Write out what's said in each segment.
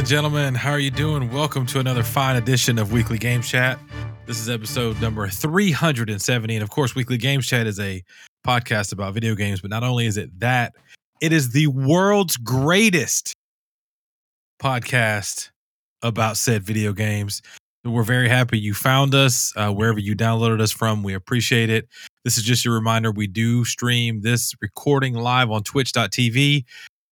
and gentlemen. How are you doing? Welcome to another fine edition of Weekly Game Chat. This is episode number 370. And of course, Weekly Games Chat is a podcast about video games, but not only is it that, it is the world's greatest podcast about said video games. We're very happy you found us uh, wherever you downloaded us from. We appreciate it. This is just a reminder we do stream this recording live on twitch.tv.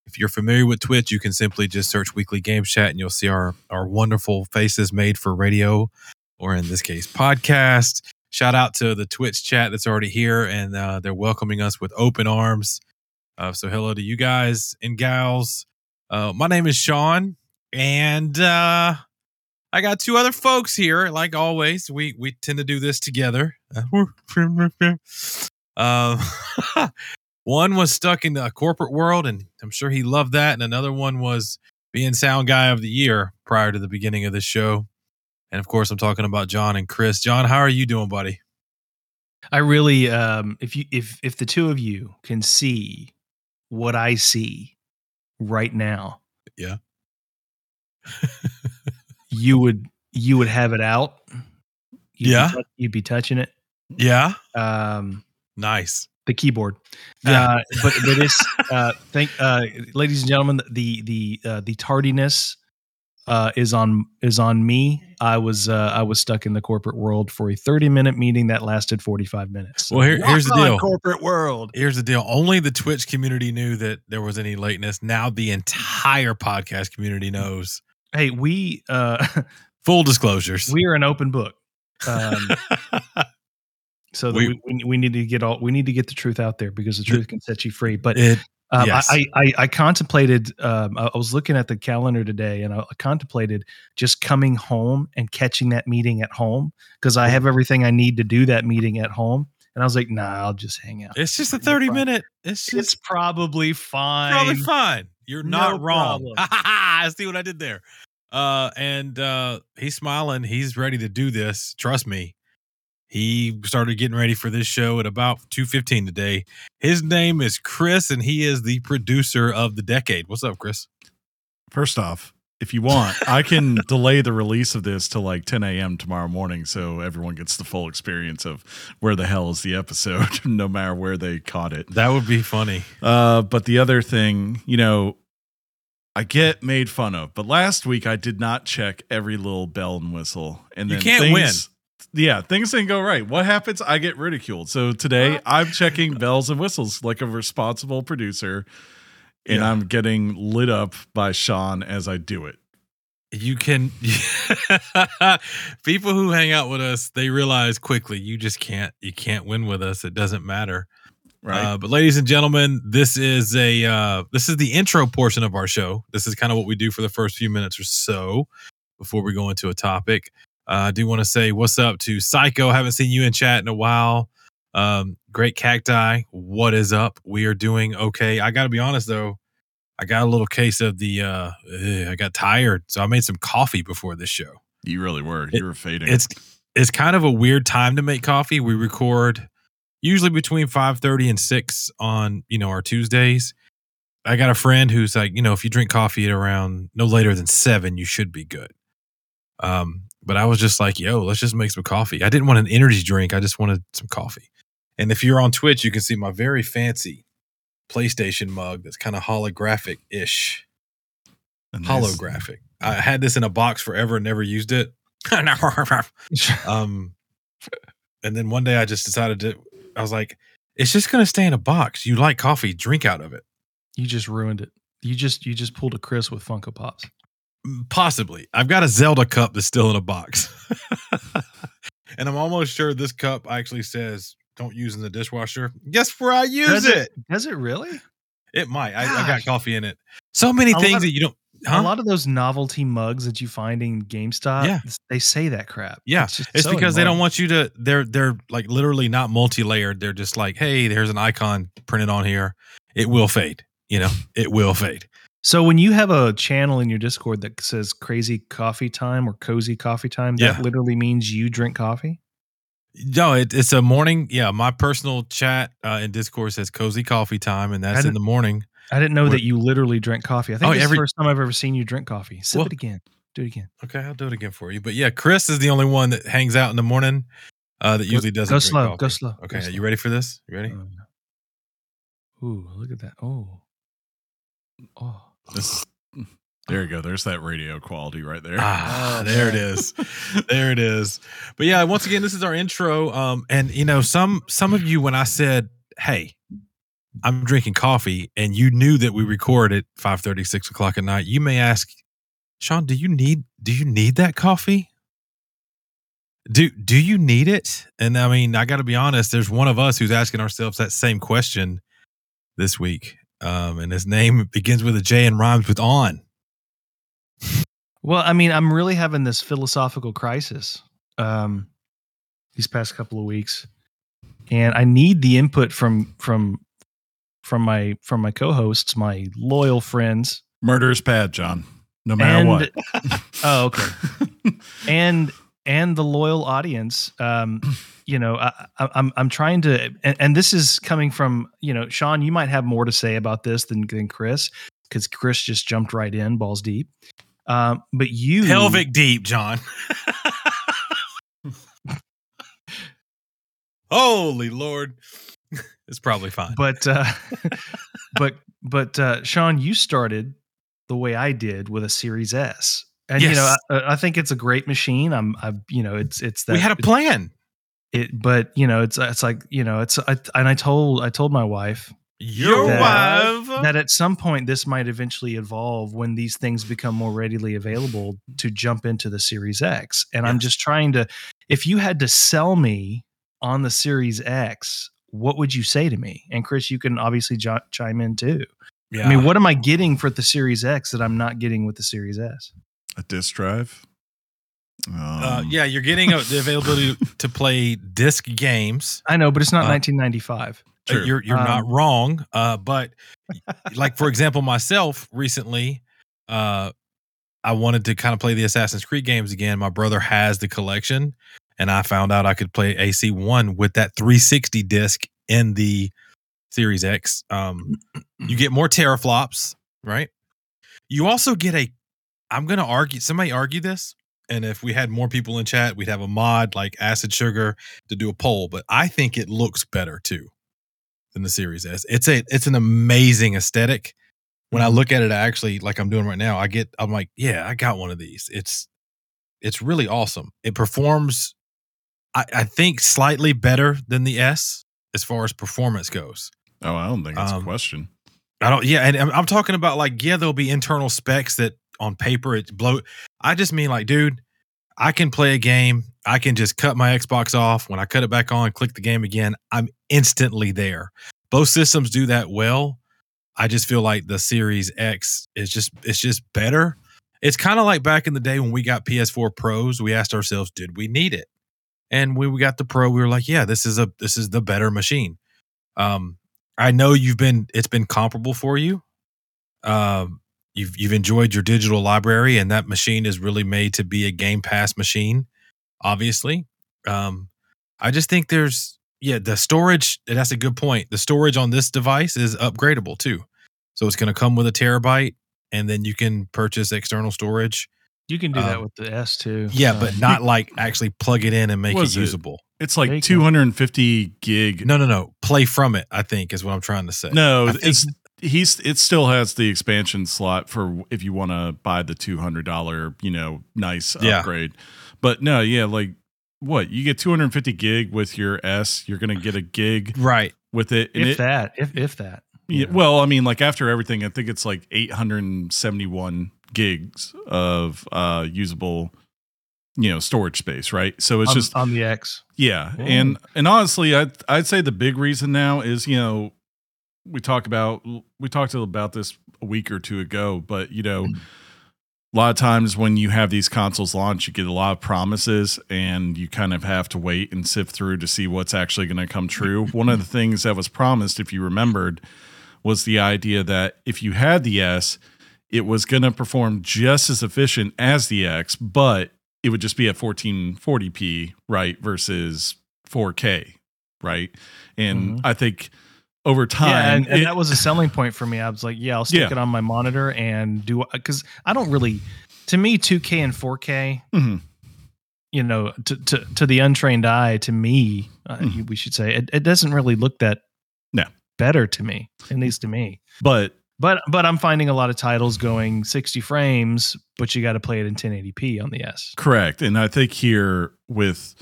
If you're familiar with Twitch, you can simply just search Weekly Game Chat and you'll see our, our wonderful faces made for radio, or in this case, podcast. Shout out to the Twitch chat that's already here and uh, they're welcoming us with open arms. Uh, so, hello to you guys and gals. Uh, my name is Sean, and uh, I got two other folks here. Like always, we we tend to do this together. Uh, one was stuck in the corporate world, and I'm sure he loved that. And another one was being sound guy of the year prior to the beginning of this show. And of course, I'm talking about John and Chris. John, how are you doing, buddy? I really, um, if you if if the two of you can see what I see right now, Yeah. you would you would have it out. You'd Yeah. be, you'd be touching it. Yeah. Um, Nice. The keyboard. Yeah. Uh, but but this, uh, thank, uh, ladies and gentlemen, the the uh, the tardiness uh, is on is on me. I was uh, I was stuck in the corporate world for a thirty minute meeting that lasted forty five minutes. Well, here- here's the deal. corporate world. Here's the deal. Only the Twitch community knew that there was any lateness. Now the entire podcast community knows. Hey, we uh, Full disclosures. we are an open book. Um, so We- we, we, need to get all we need to get the truth out there because the truth can set you free. But it, um, yes. I, I I contemplated. Um, I was looking at the calendar today, and I contemplated just coming home and catching that meeting at home because I have everything I need to do that meeting at home. And I was like, Nah, I'll just hang out. it's just a 30 problem. minute. It's It's probably fine. probably fine. You're No not wrong. I see what I did there. Uh, and uh, he's smiling. He's ready to do this. Trust me. He started getting ready for this show at about 2.15 today. His name is Chris, and he is the producer of the decade. What's up, Chris? First off, if you want, I can delay the release of this to like 10 a.m. tomorrow morning so everyone gets the full experience of where the hell is the episode, no matter where they caught it. That would be funny. Uh, but the other thing, you know, I get made fun of, but last week I did not check every little bell and whistle. And You can't things, Yeah, things didn't go right. What happens? I get ridiculed. So today I'm checking bells and whistles like a responsible producer, and Yeah. I'm getting lit up by Sean as I do it. you can people who hang out with us they realize quickly you just can't you can't win with us it doesn't matter Right. uh, but ladies and gentlemen this is a uh, this is the intro portion of our show this is kind of what we do for the first few minutes or so before we go into a topic i do want to say what's up to psycho haven't seen you in chat in a while um, great cacti what is up we are doing okay i gotta be honest though I got a little case of the uh ugh, I got tired, so I made some coffee before this show. you really were. It- You were fading. It's it's kind of a weird time to make coffee. We record usually between 5:30 and 6 on, you know, our Tuesdays. I got a friend who's like, you know, if you drink coffee at around no later than 7, you should be good. Um, but I was just like, yo, let's just make some coffee. I didn't want an energy drink, I just wanted some coffee. And if you're on Twitch, you can see my very fancy PlayStation mug that's kind of holographic ish. nice- holographic. I had this in a box forever and never used it. um, and then one day I just decided to. I was like, "It's just gonna stay in a box. You like coffee? Drink out of it." You just ruined it. You just you just pulled a Chris with Funko Pops. Possibly. I've got a Zelda cup that's still in a box, and I'm almost sure this cup actually says "Don't use in the dishwasher." Guess where I use Does it? Does it really? It might. I, I got coffee in it. So many A things of- that you don't. A lot of those novelty mugs that you find in GameStop, Yeah. they say that crap. Yeah, just It's so because they don't want you to. They're they're like literally not multi-layered. They're just like, hey, there's an icon printed on here. It will fade. You know, it will fade. So when you have a channel in your Discord that says "Crazy Coffee Time" or "Cozy Coffee Time," that Yeah. literally means you drink coffee. No, it, it's a morning. Yeah, my personal chat uh, in Discord says "cozy coffee time," and that's in the morning. I didn't know We're- that you literally drink coffee. I think Oh, is every- the first time I've ever seen you drink coffee. Sip Well- it again. Do it again. Okay, I'll do it again for you. But yeah, Chris is the only one that hangs out in the morning. Uh, that usually doesn't. Go slow. coffee. Go slow. go Okay, slow. you ready for this? You ready? No. Ooh, look at that. Oh. Oh. This, there you go. There's that radio quality right there. Ah, Oh, there it is. there it is. But yeah, once again, this is our intro. Um, and you know, some some of you, when I said, "Hey, I'm drinking coffee," and you knew that we record at 5 6 o'clock at night, you may ask, Sean, do you need do you need that coffee? Do do you need it? And I mean, I got to be honest. There's one of us who's asking ourselves that same question this week. Um, and his name begins with a J and rhymes with on. Well, I mean, I'm really having this philosophical crisis um, these past couple of weeks, and I need the input from from from my from my co-hosts, my loyal friends, Murder's bad, John. No matter and what. oh, okay, and and the loyal audience. Um, you know, I, I, I'm I'm trying to, and, and this is coming from you know, Sean. You might have more to say about this than than Chris, because Chris just jumped right in, balls deep. Um, but you, Pelvic deep, John. Holy Lord. It's probably fine. but uh but but uh sean you started the way i did with a series s and you know I, I think it's a great machine i'm i you know it's it's that we had a plan. it but you know it's it's like you know it's I, and i told i told my wife Your That- wife. that at some point this might eventually evolve when these things become more readily available to jump into the series x and i'm just trying to if you had to sell me on the series x what would you say to me and chris you can obviously jo- chime in too yeah. I mean, what am I getting for the Series X that I'm not getting with the Series S? A disk drive. Um, uh, yeah, you're getting a, the availability to play disc games. I know, but it's not Uh, 1995. Uh, True. You're you're not Um, wrong. Uh, but like for example, myself recently, uh, I wanted to kind of play the Assassin's Creed games again. My brother has the collection, and I found out I could play AC one with that 360 disc in the Series X. Um, you get more teraflops, right? You also get a. I'm going to argue. Somebody argue this, and if we had more people in chat, we'd have a mod like Acid Sugar to do a poll. But I think it looks better too than the Series S. It's a it's an amazing aesthetic. When I look at it, I actually like I'm doing right now. I get I'm like, yeah, I got one of these. It's it's really awesome. It performs, I, I think, slightly better than the S as far as performance goes. oh, I don't think that's um, a question. I don't. Yeah, and I'm, I'm talking about like yeah, there'll be internal specs that on paper it blow. I just mean like, dude, I can play a game. I can just cut my Xbox off. When I cut it back on, click the game again, I'm instantly there. Both systems do that well. I just feel like the Series X is just it's just better. It's kind of like back in the day when we got PS4 Pros. We asked ourselves, did we need it? And when we got the Pro, we were like, yeah, this is a this is the better machine. Um, I know you've been it's been comparable for you. Um, you've you've enjoyed your digital library, and that machine is really made to be a Game Pass machine. Obviously, um, I just think there's yeah the storage. That's a good point. The storage on this device is upgradable too, so it's going to come with a terabyte, and then you can purchase external storage. You can do that um, with the S too. Yeah, but not like actually plug it in and make it Was it- usable. It's like go. 250 gig. No, no, no. Play from it. I think is what I'm trying to say. No, think- it's he's it still has the expansion slot for if you want to buy the two hundred dollar you know nice Yeah. upgrade. But no, yeah, like what you get two hundred fifty gig with your S, you're gonna get a gig right. with it. And if it that, if if that. yeah, Yeah. well, I mean, like after everything, I think it's like eight hundred and seventy one gigs of uh usable you know storage space, right? So it's on, just on the X. yeah, Yeah. and and honestly, I'd I'd say the big reason now is you know we talk about we talked about this a week or two ago, but you know a lot of times when you have these consoles launch, you get a lot of promises, and you kind of have to wait and sift through to see what's actually going to come true. One of the things that was promised, if you remembered, was the idea that if you had the S, it was going to perform just as efficient as the X, but it would just be at 1440p, right, versus 4K, right? And Mhm. I think over time. yeah, and, and it- that was a selling point for me. I was like, yeah, I'll stick Yeah. it on my monitor and do because I don't really. To me, 2K and 4K, Mhm. you know, to to, to the untrained eye, to me, uh, Mhm. we should say, it, it doesn't really look that No. better to me, at least to me. but But but I'm finding a lot of titles going 60 frames, but you got to play it in 1080p on the S. Correct. And I think here with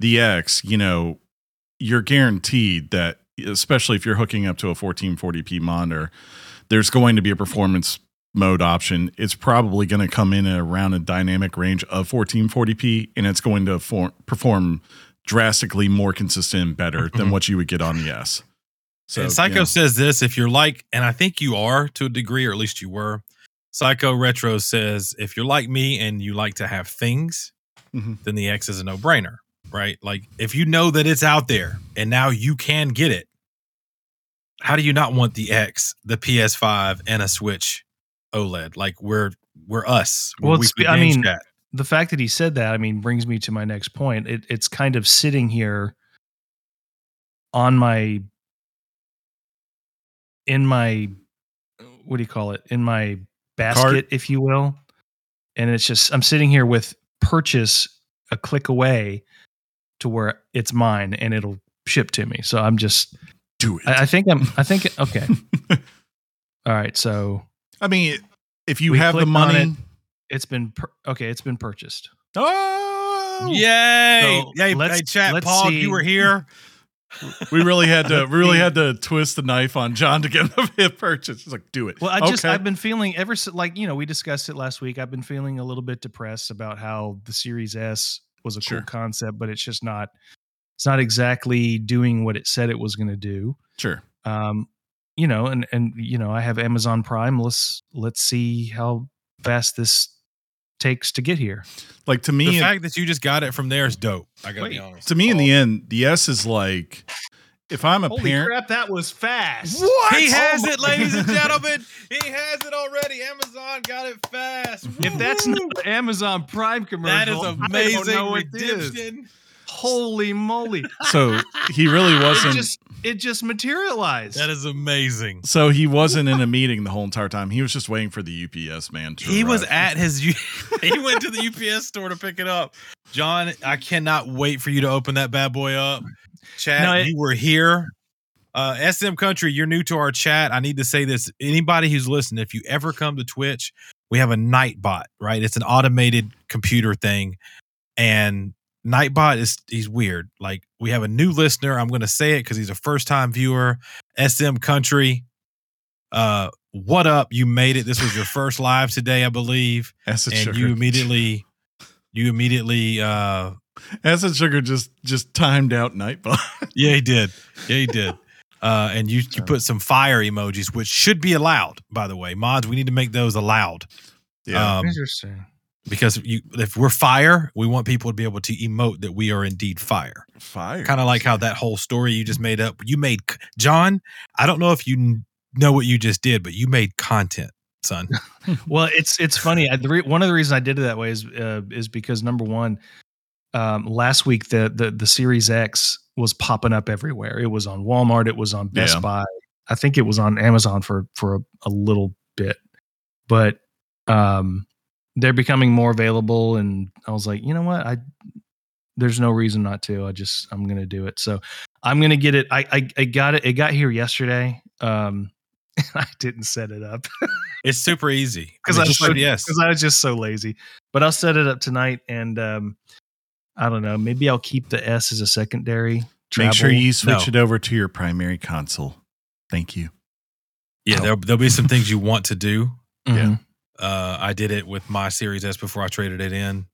the X, you know, you're guaranteed that, especially if you're hooking up to a 1440p monitor, there's going to be a performance mode option. It's probably going to come in at around a dynamic range of 1440p, and it's going to for- perform drastically more consistent and better than Mhm. what you would get on the S. So, and Psycho says this if you're like, and I think you are to a degree, or at least you were. Psycho Retro says if you're like me and you like to have things, Mhm. then the X is a no brainer, right? Like if you know that it's out there and now you can get it, how do you not want the X, the PS5, and a Switch OLED? Like we're we're us. We're Well, I mean, Chat. the fact that he said that, I mean, brings me to my next point. It, it's kind of sitting here on my, in my, what do you call it? In my basket, Cart? if you will. And it's just, I'm sitting here with purchase a click away to where it's mine and it'll ship to me. So I'm just, do it. I, I think I'm, I think, okay. All right. So I mean, if you have the money, it's been, pur- okay, it's been purchased. oh, Yay! So hey, let's- hey, chat, let's Paul, see. you were here. we really had to we really had to twist the knife on John to get the purchase. He's like, do it. Well, I just Okay. I've been feeling ever since like you know we discussed it last week. I've been feeling a little bit depressed about how the Series S was a Sure. cool concept, but it's just not. It's not exactly doing what it said it was going to do. sure. Um, you know, and and you know I have Amazon Prime. Let's let's see how fast this takes to get here. Like to me, The me, fact that you just got it from there is dope. I gotta be honest. to me, in the end, the S is like, if I'm a Holy parent, crap, that was fast! What? He Oh has my- it, ladies and gentlemen. He has it already. Amazon got it fast. If that's Woo! not an Amazon Prime commercial, that is I don't amazing know what is. redemption. Holy moly! so he really wasn't. just it just materialized. That is amazing. so he wasn't in a meeting the whole entire time. He was just waiting for the UPS man. To He was at his. He went to the UPS store to pick it up. John, I cannot wait for you to open that bad boy up. Chat, No, it- you were here. Uh, SM Country, you're new to our chat. I need to say this. Anybody who's listening, if you ever come to Twitch, we have a Nightbot, right? It's an automated computer thing. And Nightbot is he's weird. Like we have a new listener. I'm gonna say it because he's a first time viewer. SM Country. Uh what up? You made it. This was your first live today, I believe. acid and sugar. you immediately you immediately uh acid sugar just just timed out Nightbot. yeah he did. Yeah he did. Uh and you you put some fire emojis, which should be allowed, by the way. Mods, we need to make those allowed. yeah, Um, Interesting. because you if we're fire, we want people to be able to emote that we are indeed fire. fire. Kind of like how that whole story you just made up. You made John. I don't know if you kn- know what you just did, but you made content, son. Well, it's it's funny. I, the re- one of the reasons I did it that way is uh, is because number one, um, last week the, the the Series X was popping up everywhere. It was on Walmart. It was on Best Yeah. Buy. I think it was on Amazon for for a, a little bit, but um, they're becoming more available. And I was like, you know what, I there's no reason not to. I just I'm gonna do it. So I'm gonna get it. I I, I got it. It got here yesterday. Um, I didn't set it up. It's super easy because I I, mean, was just so, like yes. 'cause I was just so lazy. But I'll set it up tonight, and um, I don't know. Maybe I'll keep the S as a secondary. Make sure you switch No. it over to your primary console. Thank you. Yeah, there'll, there'll be some things you want to do. Mhm. Uh, I did it with my Series S before I traded it in.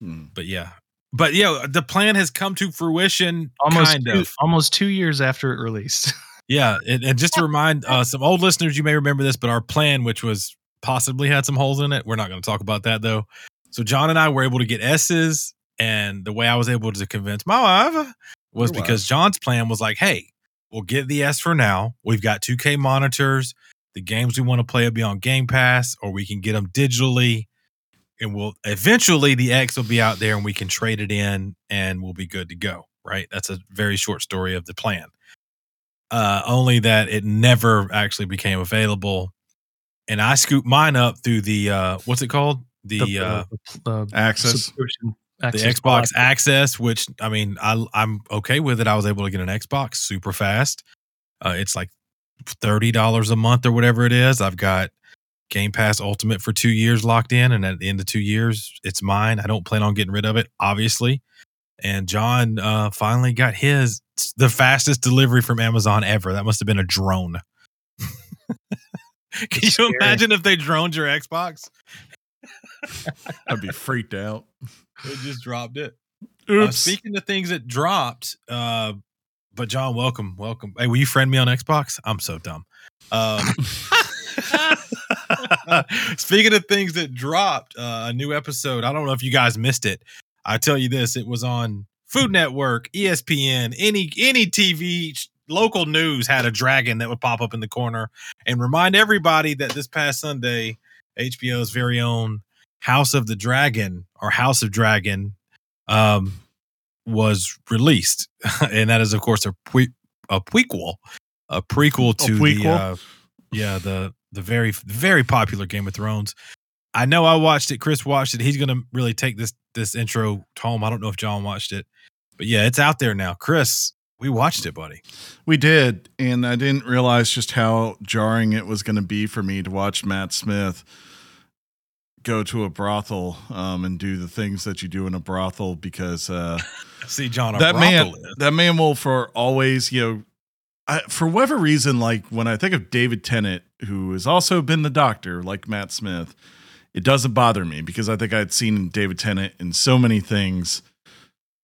Hmm. But yeah, but yeah, the plan has come to fruition. almost kind two, of. almost two years after it released. Yeah, and, and just to remind uh, some old listeners, you may remember this, but our plan, which was possibly had some holes in it, we're not going to talk about that though. So John and I were able to get S's, and the way I was able to convince my wife was Your because wife. John's plan was like, "Hey, we'll get the S for now. We've got 2K monitors. The games we want to play will be on Game Pass, or we can get them digitally." And we'll eventually the X will be out there and we can trade it in and we'll be good to go. Right. That's a very short story of the plan. uh, only that it never actually became available. And I scooped mine up through the uh, what's it called? The, uh, the, Access. subscription the Xbox. Access, which I mean, I I'm okay with it. I was able to get an Xbox super fast. Uh, it's like thirty dollars a month or whatever it is. I've got Game Pass Ultimate for two years locked in, and at the end of two years, it's mine. I don't plan on getting rid of it, obviously. And John uh, finally got his the fastest delivery from Amazon ever. That must have been a drone. Can you Scary. imagine if they droned your Xbox? I'd be freaked out. They just dropped it. Uh, speaking of things that dropped, uh, but John, welcome, welcome. Hey, will you friend me on Xbox? I'm so dumb. Um, speaking of things that dropped, uh, a new episode. I don't know if you guys missed it. I tell you this: it was on Food Network, ESPN, any any TV local news had a dragon that would pop up in the corner and remind everybody that this past Sunday, HBO's very own House of the Dragon or House of Dragon um, was released, and that is of course a pre- a prequel, a prequel to the prequel? uh, yeah the the very very popular Game of Thrones. I know I watched it. Chris watched it. He's gonna really take this this intro home. I don't know if John watched it, but yeah, it's out there now. Chris, we watched it, buddy. We did, and I didn't realize just how jarring it was going to be for me to watch Matt Smith go to a brothel um, and do the things that you do in a brothel because uh, See, John, a that man, is. that man will for always, you know, I, for whatever reason, like when I think of David Tennant, who has also been the doctor, like Matt Smith, it doesn't bother me because I think I'd seen David Tennant in so many things,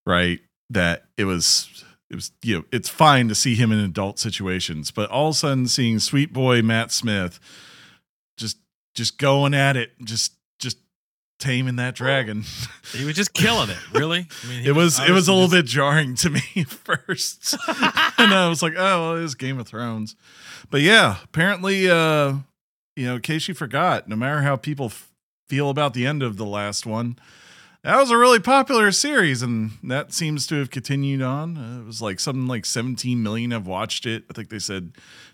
right? That it was, it was, you know, it's fine to see him in adult situations, but all of a sudden seeing sweet boy Matt Smith just, just going at it, just taming that dragon. He was just killing it. Really, I mean, it was it was a little just- bit jarring to me at first. And i was like oh well, it is game of thrones. But yeah apparently uh you know in case you forgot no matter how people f- feel about the end of the last one that was a really popular series and that seems to have continued on. Uh, it was like something like 17 million have watched it. I think they said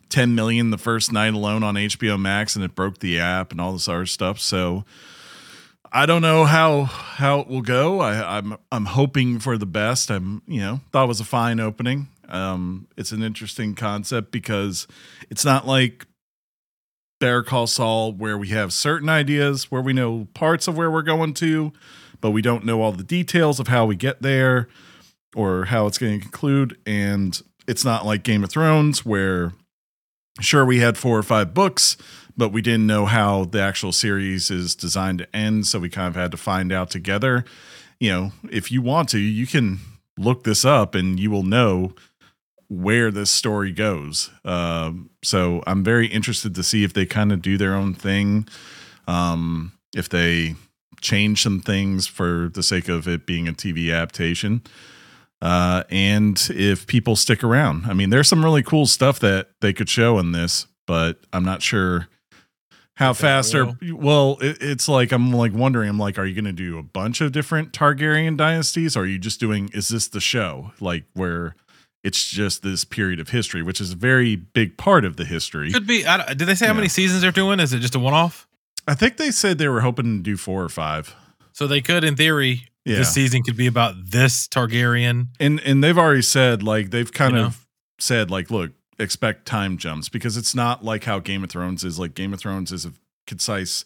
10 million the first night alone on hbo max and it broke the app and all this other stuff. So I don't know how how it will go. I, I'm I'm hoping for the best. I'm you know thought it was a fine opening. Um, it's an interesting concept because it's not like Better Call Saul where we have certain ideas where we know parts of where we're going to, but we don't know all the details of how we get there or how it's going to conclude. And it's not like Game of Thrones where sure we had four or five books but we didn't know how the actual series is designed to end so we kind of had to find out together you know if you want to you can look this up and you will know where this story goes um, so i'm very interested to see if they kind of do their own thing um, if they change some things for the sake of it being a tv adaptation uh, and if people stick around. I mean, there's some really cool stuff that they could show in this, but I'm not sure how fast will. well, it, it's like I'm like wondering. I'm like, are you going to do a bunch of different Targaryen dynasties? Or are you just doing? Is this the show like where? It's just this period of history, which is a very big part of the history. Could be. I, did they say how many seasons they're doing? Is it just a one off? I think they said they were hoping to do four or five. So they could, in theory, Yeah. this season could be about this Targaryen. and and they've already said like they've kind You know? of said like look expect time jumps because it's not like how game of thrones is like game of thrones is a concise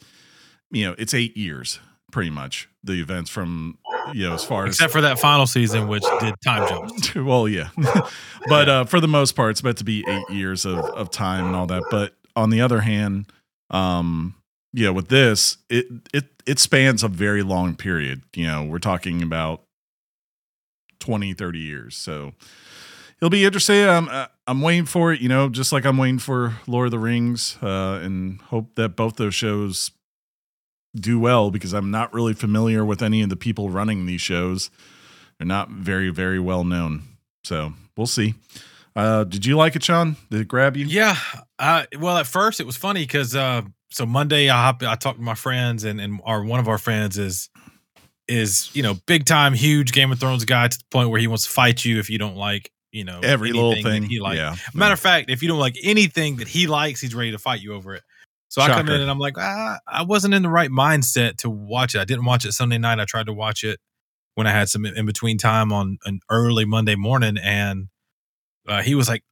you know it's eight years pretty much the events from you know as far as Except for that final season, which did time jumps. well yeah. But uh for the most part it's meant to be eight years of of time and all that. But on the other hand um yeah with this it it it spans a very long period. You know we're talking about 20 30 years. So it'll be interesting. I'm uh, i'm waiting for it you know just like i'm waiting for lord of the rings uh and hope that both those shows do well because i'm not really familiar with any of the people running these shows. They're not very very well known. So we'll see. Uh did you like it sean? Did it grab you? Yeah. Uh, well, at first it was funny because uh, so Monday I hop, I talked to my friends and and our one of our friends is is you know big time huge Game of Thrones guy to the point where he wants to fight you if you don't like you know Every little thing. he likes. yeah. Matter of fact, if you don't like anything that he likes, he's ready to fight you over it. So I come in and I'm like, ah, I wasn't in the right mindset to watch it. I didn't watch it Sunday night. I tried to watch it when I had some in between time on an early Monday morning, and uh, he was like,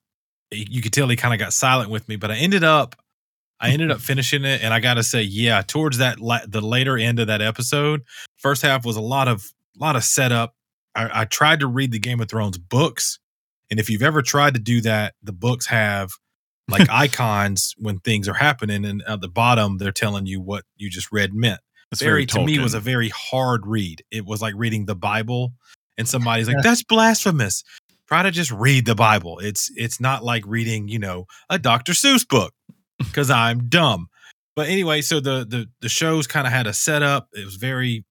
you could tell he kind of got silent with me. But I ended up, I ended up finishing it, and I got to say, yeah, towards that la- the later end of that episode, first half was a lot of a lot of setup. I, I tried to read the Game of Thrones books, and if you've ever tried to do that, the books have like icons when things are happening, and at the bottom they're telling you what you just read meant. It's very, to me was a very hard read. It was like reading the Bible, and somebody's like, "That's blasphemous." Try to just read the Bible. It's it's not like reading, you know, a Dr. Seuss book because I'm dumb. But anyway, so the the the shows kind of had a setup. It was very.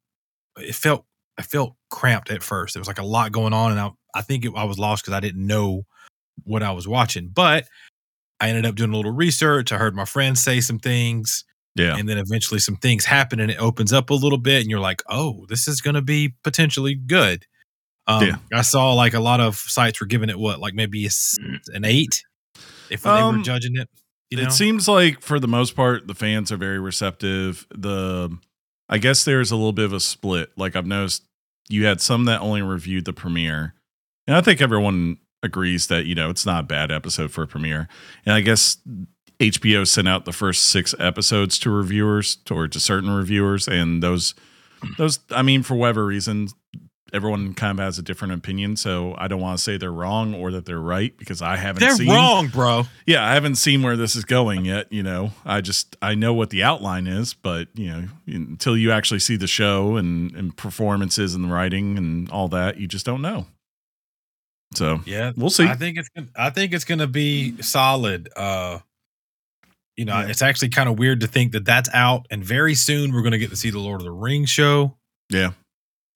It felt I felt cramped at first. It was like a lot going on, and I I think it, I was lost because I didn't know what I was watching. But I ended up doing a little research. I heard my friends say some things, yeah. and then eventually some things happen, and it opens up a little bit, and you're like, oh, this is going to be potentially good. Um, Yeah. I saw like a lot of sites were giving it what, like maybe a an eight, if they were Um, judging it. You know? It seems like for the most part the fans are very receptive. The I guess there's a little bit of a split. Like I've noticed you had some that only reviewed the premiere. And I think everyone agrees that, you know, it's not a bad episode for a premiere. And I guess HBO sent out the first 6 episodes to reviewers or to certain reviewers and those those I mean for whatever reason everyone kind of has a different opinion, so I don't want to say they're wrong or that they're right because I haven't seen they're seen wrong, bro. yeah, I haven't seen where this is going yet. You know, I just I know what the outline is, but you know, until you actually see the show and and performances and the writing and all that, you just don't know. So Yeah, we'll see. I think it's I think it's going to be solid. Uh, you know, Yeah. it's actually kind of weird to think that that's out, and very soon we're going to get to see the Lord of the Rings show. yeah,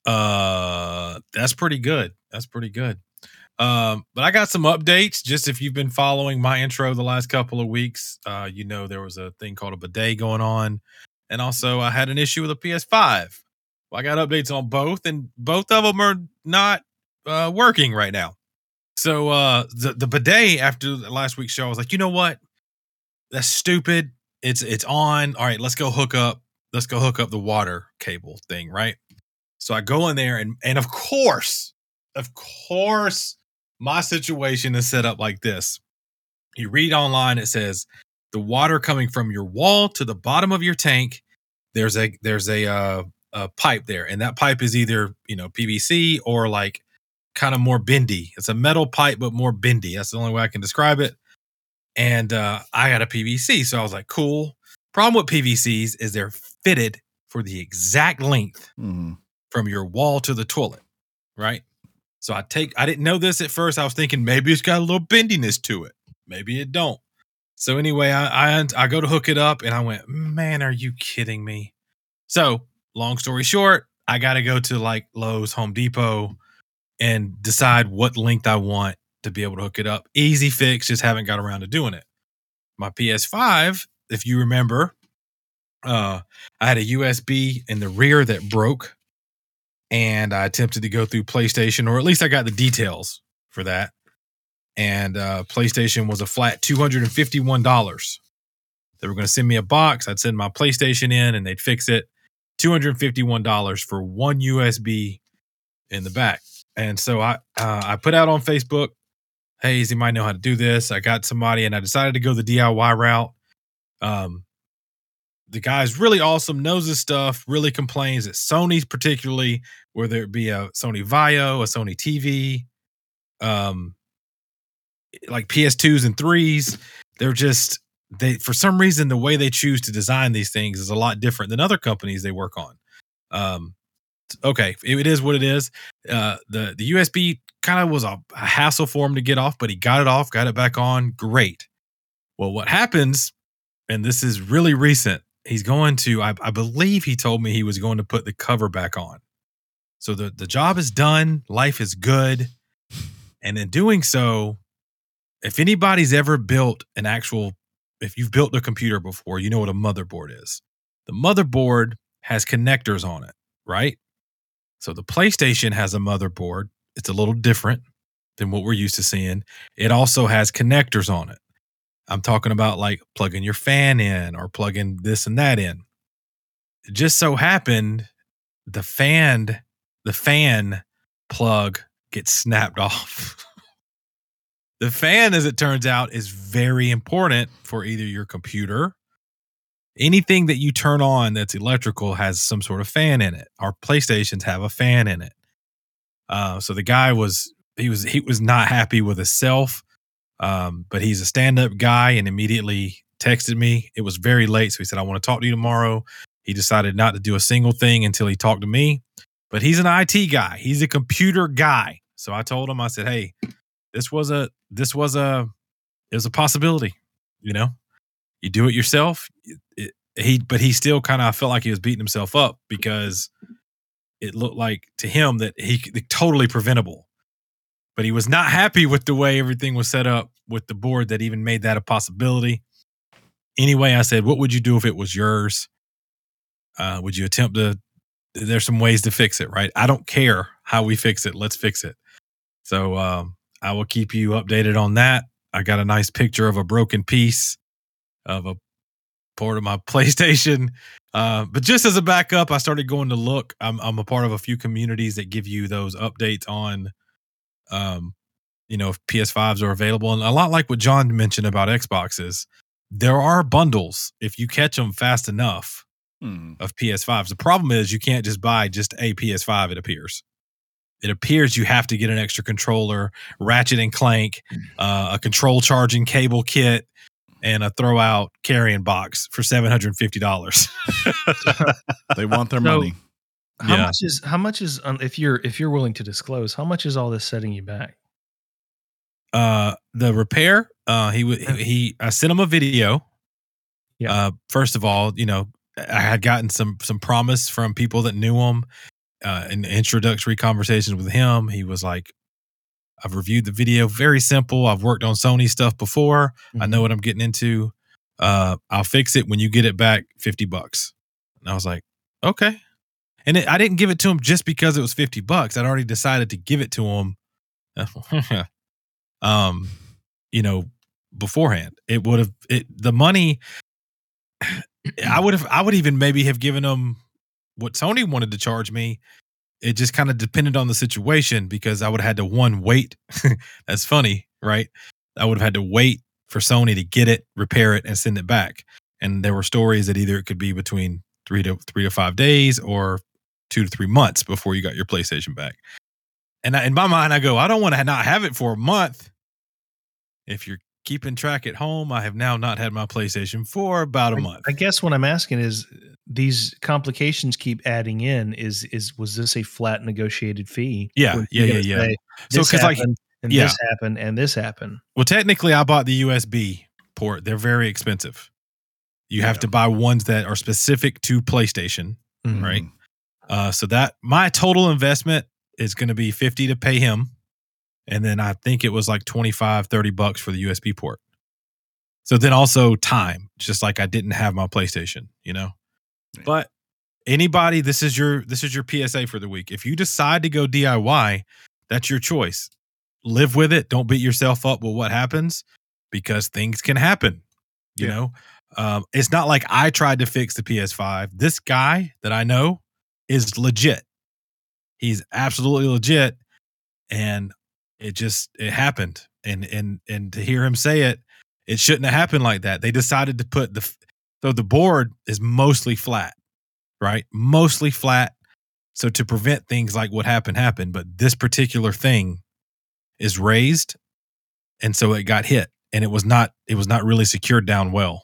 Uh, that's pretty good. That's pretty good. Um, but I got some updates. Just if you've been following my intro the last couple of weeks, uh, you know there was a thing called a bidet going on, and also I had an issue with a PS5. Well, I got updates on both, and both of them are not uh, working right now. So uh, the the bidet after last week's show, I was like, you know what? That's stupid. It's it's on. All right, let's go hook up. Let's go hook up the water cable thing, right? So I go in there and and of course, of course, my situation is set up like this. You read online, it says the water coming from your wall to the bottom of your tank. There's a there's a uh, a pipe there, and that pipe is either you know PVC or like kind of more bendy. It's a metal pipe, but more bendy. That's the only way I can describe it. And uh, I got a PVC, so I was like, cool. Problem with PVCs is they're fitted for the exact length Mhm. From your wall to the toilet, right? So I take I didn't know this at first. I was thinking maybe it's got a little bendiness to it. Maybe it don't. So anyway, I I, I go to hook it up and I went, "Man, are you kidding me?" So, long story short, I got to go to like Lowe's, Home Depot and decide what length I want to be able to hook it up. Easy fix, just haven't got around to doing it. My PS5, if you remember, uh I had a USB in the rear that broke and I attempted to go through PlayStation, or at least I got the details for that. And uh, PlayStation was a flat two hundred and fifty-one dollars. They were going to send me a box. I'd send my PlayStation in, and they'd fix it. Two hundred fifty-one dollars for one USB in the back. And so I uh, I put out on Facebook, "Hey, you might know how to do this." I got somebody, and I decided to go the DIY route. Um, the guy's really awesome, knows his stuff, really complains that Sony's particularly, whether it be a Sony VAIO, a Sony TV, um, like PS2s and threes, they're just they for some reason the way they choose to design these things is a lot different than other companies they work on. Um, okay, it is what it is. Uh, the the USB kind of was a, a hassle for him to get off, but he got it off, got it back on. Great. Well, what happens, and this is really recent, he's going to, I, I believe he told me he was going to put the cover back on. So the, the job is done, life is good. And in doing so, if anybody's ever built an actual, if you've built a computer before, you know what a motherboard is. The motherboard has connectors on it, right? So the PlayStation has a motherboard. It's a little different. than what we're used to seeing. It also has connectors on it. I'm talking about like plugging your fan in or plugging this and that in. It just so happened the fan the fan plug gets snapped off. the fan as it turns out is very important for either your computer anything that you turn on that's electrical has some sort of fan in it. Our PlayStations have a fan in it. Uh, so the guy was he was he was not happy with himself, um, but he's a stand up guy and immediately texted me. It was very late, so he said, "I want to talk to you tomorrow." He decided not to do a single thing until he talked to me, but he's an IT guy. He's a computer guy. So I told him, I said, "Hey, this was a this was a it was a possibility, you know." you do it yourself. It, he, but he still kind of felt like he was beating himself up because it looked like to him that he totally preventable. But he was not happy with the way everything was set up with the board that even made that a possibility. Anyway, I said, "What would you do if it was yours? Uh, would you attempt to? There's some ways to fix it, right? I don't care how we fix it. Let's fix it." So um, I will keep you updated on that. I got a nice picture of a broken piece of a port of my PlayStation. Uh, but just as a backup, I started going to look. I'm I'm a part of a few communities that give you those updates on, um, you know, if PS5s are available, and a lot like what John mentioned about Xboxes, there are bundles if you catch them fast enough hmm. of PS5s. The problem is you can't just buy just a PS5. It appears. It appears you have to get an extra controller, Ratchet and Clank, uh, a control charging cable kit, and a throw out carrying box for seven hundred and fifty dollars. they want their so, money. How yeah. much is how much is if you're if you're willing to disclose how much is all this setting you back? Uh, the repair. Uh, he would he. I sent him a video. Yeah. Uh, first of all, you know, I had gotten some some promise from people that knew him. Uh, in introductory conversations with him, he was like, I've reviewed the video. Very simple. I've worked on Sony stuff before. Mm-hmm. I know mm-hmm. what I'm getting into. Uh, I'll fix it when you get it back 50 bucks. And I was like, okay. And it, I didn't give it to him just because it was 50 bucks. I'd already decided to give it to him. um, you know, beforehand. It would have it the money I would have I would even maybe have given him what Sony wanted to charge me it just kind of depended on the situation because I would have had to one wait. That's funny, right? I would have had to wait for Sony to get it, repair it, and send it back. And there were stories that either it could be between three to three to five days or two to three months before you got your PlayStation back. And I, in my mind, I go, I don't want to not have it for a month. If you're keeping track at home, I have now not had my PlayStation for about a month. I guess what I'm asking is these complications keep adding in. Is is was this a flat negotiated fee? Yeah, yeah, yeah, yeah. Say, so because like and yeah. this happened and this happened. Well, technically, I bought the USB port. They're very expensive. You have to buy ones that are specific to PlayStation, mm-hmm. right? Uh, so that my total investment is going to be 50 to pay him and then I think it was like 25, 30 bucks for the USB port. So then also time, just like I didn't have my PlayStation, you know. But anybody, this is your this is your PSA for the week. If you decide to go DIY, that's your choice. Live with it. Don't beat yourself up with what happens because things can happen. You yeah. know, um, it's not like I tried to fix the PS5. This guy that I know is legit. He's absolutely legit, and it just it happened and and and to hear him say it it shouldn't have happened like that. They decided to put the so the board is mostly flat right? Mostly flat so to prevent things like what happened happened but this particular thing is raised and so it got hit and it was not it was not really secured down well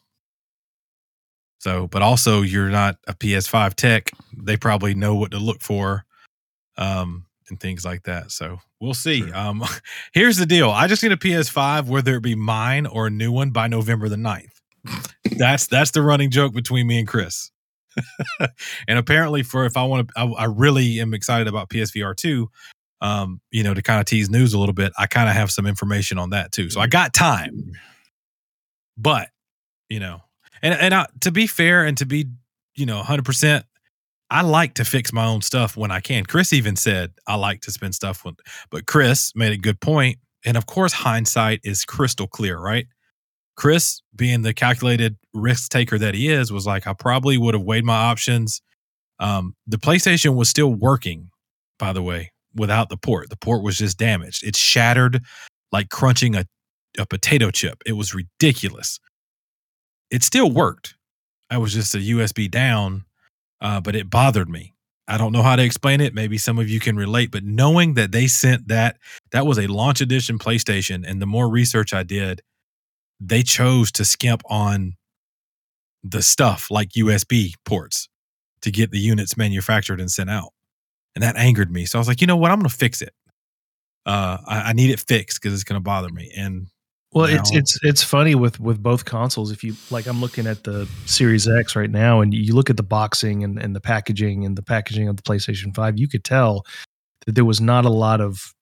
so but also you're not a ps5 tech they probably know what to look for um and things like that. So we'll see. Sure. Um, here's the deal. I just need a PS5, whether it be mine or a new one by November the 9th. that's that's the running joke between me and Chris. and apparently, for if I want to, I, I, really am excited about PSVR 2. Um, you know, to kind of tease news a little bit, I kind of have some information on that too. So I got time. But, you know, and and I, to be fair and to be, you know, 100%, I like to fix my own stuff when I can. Chris even said I like to spend stuff when, but Chris made a good. And of course, hindsight is crystal clear, right? Chris, being the calculated risk taker that he is, was like, I probably would have weighed my options. Um, the PlayStation was still working, by the way, without the port. The port was just damaged. It shattered like crunching a, a potato chip. It was ridiculous. It still worked. I was just a USB down, uh, but it bothered me. I don't know how to explain it. Maybe some of you can relate, but knowing that they sent that, that was a launch edition PlayStation, and the more research I did, they chose to skimp on the stuff like USB ports to get the units manufactured and sent out. And that angered me. So I was like, you know what? I'm going to fix it. Uh, I, I need it fixed because it's going to bother me. And well, it's it's it's funny with with both consoles. If you like, I'm looking at the Series X right now, and you look at the boxing and, and the packaging and the packaging of the PlayStation Five, you could tell that there was not a lot of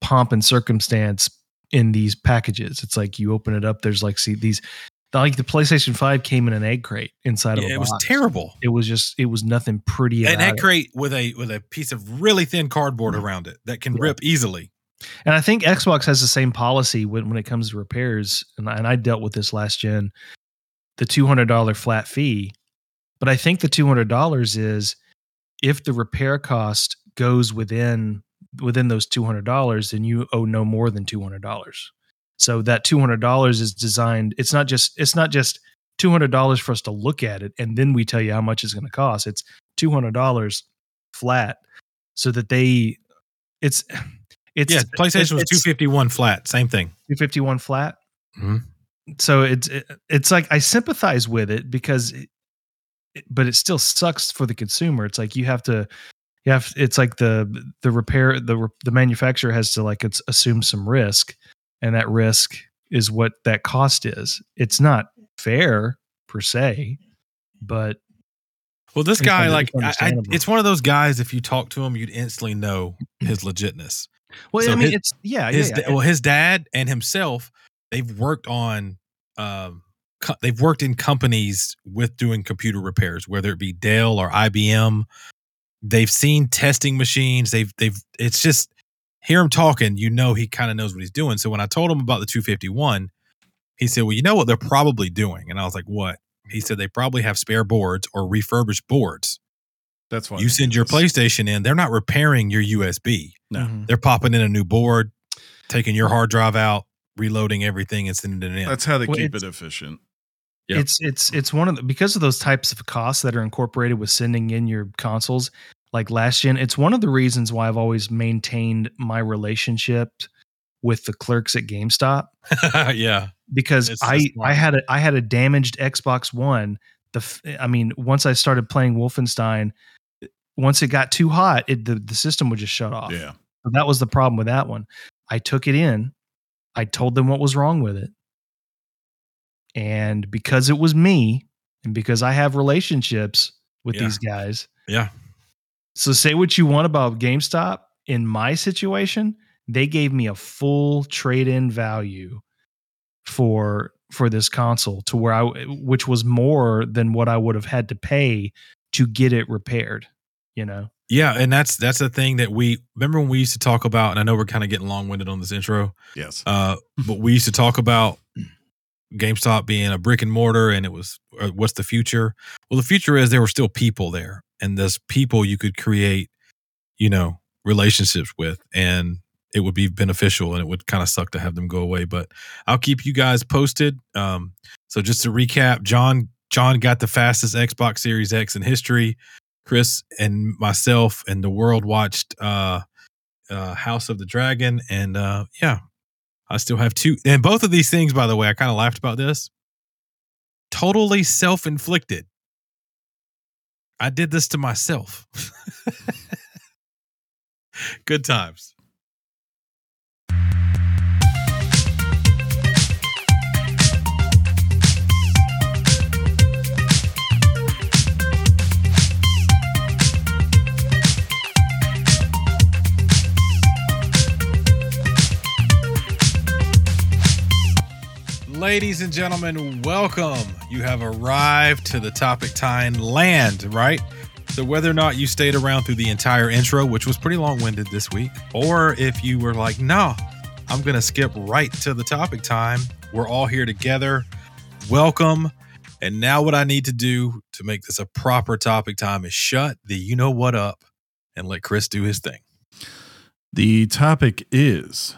pomp and circumstance in these packages. It's like you open it up, there's like see these like the PlayStation 5 came in an egg crate inside yeah, of a it box. was terrible. It was just it was nothing pretty An egg it. crate with a with a piece of really thin cardboard around it that can Yeah. rip easily. And I think Xbox has the same policy when, when it comes to repairs. And I, and I dealt with this last gen, the $200 flat fee. But I think the $200 is if the repair cost goes within within those $200, then you owe no more than $200. So that $200 is designed it's not just it's not just $200 for us to look at it and then we tell you how much it's going to cost. It's $200 flat so that they it's it's yeah, PlayStation was 251 flat, same thing. 251 flat. Mhm. So it's it, it's like I sympathize with it because, it, it- but it still sucks for the consumer. It's like you have to, you have. It's like the the repair the the manufacturer has to like it's assume some risk, and that risk is what that cost is. It's not fair per se, but Well, this guy, like, I, I, it's one of those guys. If you talk to him, you'd instantly know his legitness. Well, So I mean, his- it's yeah, his yeah, yeah. well, his dad and himself, they've worked on, um, co- they've worked in companies with doing computer repairs, whether it be Dell or IBM. They've seen testing machines. They've they've. It's just hear him talking, you know he kind of knows what he's doing. So when I told him about the 251, he said, "Well, you know what they're probably doing," and I was like, "What?" He said they probably have spare boards or refurbished boards. That's why you send your. PlayStation in, they're not repairing your USB. No. Mhm. They're popping in a new board, taking your hard drive out, reloading everything, and sending it in. That's how they Well, keep it efficient. Yep. It's it's it's one of the because of those types of costs that are incorporated with sending in your consoles. Like last gen, it's one of the reasons why I've always maintained my relationship with the clerks at GameStop yeah. because It's I. I had a I had a damaged Xbox One. The f- I mean, once I started playing Wolfenstein, once it got too hot, it the, the system would just shut off. Yeah. So that was the problem with that one. I took it in. I told them what was wrong with it. And because it was me and because I have relationships with Yeah. these guys. Yeah. So say what you want about GameStop. In my situation, they gave me a full trade-in value for for this console to where I which was more than what I would have had to pay to get it repaired, you know. Yeah. And that's that's the thing that we remember when we used to talk about, and I know we're kind of getting long winded on this intro, Yes. uh, but we used to talk about GameStop being a brick and mortar and it was uh, what's the future? Well, the future is there were still people there, and there's people you could create, you know, relationships with, and it would be beneficial and it would kind of suck to have them go away. But I'll keep you guys posted. Um, so just to recap, John John got the fastest Xbox Series X in history. Chris and myself and the world watched uh, uh, House of the Dragon, and uh, yeah, I still have two. And both of these things, by the way, I kind of laughed about this. Totally self inflicted. I did this to myself. Good times. Ladies and gentlemen, welcome. You have arrived to the Topic Time land, right? So, whether or not you stayed around through the entire intro, which was pretty long winded this week, or if you were like, no, I'm going to skip right to the topic time, we're all here together. Welcome. And now, what I need to do to make this a proper topic time is shut the you know what up and let Chris do his thing. The topic is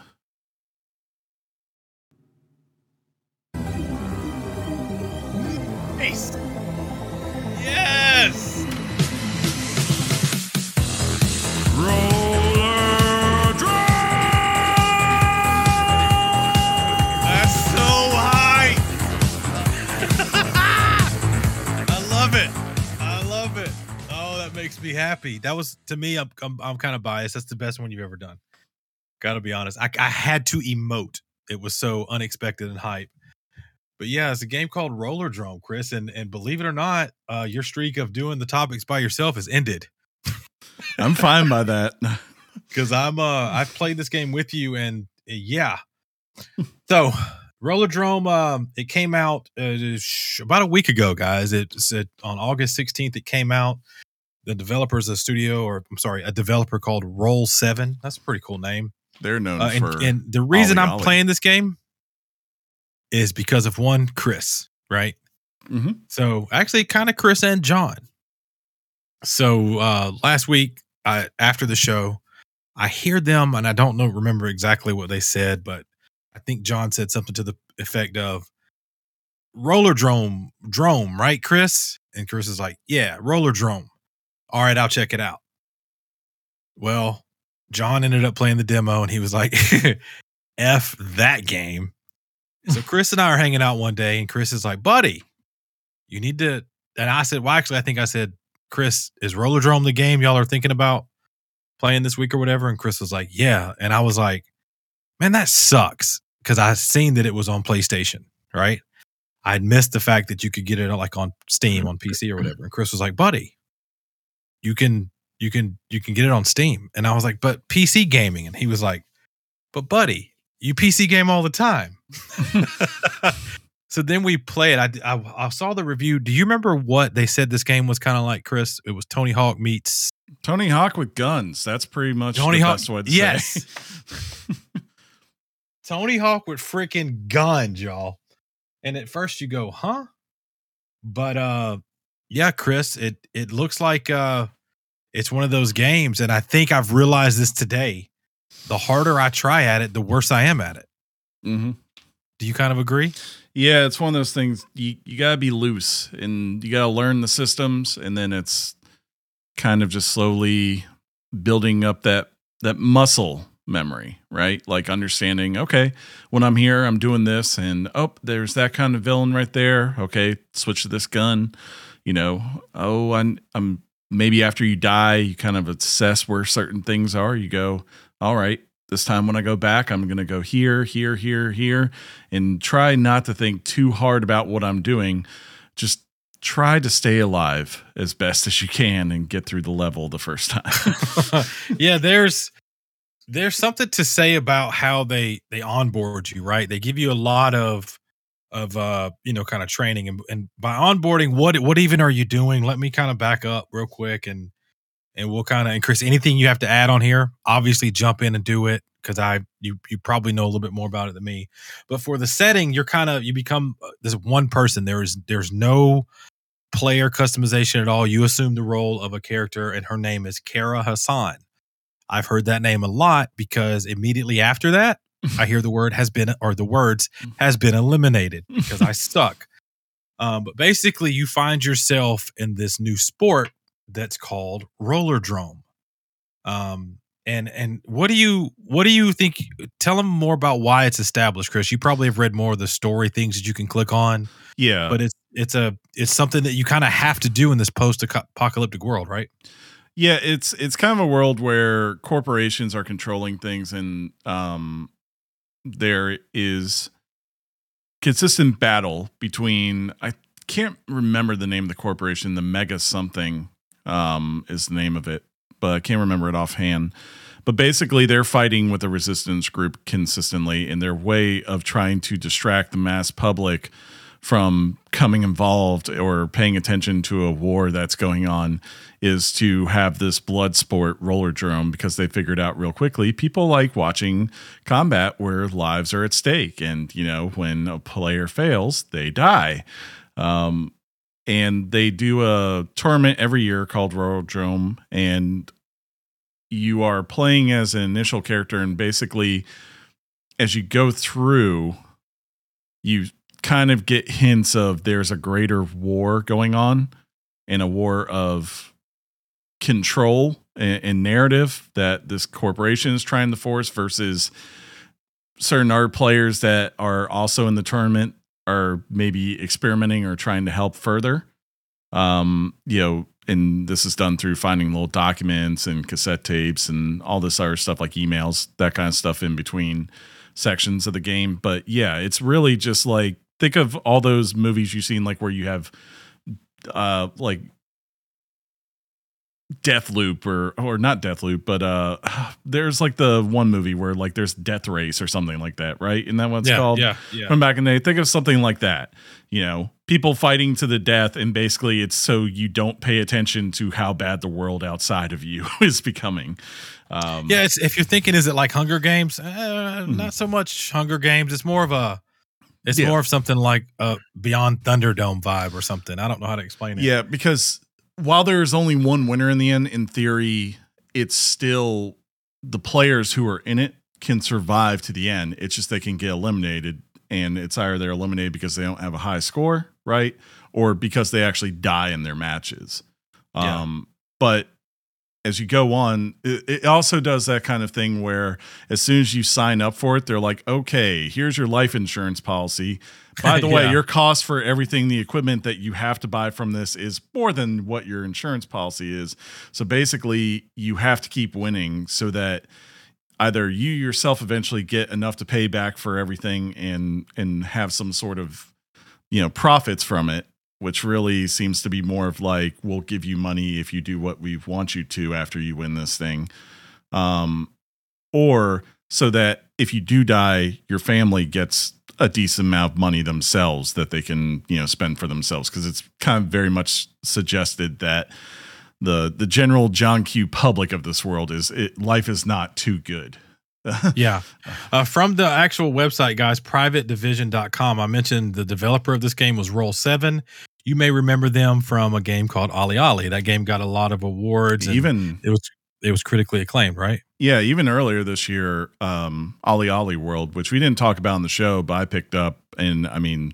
happy. That was to me. I'm I'm, I'm kind of biased. That's the best one you've ever done. Got to be honest. I, I had to emote. It was so unexpected and hype. But yeah, it's a game called Rollerdrome, Chris, and and believe it or not, uh, your streak of doing the topics by yourself is ended. I'm fine by that. because I'm uh I've played this game with you and uh, yeah. So Rollerdrome, um, it came out uh, sh- about a week ago, guys. It said on August 16th it came out. The developers, a studio, or I'm sorry, a developer called Roll Seven. That's a pretty cool name. They're known Uh, and, for and the reason Ollie I'm Ollie. playing this game is because of one Chris, right? Mhm. So actually, kind of Chris and John. So uh last week, I after the show, I hear them, and I don't know remember exactly what they said, but I think John said something to the effect of rollerdrome, drome, right, Chris? And Chris is like, yeah, rollerdrome. All right, I'll check it out. Well, John ended up playing the demo, and he was like, "F that game." So Chris and I are hanging out one day, and Chris is like, "Buddy, you need to." And I said, "Well, actually, I think I said, Chris, is Rollerdrome the game y'all are thinking about playing this week or whatever?" And Chris was like, "Yeah," and I was like, "Man, that sucks," because I seen that it was on PlayStation, right? I'd missed the fact that you could get it like on Steam on PC or whatever. And Chris was like, "Buddy, you can you can you can get it on Steam." And I was like, "But PC gaming." And he was like, "But buddy, you PC game all the time." so then we play it. I, I I saw the review. Do you remember what they said this game was kind of like, Chris? It was Tony Hawk meets Tony Hawk with guns. That's pretty much Tony the Hawk- best way to yes. say. Tony Hawk with freaking guns, y'all. And at first you go, huh? But uh yeah, Chris, it it looks like uh it's one of those games, and I think I've realized this today. The harder I try at it, the worse I am at it. hmm Do you kind of agree? Yeah, it's one of those things. You you gotta be loose, and you gotta learn the systems, and then it's kind of just slowly building up that that muscle memory, right? Like understanding, okay, when I'm here, I'm doing this, and oh, there's that kind of villain right there. Okay, switch to this gun. You know, oh, I'm, I'm maybe after you die, you kind of assess where certain things are. You go, all right, this time when I go back, I'm going to go here, here, here, here, and try not to think too hard about what I'm doing. Just try to stay alive as best as you can and get through the level the first time. yeah, there's there's something to say about how they they onboard you, right? They give you a lot of of uh you know kind of training and, and by onboarding what what even are you doing? Let me kind of back up real quick and and we'll kind of and chris anything you have to add on here? Obviously jump in and do it because i you you probably know a little bit more about it than me. But for the setting you're kind of you become uh, this one person. There is there's no player customization at all. You assume the role of a character and her name is kara hassan. I've heard that name a lot because immediately after that i hear the word has been or the words has been eliminated because i suck. Um, but basically you find yourself in this new sport that's called rollerdrome. Um and and what do you what do you think tell them more about why it's established chris. You probably have read more of the story things that you can click on yeah. but it's it's a it's something that you kind of have to do in this post apocalyptic world right? Yeah, it's it's kind of a world where corporations are controlling things, and um, there is consistent battle between. I can't remember the name of the corporation. The Mega something um, is the name of it, but I can't remember it offhand. But basically, they're fighting with the resistance group consistently in their way of trying to distract the mass public from coming involved or paying attention to a war that's going on is to have this blood sport rollerdrome because they figured out real quickly people like watching combat where lives are at stake and you know when a player fails they die. Um, and they do a tournament every year called rollerdrome and you are playing as an initial character and basically as you go through you kind of get hints of there's a greater war going on and a war of control and, and narrative that this corporation is trying to force versus certain art players that are also in the tournament are maybe experimenting or trying to help further. Um, you know, and this is done through finding little documents and cassette tapes and all this other stuff like emails, that kind of stuff in between sections of the game. But yeah, it's really just like think of all those movies you've seen, like where you have uh like Death Loop or or not Death Loop, but uh there's like the one movie where like there's Death Race or something like that, right? And that one's yeah, called yeah, yeah. from back in the day. Think of something like that. You know, people fighting to the death, and basically it's so you don't pay attention to how bad the world outside of you is becoming. Um, Yeah, it's if you're thinking, is it like Hunger Games? Uh, Not so much Hunger Games. It's more of a, it's Yeah. more of something like a Beyond Thunderdome vibe or something. I don't know how to explain it. Yeah, because while there's only one winner in the end, in theory, it's still the players who are in it can survive to the end. It's just they can get eliminated, and it's either they're eliminated because they don't have a high score, right, or because they actually die in their matches. Yeah. Um, but as you go on, it, it also does that kind of thing where as soon as you sign up for it, they're like, okay, here's your life insurance policy. By the way, your cost for everything, the equipment that you have to buy from this is more than what your insurance policy is. So basically, you have to keep winning so that either you yourself eventually get enough to pay back for everything and and have some sort of you know profits from it which really seems to be more of like we'll give you money if you do what we want you to after you win this thing um or so that if you do die your family gets a decent amount of money themselves that they can you know spend for themselves because it's kind of very much suggested that the the general John Q public of this world is it, life is not too good. Yeah. Uh, from the actual website, guys, privatedivision.com, I mentioned the developer of this game was Roll7. You may remember them from a game called OlliOlli. That game got a lot of awards. and even it was it was critically acclaimed, right? yeah, even earlier this year, um, OlliOlli World, which we didn't talk about in the show, but I picked up, and I mean,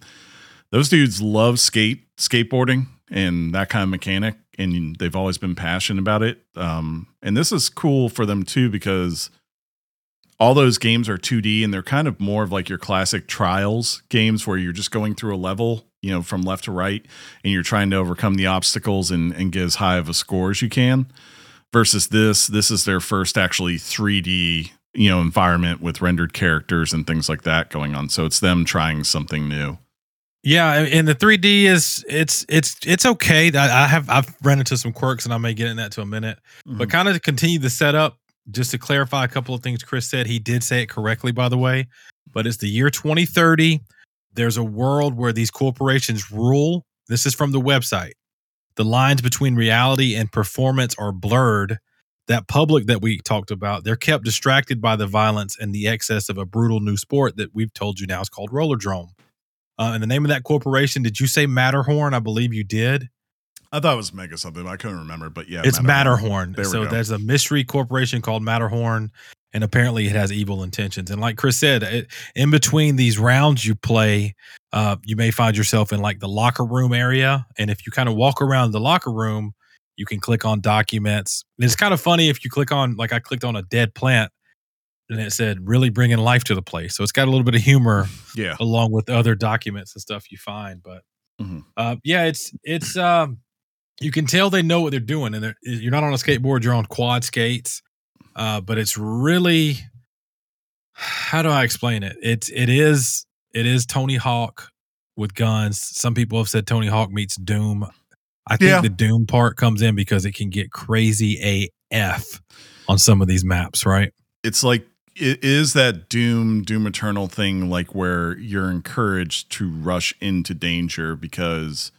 those dudes love skate skateboarding and that kind of mechanic, and they've always been passionate about it. Um, and this is cool for them too because all those games are 2D and they're kind of more of like your classic trials games where you're just going through a level, you know, from left to right, and you're trying to overcome the obstacles and, and get as high of a score as you can. Versus this, this is their first actually 3D, you know, environment with rendered characters and things like that going on. So it's them trying something new. Yeah, and the 3D is it's it's it's okay. I I have I've run into some quirks, and I may get in that to a minute. But mm-hmm. kind of to continue the setup, just to clarify a couple of things Chris said, he did say it correctly, by the way. But it's the year 2030. There's a world where these corporations rule. This is from the website. The lines between reality and performance are blurred. That public that we talked about, they're kept distracted by the violence and the excess of a brutal new sport that we've told you now is called rollerdrome. Uh, and the name of that corporation, did you say Matterhorn? I believe you did. I thought it was Mega something. I couldn't remember, but yeah, it's Matterhorn. There so there's a mystery corporation called Matterhorn, and apparently it has evil intentions. And like Chris said, it, in between these rounds you play, uh, you may find yourself in like the locker room area. And if you kind of walk around the locker room, you can click on documents. And it's kind of funny if you click on, like I clicked on a dead plant, and it said really bringing life to the place. So it's got a little bit of humor Yeah, along with other documents and stuff you find. But Mhm. uh, yeah, it's it's um, you can tell they know what they're doing, and they're, you're not on a skateboard; you're on quad skates. Uh, but it's really how do I explain it? It's it is it is Tony Hawk with guns. Some people have said Tony Hawk meets Doom. I think Yeah. the Doom part comes in because it can get crazy AF on some of these maps, right? it's like it is that doom doom eternal thing like where you're encouraged to rush into danger because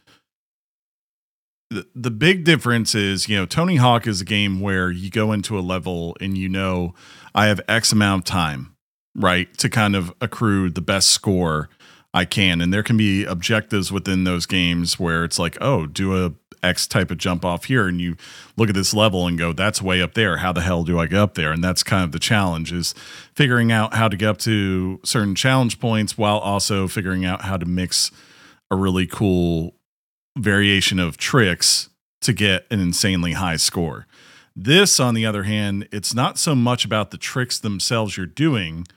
the, the big difference is you know tony hawk is a game where you go into a level and you know i have x amount of time right to kind of accrue the best score i can and there can be objectives within those games where it's like oh do a X type of jump off here, and you look at this level and go, that's way up there. How the hell do I get up there? And that's kind of the challenge is figuring out how to get up to certain challenge points while also figuring out how to mix a really cool variation of tricks to get an insanely high score. This, on the other hand, it's not so much about the tricks themselves you're doing.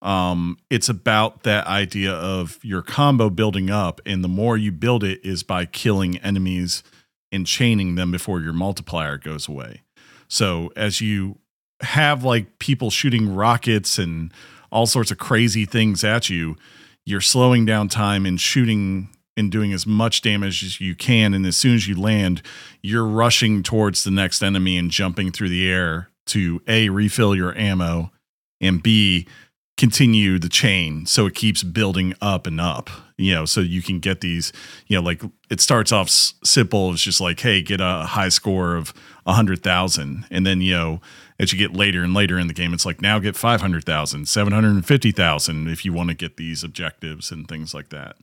Um, it's about that idea of your combo building up, and the more you build it is by killing enemies and chaining them before your multiplier goes away. So as you have like people shooting rockets and all sorts of crazy things at you, you're slowing down time and shooting and doing as much damage as you can. And as soon as you land, you're rushing towards the next enemy and jumping through the air to A, refill your ammo, and B, continue the chain so it keeps building up and up you know so you can get these you know like it starts off simple it's just like hey get a high score of 100000 and then you know as you get later and later in the game it's like now get 500000 750000 if you want to get these objectives and things like that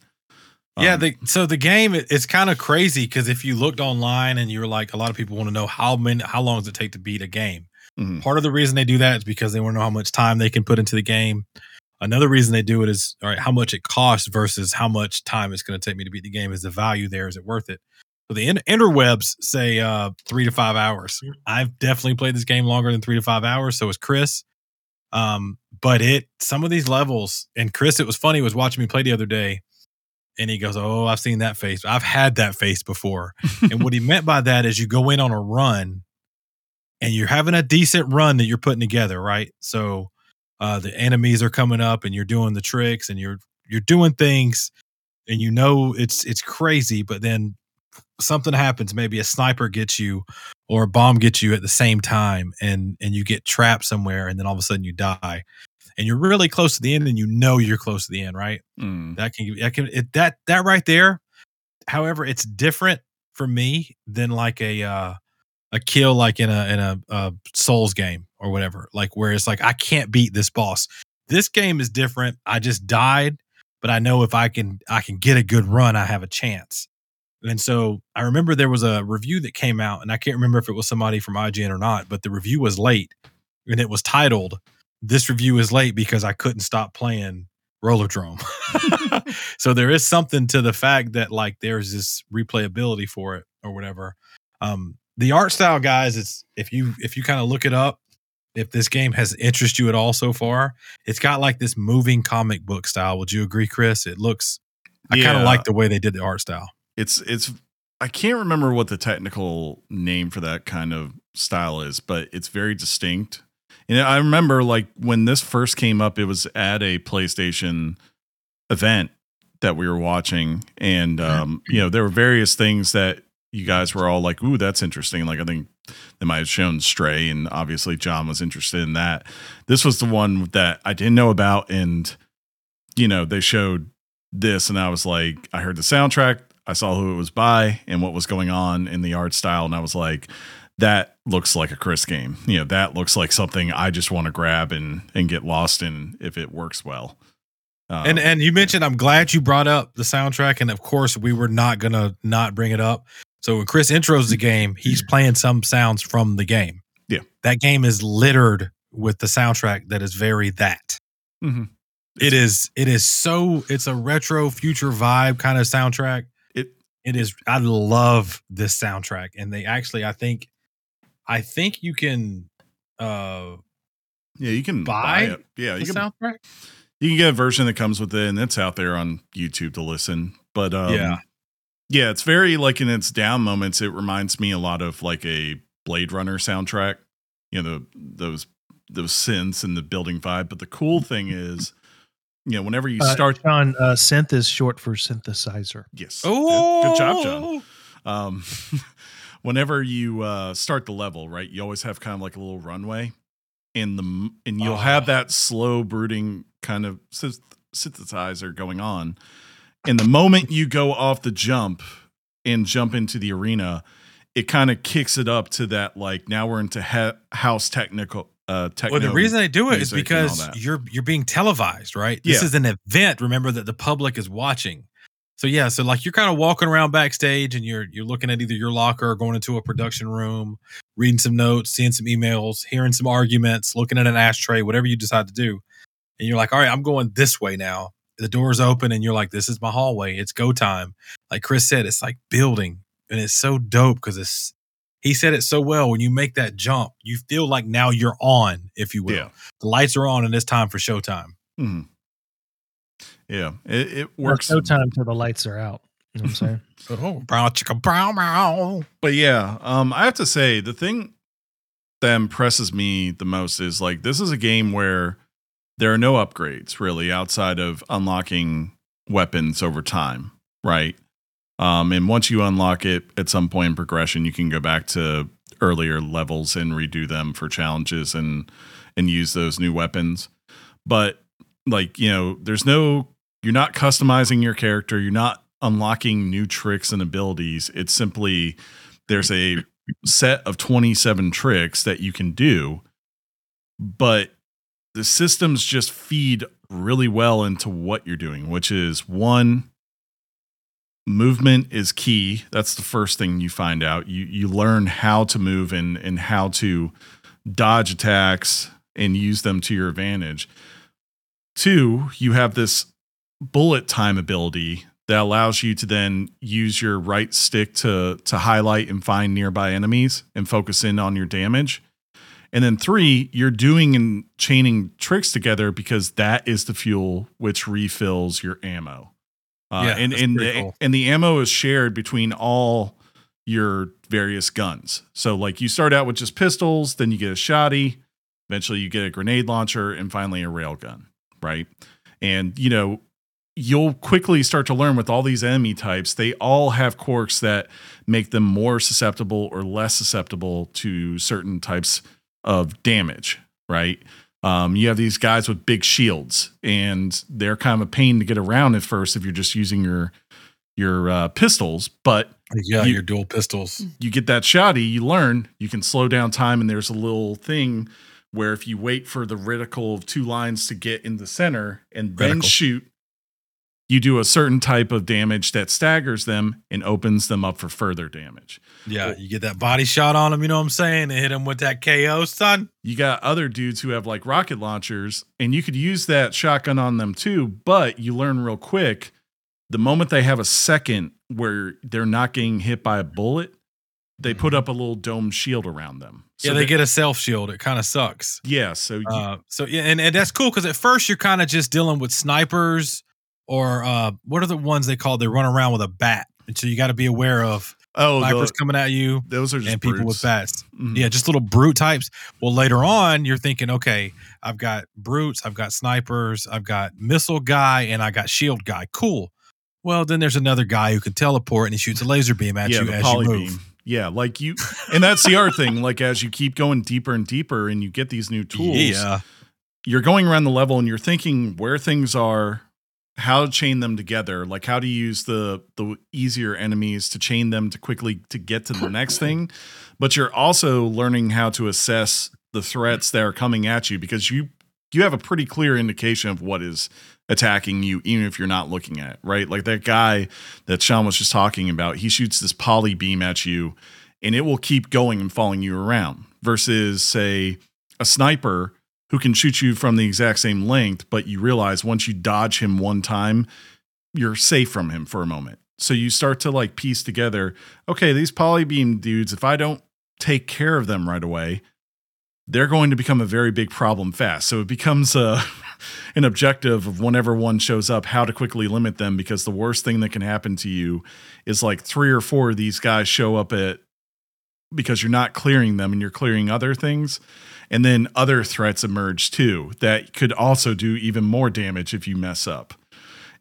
yeah, Um, the, so the game it- it's kind of crazy because if you looked online and you were like, a lot of people want to know how many, how long does it take to beat a game? mhm. Part of the reason they do that is because they want to know how much time they can put into the game. Another reason they do it is all right, how much it costs versus how much time it's going to take me to beat the game. Is the value there? Is it worth it? So the inter- interwebs say uh, three to five hours. I've definitely played this game longer than three to five hours. So is Chris. Um, but it some of these levels and Chris, it was funny. Was watching me play the other day, and he goes, "Oh, I've seen that face. I've had that face before." and what he meant by that is you go in on a run and you're having a decent run that you're putting together, right? So uh, the enemies are coming up and you're doing the tricks and you're you're doing things and you know it's it's crazy, but then something happens, maybe a sniper gets you or a bomb gets you at the same time and and you get trapped somewhere and then all of a sudden you die. And you're really close to the end and you know you're close to the end, right? Mm. that can that can it, that that right there however it's different for me than like a uh a kill like in a in a, uh souls game or whatever like where it's like i can't beat this boss this game is different i just died but i know if i can i can get a good run i have a chance and so i remember there was a review that came out and i can't remember if it was somebody from ign or not but the review was late and it was titled this review is late because i couldn't stop playing rollerdrome so there is something to the fact that like there's this replayability for it or whatever. Um the art style guys it's if you if you kind of look it up if this game has interest you at all so far it's got like this moving comic book style. Would you agree chris? It looks i kind of like the way they did the art style. It's it's I can't remember what the technical name for that kind of style is, but it's very distinct. And I remember like when this first came up, it was at a PlayStation event that we were watching, and um, you know there were various things that you guys were all like, "Ooh, that's interesting." Like I think they might have shown Stray, and obviously John was interested in that. This was the one that I didn't know about, and you know they showed this, and I was like, I heard the soundtrack, I saw who it was by, and what was going on in the art style, and I was like, that looks like a Chris game. You know, that looks like something I just want to grab and and get lost in if it works well. Um, and and you mentioned i'm glad you brought up the soundtrack and of course we were not gonna not bring it up so when chris intros the game he's playing some sounds from the game Yeah. that game is littered with the soundtrack that is very that mhm. it is it is so it's a retro future vibe kind of soundtrack It- it is i love this soundtrack and they actually i think i think you can uh yeah, you can Buy buy it. Yeah, the you can soundtrack you can get a version that comes with it, and it's out there on YouTube to listen. But um, Yeah. yeah, it's very like in its down moments. It reminds me a lot of like a Blade Runner soundtrack. You know, the those those synths and the building vibe. But the cool thing is, you know, whenever you Uh, start, John, uh, synth is short for synthesizer. yes, oh good job, John. um, whenever you uh, start the level, right, you always have kind of like a little runway, and the and you'll have that slow brooding kind of synthesizer going on. And the moment you go off the jump and jump into the arena, it kind of kicks it up to that like now we're into he- house technical uh techno. Well, the reason they do it is music and all because you're you're being televised, right? This Yeah. is an event. Remember that the public is watching. So yeah, so like you're kind of walking around backstage and you're you're looking at either your locker or going into a production room, reading some notes, seeing some emails, hearing some arguments, looking at an ashtray, whatever you decide to do. And you're like, all right, I'm going this way now. The door's open and you're like, this is my hallway. It's go time. Like Chris said, it's like building. And it's so dope because it's he said it so well. When you make that jump, you feel like now you're on, if you will. Yeah. The lights are on and it's time for showtime. Mhm. Yeah, it, it Works works. no time till the lights are out. You know what I'm saying? Oh, brown chicken, brown, brown. But yeah, um, I have to say the thing that impresses me the most is like this is a game where there are no upgrades really outside of unlocking weapons over time, right? Um, and once you unlock it at some point in progression, you can go back to earlier levels and redo them for challenges and and use those new weapons. But like you know, there's no you're not customizing your character. You're not unlocking new tricks and abilities. It's simply there's a set of 27 tricks that you can do, but the systems just feed really well into what you're doing, which is one movement is key. That's the first thing you find out. You you learn how to move and and how to dodge attacks and use them to your advantage. Two, you have this bullet time ability that allows you to then use your right stick to to highlight and find nearby enemies and focus in on your damage. And then three, you're doing and chaining tricks together because that is the fuel which refills your ammo. Uh, Yeah, and and the, cool. and the ammo is shared between all your various guns. So like you start out with just pistols, then you get a shotty, eventually you get a grenade launcher, and finally a railgun, right? And you know, you'll quickly start to learn with all these enemy types, they all have quirks that make them more susceptible or less susceptible to certain types of damage, right? Um, you have these guys with big shields, and they're kind of a pain to get around at first if you're just using your your uh, pistols. But Yeah, You- your dual pistols. you get that shoddy, you learn you can slow down time, and there's a little thing where if you wait for the reticle of two lines to get in the center and then Reticle. shoot, you do a certain type of damage that staggers them and opens them up for further damage. Yeah, you get that body shot on them, you know what I'm saying? And hit them with that KO, son. You got other dudes who have like rocket launchers, and you could use that shotgun on them too, but you learn real quick the moment they have a second where they're not getting hit by a bullet, they put up a little dome shield around them. yeah, they get a self shield. It kind of sucks. Yeah, so you, Uh, so yeah, and, and that's cool because at first you're kind of just dealing with snipers or uh, what are the ones they call? They run around with a bat, and so you got to be aware of oh, snipers the, coming at you those are just and people with brutes. bats. Mhm. Yeah, just little brute types. Well, later on, you're thinking, okay, I've got brutes, I've got snipers, I've got missile guy, and I got shield guy. Cool. Well, then there's another guy who can teleport and he shoots a laser beam at yeah, you as you move. beam. Yeah, like you, and that's the other thing. Like as you keep going deeper and deeper, and you get these new tools, Yeah, you're going around the level and you're thinking where things are, how to chain them together, like how to use the the easier enemies to chain them to quickly to get to the next thing. But you're also learning how to assess the threats that are coming at you because you you have a pretty clear indication of what is attacking you, even if you're not looking at it, right? Like that guy that Sean was just talking about, he shoots this poly beam at you and it will keep going and following you around versus say a sniper who can shoot you from the exact same length, but you realize once you dodge him one time, you're safe from him for a moment. So you start to like piece together, okay, these polybeam dudes, if I don't take care of them right away, they're going to become a very big problem fast. So it becomes uh, a an objective of whenever one shows up, how to quickly limit them because the worst thing that can happen to you is like three or four of these guys show up at because you're not clearing them and you're clearing other things. And then other threats emerge too that could also do even more damage if you mess up.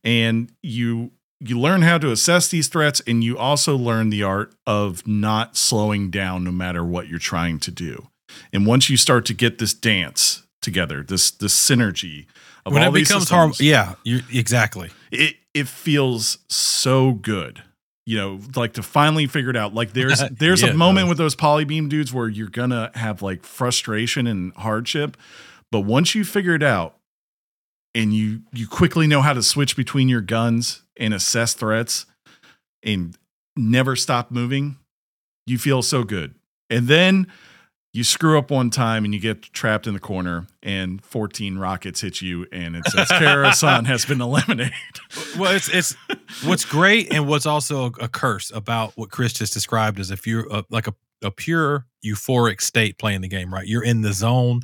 And you you learn how to assess these threats and you also learn the art of not slowing down no matter what you're trying to do. And once you start to get this dance together, this this synergy of when all it these becomes harm, systems, yeah, you exactly. it it feels so good. You know, like to finally figure it out. Like there's there's Yeah, a moment does. with those polybeam dudes where you're gonna have like frustration and hardship, but once you figure it out and you you quickly know how to switch between your guns and assess threats and never stop moving, you feel so good. And then you screw up one time and you get trapped in the corner and 14 rockets hit you and it says Kara Hassan has been eliminated. Well, it's it's what's great and what's also a, curse about what Chris just described is if you're a, like a, a pure euphoric state playing the game, right? You're in the zone.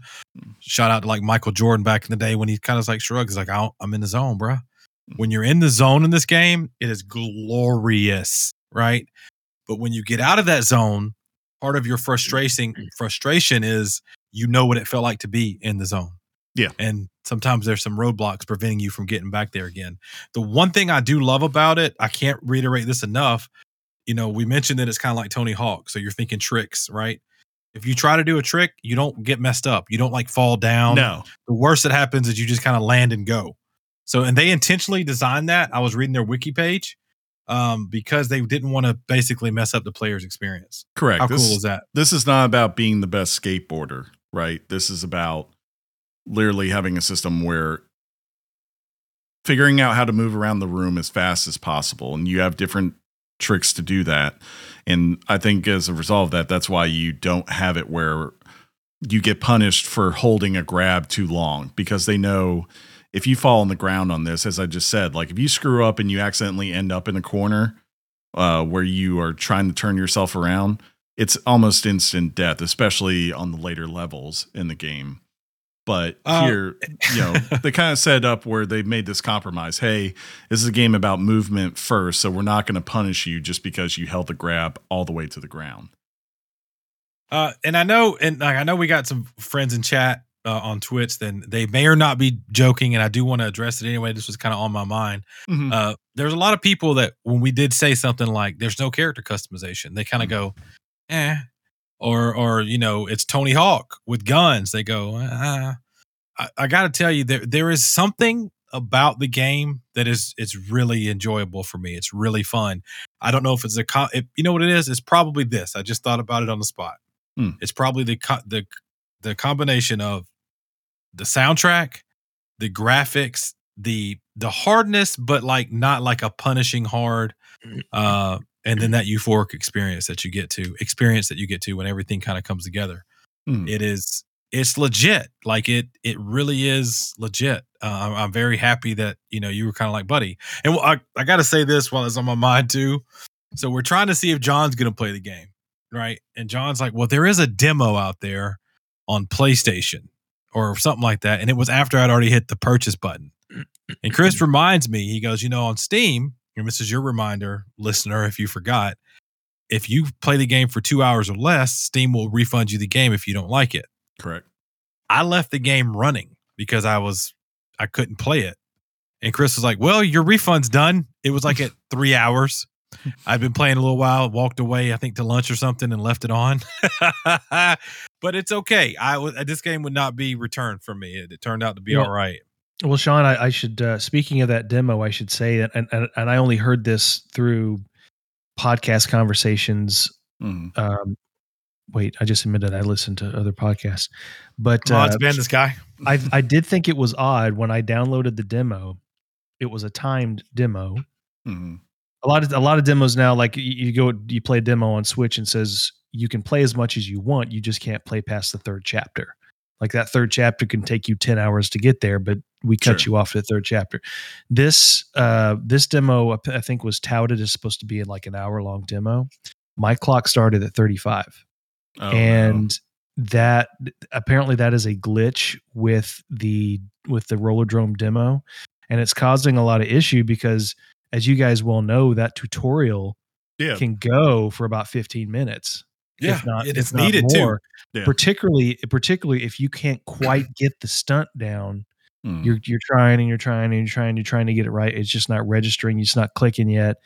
Shout out to like Michael Jordan back in the day when he kind of like shrugs, like, "I- I'm in the zone, bruh. When you're in the zone in this game, it is glorious, right? But when you get out of that zone, part of your frustration mm. frustration is you know what it felt like to be in the zone. Yeah. And sometimes there's some roadblocks preventing you from getting back there again. The one thing I do love about it, I can't reiterate this enough. You know, we mentioned that it's kind of like Tony Hawk. So you're thinking tricks, right? If you try to do a trick, you don't get messed up. You don't like fall down. no. The worst that happens is you just kind of land and go. So, and they intentionally designed that. I was reading their wiki page um, because they didn't want to basically mess up the player's experience. Correct. How this, cool is that? This is not about being the best skateboarder, right? This is about literally having a system where figuring out how to move around the room as fast as possible. And you have different tricks to do that. And I think as a result of that, that's why you don't have it where you get punished for holding a grab too long because they know if you fall on the ground on this, as I just said, like if you screw up and you accidentally end up in a corner uh, where you are trying to turn yourself around, it's almost instant death, especially on the later levels in the game. But Uh, here, you know, they kind of set up where they made this compromise. Hey, this is a game about movement first, so we're not going to punish you just because you held the grab all the way to the ground. Uh, and I know, and like, I know we got some friends in chat uh, on Twitch. Then they may or not be joking, and I do want to address it anyway. This was kind of on my mind. Mhm. Uh, there's a lot of people that when we did say something like "there's no character customization," they kind of go, "eh," or or you know, it's Tony Hawk with guns. They go, ah. I, I got to tell you, there there is something about the game that is it's really enjoyable for me. It's really fun. I don't know if it's a co- if, you know what it is. It's probably this. I just thought about it on the spot. Hmm. It's probably the co- the the combination of the soundtrack, the graphics, the the hardness, but like not like a punishing hard, uh, and then that euphoric experience that you get to experience that you get to when everything kind of comes together. Hmm. It is it's legit. Like it it really is legit. Uh, I'm, I'm very happy that you know you were kind of like buddy. And I I got to say this while it's on my mind too. So we're trying to see if John's going to play the game, right? And John's like, well, there is a demo out there on PlayStation or something like that. And it was after I'd already hit the purchase button. And Chris mm-hmm. reminds me, he goes, you know, on Steam, and this is your reminder, listener, if you forgot, if you play the game for two hours or less, Steam will refund you the game if you don't like it. Correct. I left the game running because I was I couldn't play it. And Chris was like, Well, your refund's done. It was like at three hours. I'd been playing a little while, walked away, I think to lunch or something, and left it on. but it's okay. I w- this game would not be returned for me. It, it turned out to be Well, all right. Well, Sean, I, I should. Uh, speaking of that demo, I should say, and, and and I only heard this through podcast conversations. Mhm. Um, wait, I just admitted I listened to other podcasts, but Come on, uh, let's ban this guy. I I did think it was odd when I downloaded the demo. It was a timed demo. Mhm. A lot of a lot of demos now, like you, you go you play a demo on Switch and says you can play as much as you want. You just can't play past the third chapter. Like that third chapter can take you ten hours to get there, but we cut Sure. you off at the third chapter. This uh this demo I think was touted as supposed to be in like an hour long demo. My clock started at thirty five Oh, no. and that apparently that is a glitch with the with the roller rollerdrome demo and it's causing a lot of issue because as you guys well know that tutorial yeah, can go for about 15 minutes Yeah, if not it is needed too. Yeah. particularly particularly if you can't quite get the stunt down Mhm. you're you're trying and you're trying and you're trying you're trying to get it right it's just not registering it's not clicking yet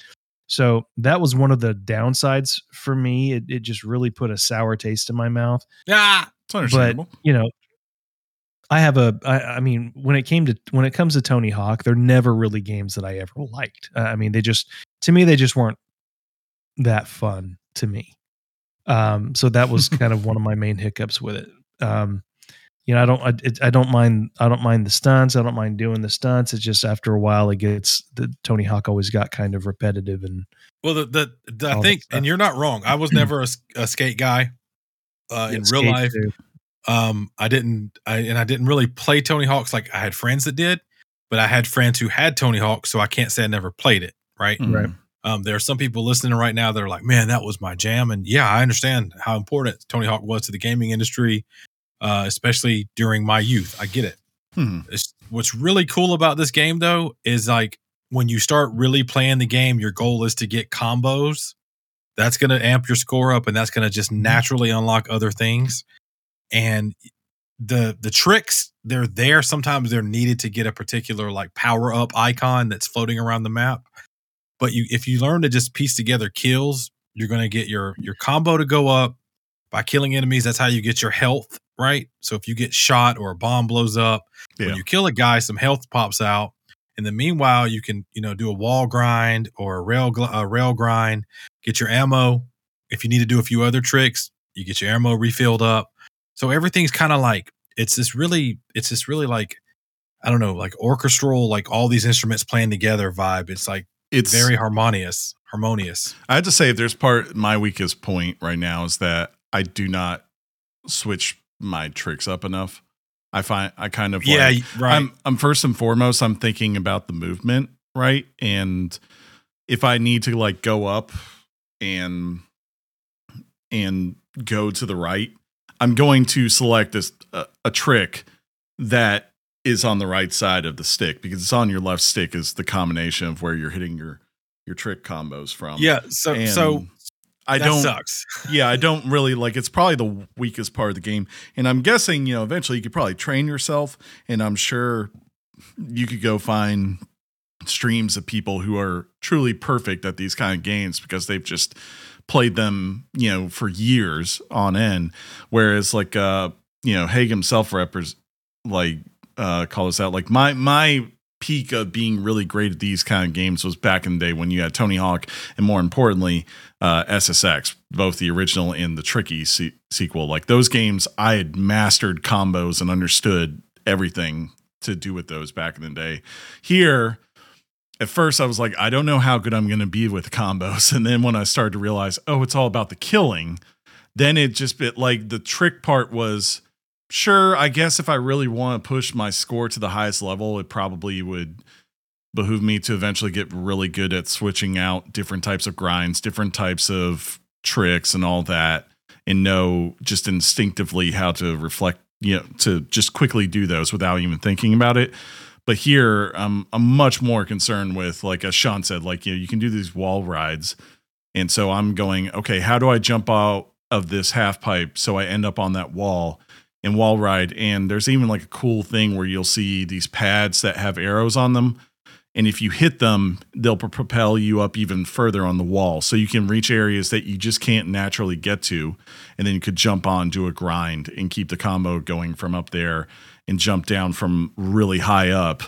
so that was one of the downsides for me it, it just really put a sour taste in my mouth Yeah, It's understandable. But you know, I have a. I, I mean, when it came to when it comes to Tony Hawk, they're never really games that I ever liked. Uh, I mean, they just to me they just weren't that fun to me. Um, so that was kind of one of my main hiccups with it. Um, you know, I don't, I, it, I don't mind, I don't mind the stunts. I don't mind doing the stunts. It's just after a while, it gets the Tony Hawk always got kind of repetitive and. Well, the, the, the I think, and you're not wrong. I was never a skate guy uh, in real life. too. Um, I didn't, I and I didn't really play Tony Hawk's. Like I had friends that did, but I had friends who had Tony Hawk, so I can't say I never played it. Right. Mm. Right. Um, there are some people listening right now that are like, "Man, that was my jam," and yeah, I understand how important Tony Hawk was to the gaming industry, uh, especially during my youth. I get it. Hmm. It's, what's really cool about this game, though, is like when you start really playing the game, your goal is to get combos. That's going to amp your score up, and that's going to just naturally unlock other things. And the the tricks, they're there. Sometimes they're needed to get a particular like power up icon that's floating around the map. But you, if you learn to just piece together kills, you're going to get your your combo to go up by killing enemies. That's how you get your health right. So if you get shot or a bomb blows up, Yeah. when you kill a guy, some health pops out. In the meanwhile, you can you know do a wall grind or a rail a rail grind, get your ammo. If you need to do a few other tricks, you get your ammo refilled up. So everything's kind of like it's this really it's this really like I don't know like orchestral like all these instruments playing together vibe. It's like It's very harmonious harmonious. I had to say, if there's part my weakest point right now is that I do not switch my tricks up enough. I find I kind of yeah, like, right. I'm I'm first and foremost I'm thinking about the movement, right? And if I need to like go up and and go to the right, I'm going to select this a trick that is on the right side of the stick because it's on your left stick is the combination of where you're hitting your your trick combos from. yeah, so And so I that don't sucks. yeah, I don't really like it's probably the weakest part of the game. And I'm guessing, you know, eventually you could probably train yourself and I'm sure you could go find streams of people who are truly perfect at these kind of games because they've just played them, you know, for years on end. Whereas like uh, you know, Haig himself repres like uh call us out. Like my my peak of being really great at these kind of games was back in the day when you had Tony Hawk and more importantly uh, SSX, both the original and the tricky se- sequel. Like those games, I had mastered combos and understood everything to do with those back in the day. Here, at first, I was like, I don't know how good I'm going to be with combos. And then when I started to realize, oh, it's all about the killing, then it just bit like the trick part was sure, I guess if I really want to push my score to the highest level, it probably would behoove me to eventually get really good at switching out different types of grinds, different types of tricks, and all that, and know just instinctively how to reflect, you know, to just quickly do those without even thinking about it. But here, I'm much more concerned with, like as Sean said, like you know, you can do these wall rides, and so I'm going, okay, how do I jump out of this half pipe so I end up on that wall? And wall ride and there's even like a cool thing where you'll see these pads that have arrows on them and if you hit them they'll propel you up even further on the wall. So you can reach areas that you just can't naturally get to and then you could jump on do a grind and keep the combo going from up there and jump down from really high up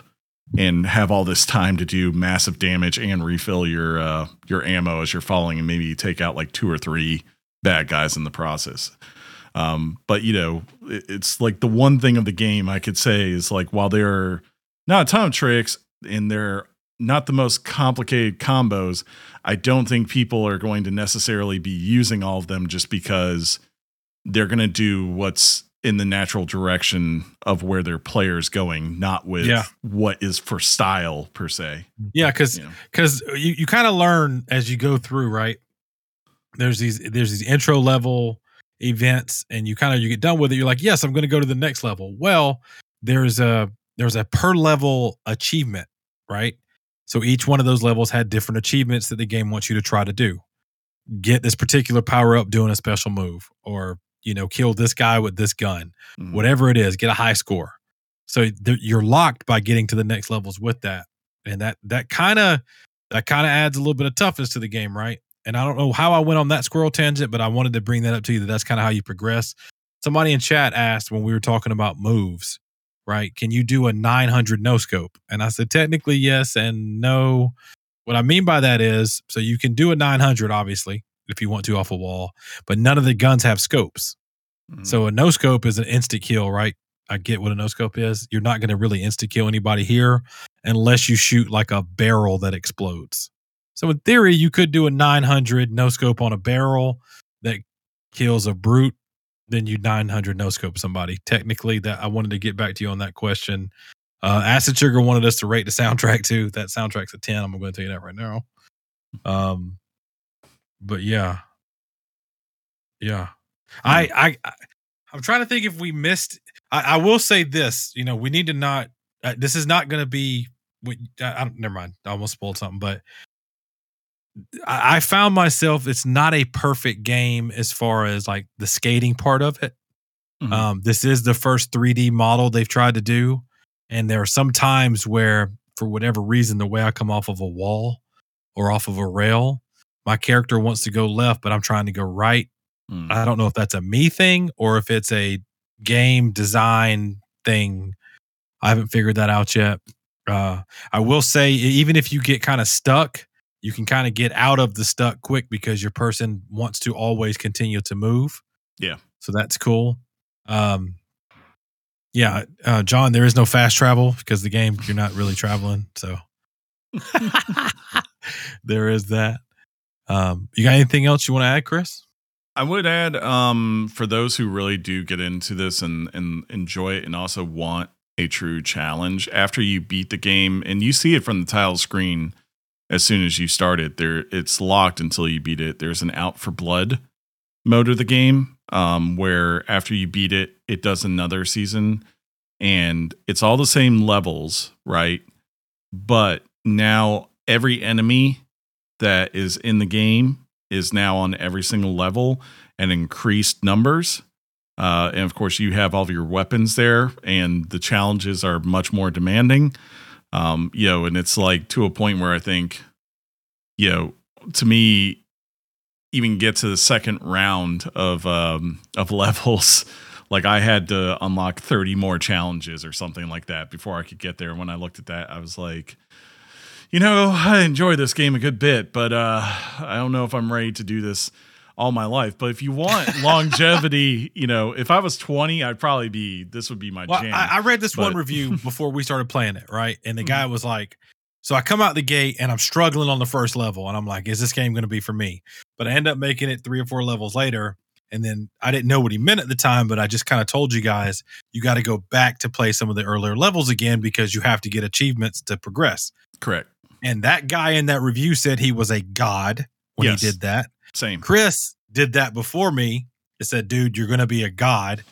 and have all this time to do massive damage and refill your uh, your ammo as you're falling and maybe take out like two or three bad guys in the process um, but you know, it, it's like the one thing of the game I could say is like while there are not a ton of tricks and they're not the most complicated combos, I don't think people are going to necessarily be using all of them just because they're going to do what's in the natural direction of where their player's going, not with Yeah. what is for style per se. Yeah, because You know? because you, you kind of learn as you go through, right? There's these there's these intro level events, and you kind of you get done with it. You're like, yes, I'm going to go to the next level. Well, there's a there's a per level achievement, right? So each one of those levels had different achievements that the game wants you to try to do. Get this particular power up doing a special move, or you know, kill this guy with this gun Mhm. whatever it is, get a high score. So you're locked by getting to the next levels with that, and that that kind of that kind of adds a little bit of toughness to the game, right? And I don't know how I went on that squirrel tangent, but I wanted to bring that up to you. That that's kind of how you progress. somebody in chat asked when we were talking about moves, right? Can you do a 900 no scope? And I said, technically, yes and no. What I mean by that is, so you can do a 900, obviously, if you want to off a wall, but none of the guns have scopes. Mm. So a no scope is an instant kill, right? I get what a no scope is. You're not going to really insta kill anybody here unless you shoot like a barrel that explodes. So in theory, you could do a 900 no scope on a barrel that kills a brute. Then you 900 no scope somebody. Technically, that I wanted to get back to you on that question. Uh, Acid Sugar wanted us to rate the soundtrack too. That soundtrack's a 10. I'm going to tell you that right now. Um, but yeah, yeah. I, I, I I'm trying to think if we missed. I, I will say this. You know, we need to not. Uh, this is not going to be. what- I, I don't. Never mind. I almost spoiled something, but I, found myself. It's not a perfect game as far as like the skating part of it. Mhm. Um, this is the first 3D model they've tried to do, and there are some times where, for whatever reason, the way I come off of a wall or off of a rail, my character wants to go left, but I'm trying to go right. Mm. I don't know if that's a me thing or if it's a game design thing. I haven't figured that out yet. Uh, I will say, even if you get kind of stuck, you can kind of get out of the stuck quick because your person wants to always continue to move. Yeah. So that's cool. Um, yeah, uh, John, there is no fast travel because the game you're not really traveling. So there is that. Um, you got anything else you want to add, Chris? I would add, um, for those who really do get into this and, and enjoy it and also want a true challenge, after you beat the game, and you see it from the tile screen as soon as you start it, there it's locked until you beat it. There's an out for blood mode of the game, um, where after you beat it, it does another season and it's all the same levels, right? But now every enemy that is in the game is now on every single level and increased numbers. Uh, and of course, you have all of your weapons there, and the challenges are much more demanding. Um, you know, and it's like to a point where I think, you know, to me, even get to the second round of um, of levels, like I had to unlock thirty more challenges or something like that before I could get there. And When I looked at that, I was like, you know, I enjoy this game a good bit, but uh, I don't know if I'm ready to do this all my life. But if you want longevity, you know, if I was 20, I'd probably be this would be my Well, jam. I, I read this one review before we started playing it, right? And the guy mm-hmm. was like, "So I come out the gate and I'm struggling on the first level, and I'm like, is this game going to be for me?" But I end up making it three or four levels later, and then I didn't know what he meant at the time, but I just kind of told you guys you got to go back to play some of the earlier levels again because you have to get achievements to progress. Correct. And that guy in that review said he was a god when Yes. he did that. Same. Chris did that before me. It said, dude, you're going to be a god.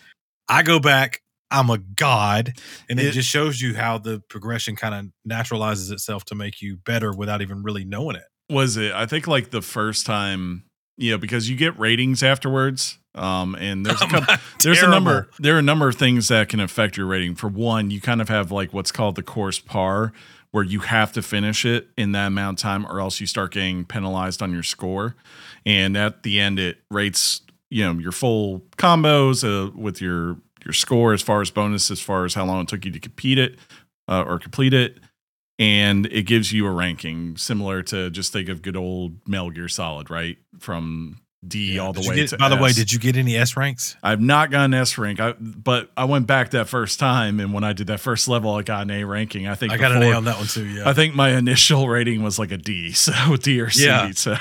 I go back, I'm a god. And it, It- just shows you how the progression kind of naturalizes itself to make you better without even really knowing it. was it i think like the first time you know because you get ratings afterwards um and there's a couple there's a number there are a number of things that can affect your rating for one you kind of have like what's called the course par where you have to finish it in that amount of time or else you start getting penalized on your score and at the end it rates you know your full combos uh, with your your score as far as bonus as far as how long it took you to compete it uh, or complete it and it gives you a ranking similar to just think of good old Metal Gear Solid, right? From D all the way get- to by the way, did you get any S ranks? I've not gotten S rank, I, but I went back that first time, and when I did that first level, I got an A ranking. I think I got an A on that one too. Yeah. I think my initial rating was like a D, so D or C. Yeah. So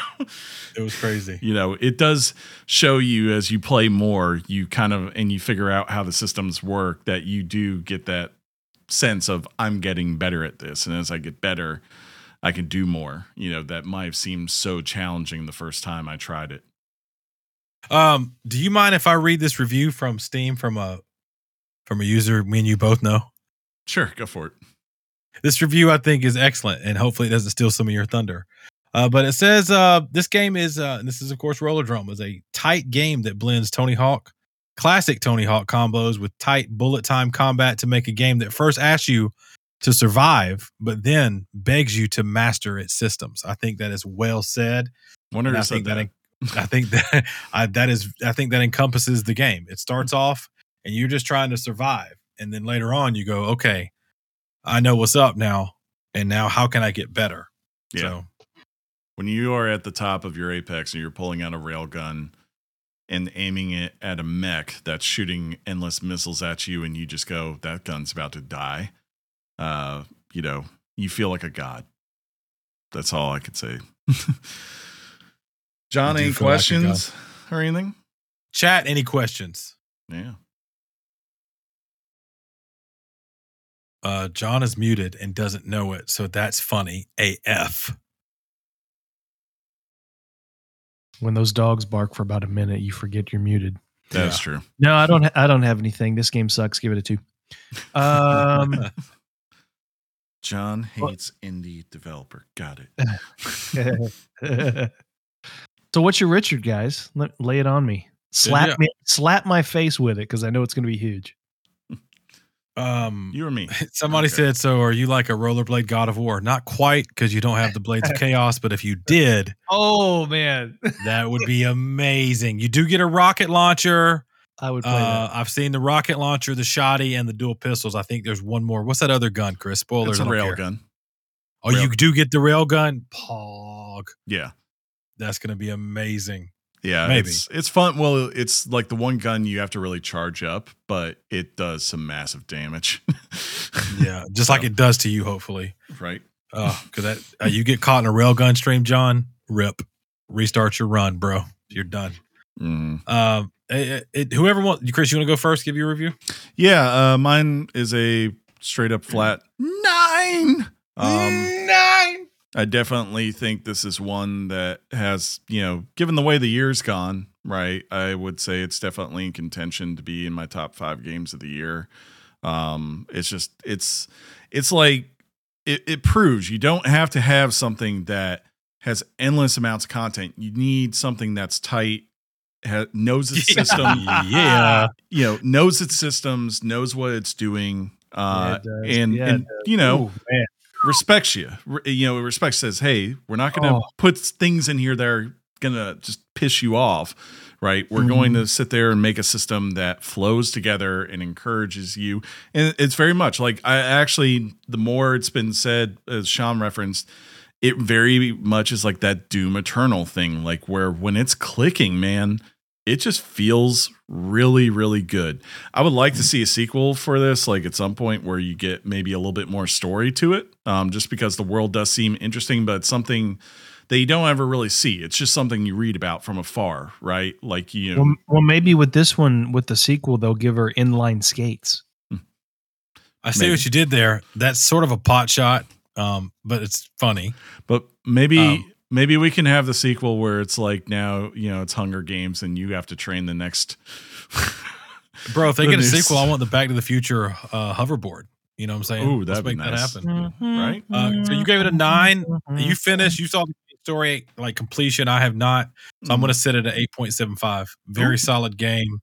it was crazy. you know, it does show you as you play more, you kind of and you figure out how the systems work that you do get that sense of I'm getting better at this, and as I get better, I can do more. You know, that might have seemed so challenging the first time I tried it. Um, do you mind if I read this review from Steam from a from a user me and you both know? Sure, go for it. This review I think is excellent, and hopefully it doesn't steal some of your thunder. Uh, but it says uh, this game is, uh, and this is of course Rollerdrome, is a tight game that blends Tony Hawk, classic Tony Hawk combos with tight bullet time combat to make a game that first asks you to survive, but then begs you to master its systems. I think that is well said. Wonder who said that, that. I think that I, that is I think that encompasses the game. It starts off and you're just trying to survive, and then later on you go, okay, I know what's up now, and now how can I get better? Yeah. So when you are at the top of your apex and you're pulling out a railgun and aiming it at a mech that's shooting endless missiles at you and you just go that gun's about to die uh you know you feel like a god that's all i could say john any feel like questions or anything chat. Any questions? yeah Uh, John is muted and doesn't know it, so that's funny. AF. When those dogs bark for about a minute, you forget you're muted. that's Yeah. true No, I don't. Ha- I don't have anything. This game sucks. Give it a two. Um, john Well- hates indie developer got it so what's your Richard, guys? Let, lay it on me. Slap yeah. me. Slap my face with it because I know it's going to be huge. Um, you or me somebody Okay. said, "So are you like a rollerblade God of War?" Not quite, because you don't have the blades of chaos. But if you did, Oh man, that would be amazing. You do get a rocket launcher. I would play Uh, I've seen the rocket launcher, the shoddy, and the dual pistols. I think there's one more. What's that other gun, Chris? Spoilers. it's a I don't rail care. gun Oh, you Rail- do get the rail gun. Pog. yeah That's gonna be amazing. Yeah, Maybe. it's it's fun. Well, it's like the one gun you have to really charge up, but it does some massive damage. Yeah, just like So, it does to you. Hopefully, right. oh, because that uh, you get caught in a rail gun stream, John. Rip. Restart your run, bro. You're done. Mm. Um, it, it, whoever wants, Chris, you want to go first? Give your review. Yeah, uh, mine is a straight up flat nine. Um, Nine. I definitely think this is one that has, you know, given the way the year's gone, right? I would say it's definitely in contention to be in my top five games of the year. Um, it's just, it's, it's like it, it proves you don't have to have something that has endless amounts of content. You need something that's tight, ha- knows its Yeah. system, Yeah. you know, knows its systems, knows what it's doing, uh, it and Yeah, it and you know, Ooh. Respects you. You know, respect says, "Hey, we're not going to Oh. put things in here that are going to just piss you off." Right? We're going Mhm. to sit there and make a system that flows together and encourages you. And it's very much like I actually, the more it's been said, as Sean referenced, it very much is like that Doom Eternal thing, like where when it's clicking, man, it just feels really, really good. I would like to see a sequel for this, like at some point where you get maybe a little bit more story to it, um, just because the world does seem interesting, but it's something that you don't ever really see. It's just something you read about from afar, right? Like you know, Well, well, maybe with this one, with the sequel, they'll give her inline skates. I see Maybe. what you did there. That's sort of a pot shot, um, but it's funny. but maybe. Um, Maybe we can have the sequel where it's like now, you know, it's Hunger Games and you have to train the next. Bro, if they The get a new sequel, I want the Back to the Future uh, hoverboard. You know what I'm saying? Ooh, Let's that'd be make that nice. happen. Right? Uh, so you gave it a nine. Mm-hmm. You finished. You saw the story like completion. I have not. So I'm Mhm. going to sit it at 8.75. Very Ooh. solid game.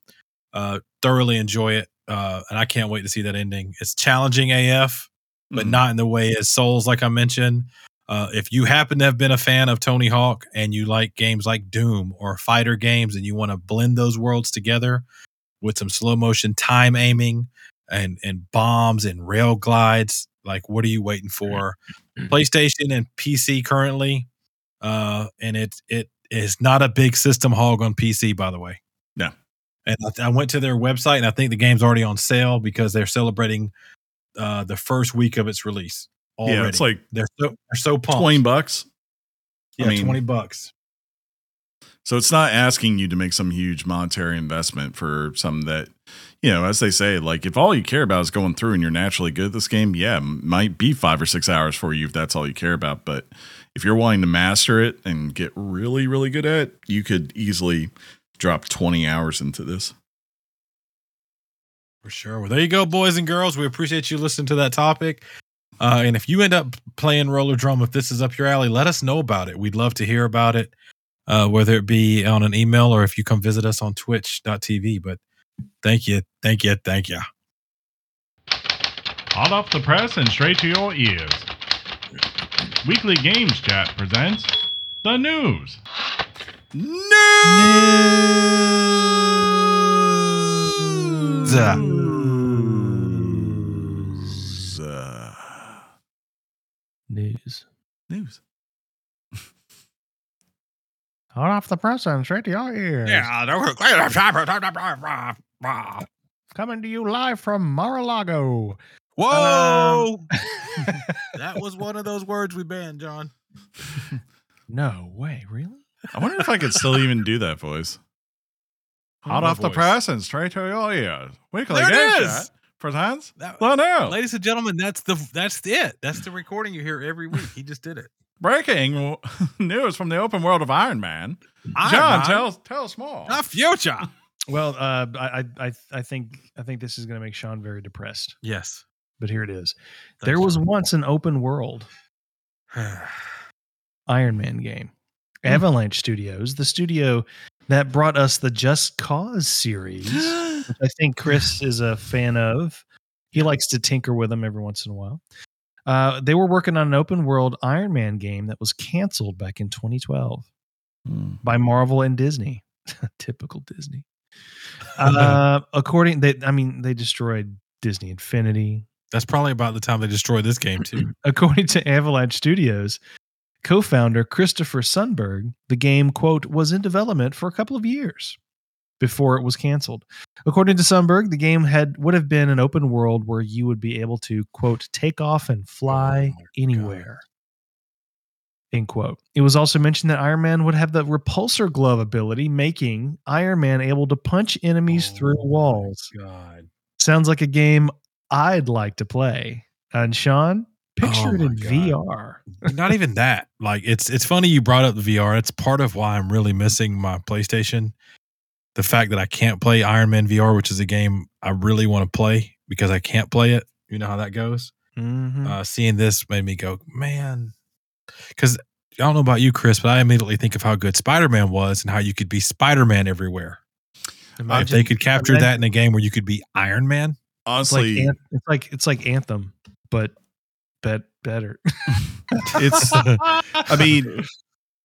Uh, thoroughly enjoy it. Uh, and I can't wait to see that ending. It's challenging AF, but Mhm. not in the way as Souls, like I mentioned. Uh, if you happen to have been a fan of Tony Hawk and you like games like Doom or fighter games and you want to blend those worlds together with some slow motion time aiming and and bombs and rail glides, like what are you waiting for? PlayStation and PC currently, uh, and it it is not a big system hog on PC, by the way. No. And I, I went to their website and I think the game's already on sale because they're celebrating uh, the first week of its release. Already. Yeah, it's like they're so they're so pumped. 20 bucks. yeah, I mean- twenty bucks. So it's not asking you to make some huge monetary investment for some that, you know, as they say, like if all you care about is going through and you're naturally good at this game, yeah, might be five or six hours for you if that's all you care about. But if you're wanting to master it and get really, really good at it, you could easily drop 20 hours into this. For sure. Well, there you go, boys and girls. We appreciate you listening to that topic. Uh, and if you end up playing rollerdrome, if this is up your alley, let us know about it. We'd love to hear about it, uh, whether it be on an email or if you come visit us on twitch.tv. But thank you. Thank you. Thank you. Hot off the press and straight to your ears. Weekly Games Chat presents the news. News. News. News. news. Hot off the press and straight to your ears. Yeah. Coming to you live from Mar-a-Lago. Whoa! that was one of those words we banned, John. No way, really? I wonder if I could still even do that voice. Hot My off the voice. press and straight to your ears. Weekly There it game is. Chat. Presents. That- Well, now Ladies and gentlemen, that's the that's it. That's the recording you hear every week. He just did it. breaking news from the open world of Iron Man. Iron John, Man, tell tell us more. the future. Well, uh, I, I, I- I think, I think this is going to make Sean very depressed. Yes. But here it is. Thanks, there was once an open world Iron Man game. Avalanche Studios, the studio that brought us the Just Cause series, which I think Chris is a fan of. He likes to tinker with them every once in a while. Uh, they were working on an open world Iron Man game that was canceled back in 2012 Hmm. by Marvel and Disney. Typical Disney. Uh, according, they, I mean, they destroyed Disney Infinity, That's probably about the time they destroyed this game too. According to Avalanche Studios, co founder Christofer Sundberg, the game, quote, was in development for a couple of years before it was canceled. According to Sundberg, the game had would have been an open world where you would be able to, quote, take off and fly Oh anywhere. End quote. It was also mentioned that Iron Man would have the repulsor glove ability, making Iron Man able to punch enemies oh through Oh my walls. God. Sounds like a game I'd like to play. And Sean, picture Oh it in God. VR. Not even that. Like it's it's funny you brought up the VR. It's part of why I'm really missing my PlayStation. The fact that I can't play Iron Man VR, which is a game I really want to play because I can't play it. You know how that goes. Mhm. Uh, seeing this made me go, man. Because I don't know about you, Chris, but I immediately think of how good Spider Man was and how you could be Spider Man everywhere. if they could capture that in a game where you could be Iron Man, it's like, Honestly, it's like it's like Anthem, but bet better. it's. I mean,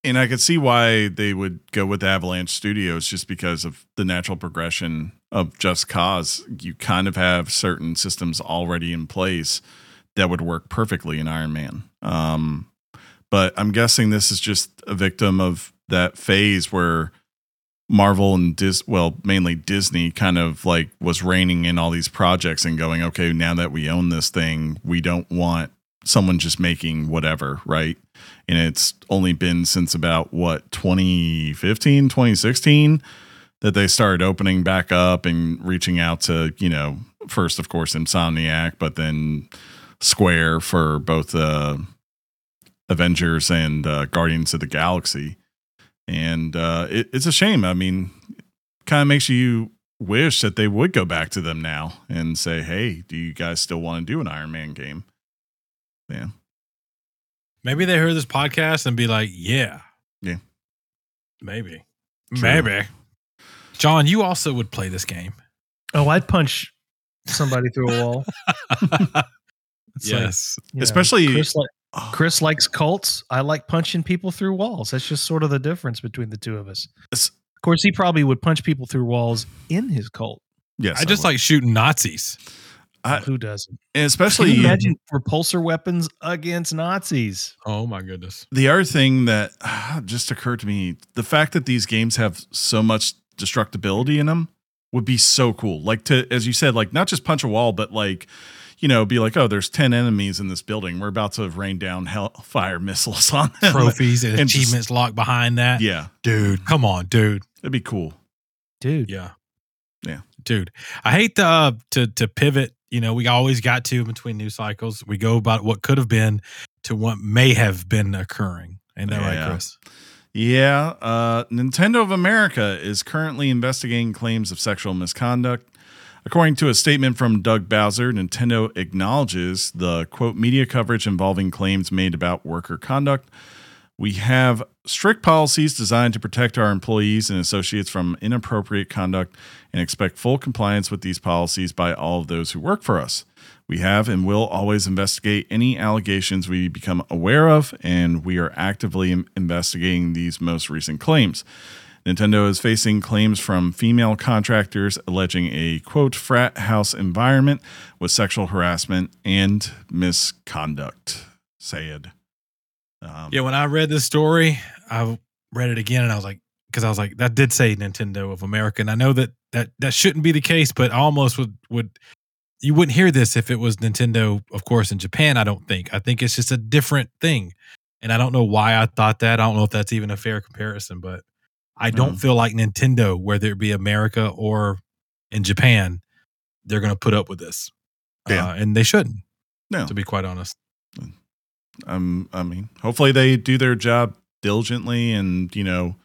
and I could see why they would go with Avalanche Studios just because of the natural progression of Just Cause. You kind of have certain systems already in place that would work perfectly in Iron Man. Um, but I'm guessing this is just a victim of that phase where Marvel and Dis, well, mainly Disney, kind of like was reining in all these projects and going, okay, now that we own this thing, we don't want someone just making whatever, right? And it's only been since about what 2015, 2016 that they started opening back up and reaching out to, you know, first of course Insomniac, but then Square for both uh Avengers and uh, Guardians of the Galaxy. And uh, it, it's a shame. I mean, kind of makes you wish that they would go back to them now and say, "Hey, do you guys still want to do an Iron Man game?" Yeah, maybe they heard this podcast and be like, yeah. Yeah. Maybe. True. Maybe. John, you also would play this game. oh, I'd punch somebody through a wall. It's like, yes. know, Especially- Chris, li- Oh, Chris likes cults. I like punching people through walls. That's just sort of the difference between the two of us. It's- Of course, he probably would punch people through walls in his cult. yes, I just would. like shooting Nazis. I- Who doesn't? and Can especially you imagine repulsor weapons against Nazis? Oh my goodness. the other thing that just occurred to me: the fact that these games have so much destructibility in them would be so cool. Like to, as you said, like not just punch a wall, but like you know, be like, oh, there's ten enemies in this building. We're about to rain down hellfire missiles on them. Trophies and, And just- achievements locked behind that. yeah, Dude, come on, dude. it'd be cool. Dude, Yeah. Yeah. Dude, I hate to, uh, to to pivot. You know, we always got to between news cycles. We go about what could have been to what may have been occurring. Ain't that Yeah. right, Chris? Yeah, uh, Nintendo of America is currently investigating claims of sexual misconduct. According to a statement from Doug Bowser, Nintendo acknowledges the quote media coverage involving claims made about worker conduct We have strict policies designed to protect our employees and associates from inappropriate conduct and expect full compliance with these policies by all of those who work for us. We have and will always investigate any allegations we become aware of, and we are actively investigating these most recent claims. Nintendo is facing claims from female contractors alleging a quote frat house environment with sexual harassment and misconduct. Said. Um, Yeah, when I read this story, I read it again and I was like, because I was like, that did say Nintendo of America, and I know that that that shouldn't be the case, but I almost would would you wouldn't hear this if it was Nintendo, of course, in Japan. I don't think. I think it's just a different thing, and I don't know why I thought that. I don't know if that's even a fair comparison, but I don't Mm. feel like Nintendo, whether it be America or in Japan, they're going to put up with this, Yeah. uh, and they shouldn't. No. to be quite honest. Um, I mean, hopefully they do their job diligently, and you know,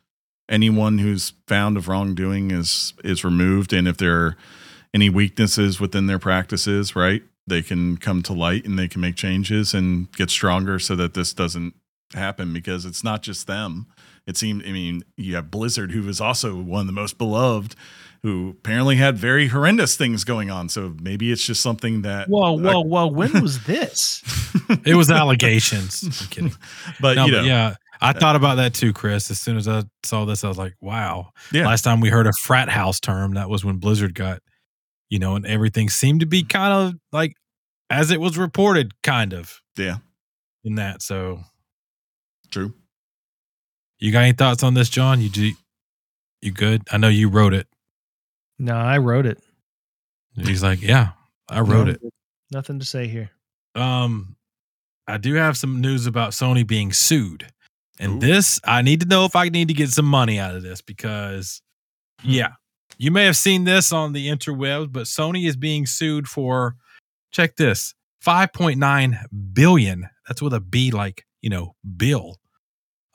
anyone who's found of wrongdoing is is removed, and if there are any weaknesses within their practices, right, they can come to light and they can make changes and get stronger so that this doesn't happen because it's not just them. It seemed, I mean, you have Blizzard, who was also one of the most beloved, who apparently had very horrendous things going on. So maybe it's just something that, Whoa, whoa, whoa! When was this? It was allegations. I'm kidding. but no, you know, but yeah, I thought about that too, Chris. As soon as I saw this, I was like, wow. Yeah. Last time we heard a frat house term, that was when Blizzard got, you know, and everything seemed to be kind of like as it was reported, kind of yeah, in that. So, true. you got any thoughts on this, John? You do, you good? I know you wrote it. No, I wrote it. He's like, yeah, I wrote it. Nothing to say here. Um, I do have some news about Sony being sued. And Ooh. this, I need to know if I need to get some money out of this because, yeah, you may have seen this on the interwebs, but Sony is being sued for, check this, 5.9 billion. That's with a B, like, you know, bill,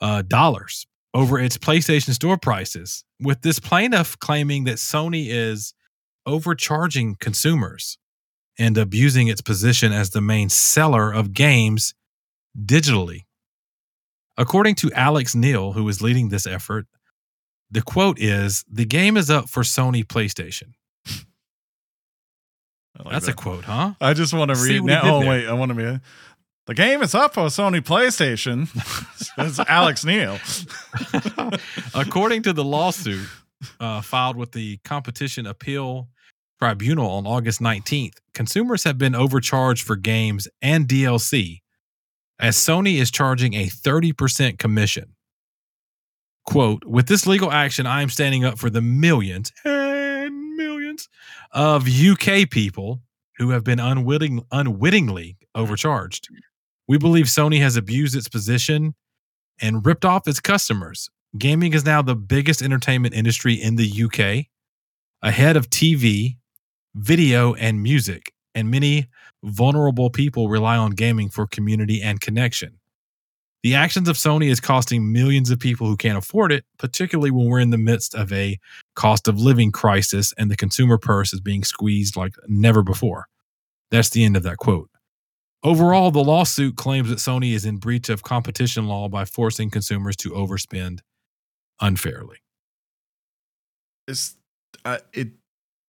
uh, dollars over its PlayStation Store prices, with this plaintiff claiming that Sony is overcharging consumers and abusing its position as the main seller of games digitally. According to Alex Neill, who is leading this effort, the quote is The game is up for Sony PlayStation. Like That's that. a quote, huh? I just want to read now. Oh wait, I want to be. The game is up for Sony PlayStation. That's Alex Neill. According to the lawsuit uh, filed with the Competition Appeal Tribunal on August 19th, consumers have been overcharged for games and DLC, as Sony is charging a 30% commission. Quote, with this legal action, I am standing up for the millions and millions of UK people who have been unwitting, unwittingly overcharged. We believe Sony has abused its position and ripped off its customers. Gaming is now the biggest entertainment industry in the UK, ahead of TV, video, and music. And many vulnerable people rely on gaming for community and connection. The actions of Sony is costing millions of people who can't afford it, particularly when we're in the midst of a cost of living crisis and the consumer purse is being squeezed like never before. That's the end of that quote. Overall, the lawsuit claims that Sony is in breach of competition law by forcing consumers to overspend unfairly. It's uh, it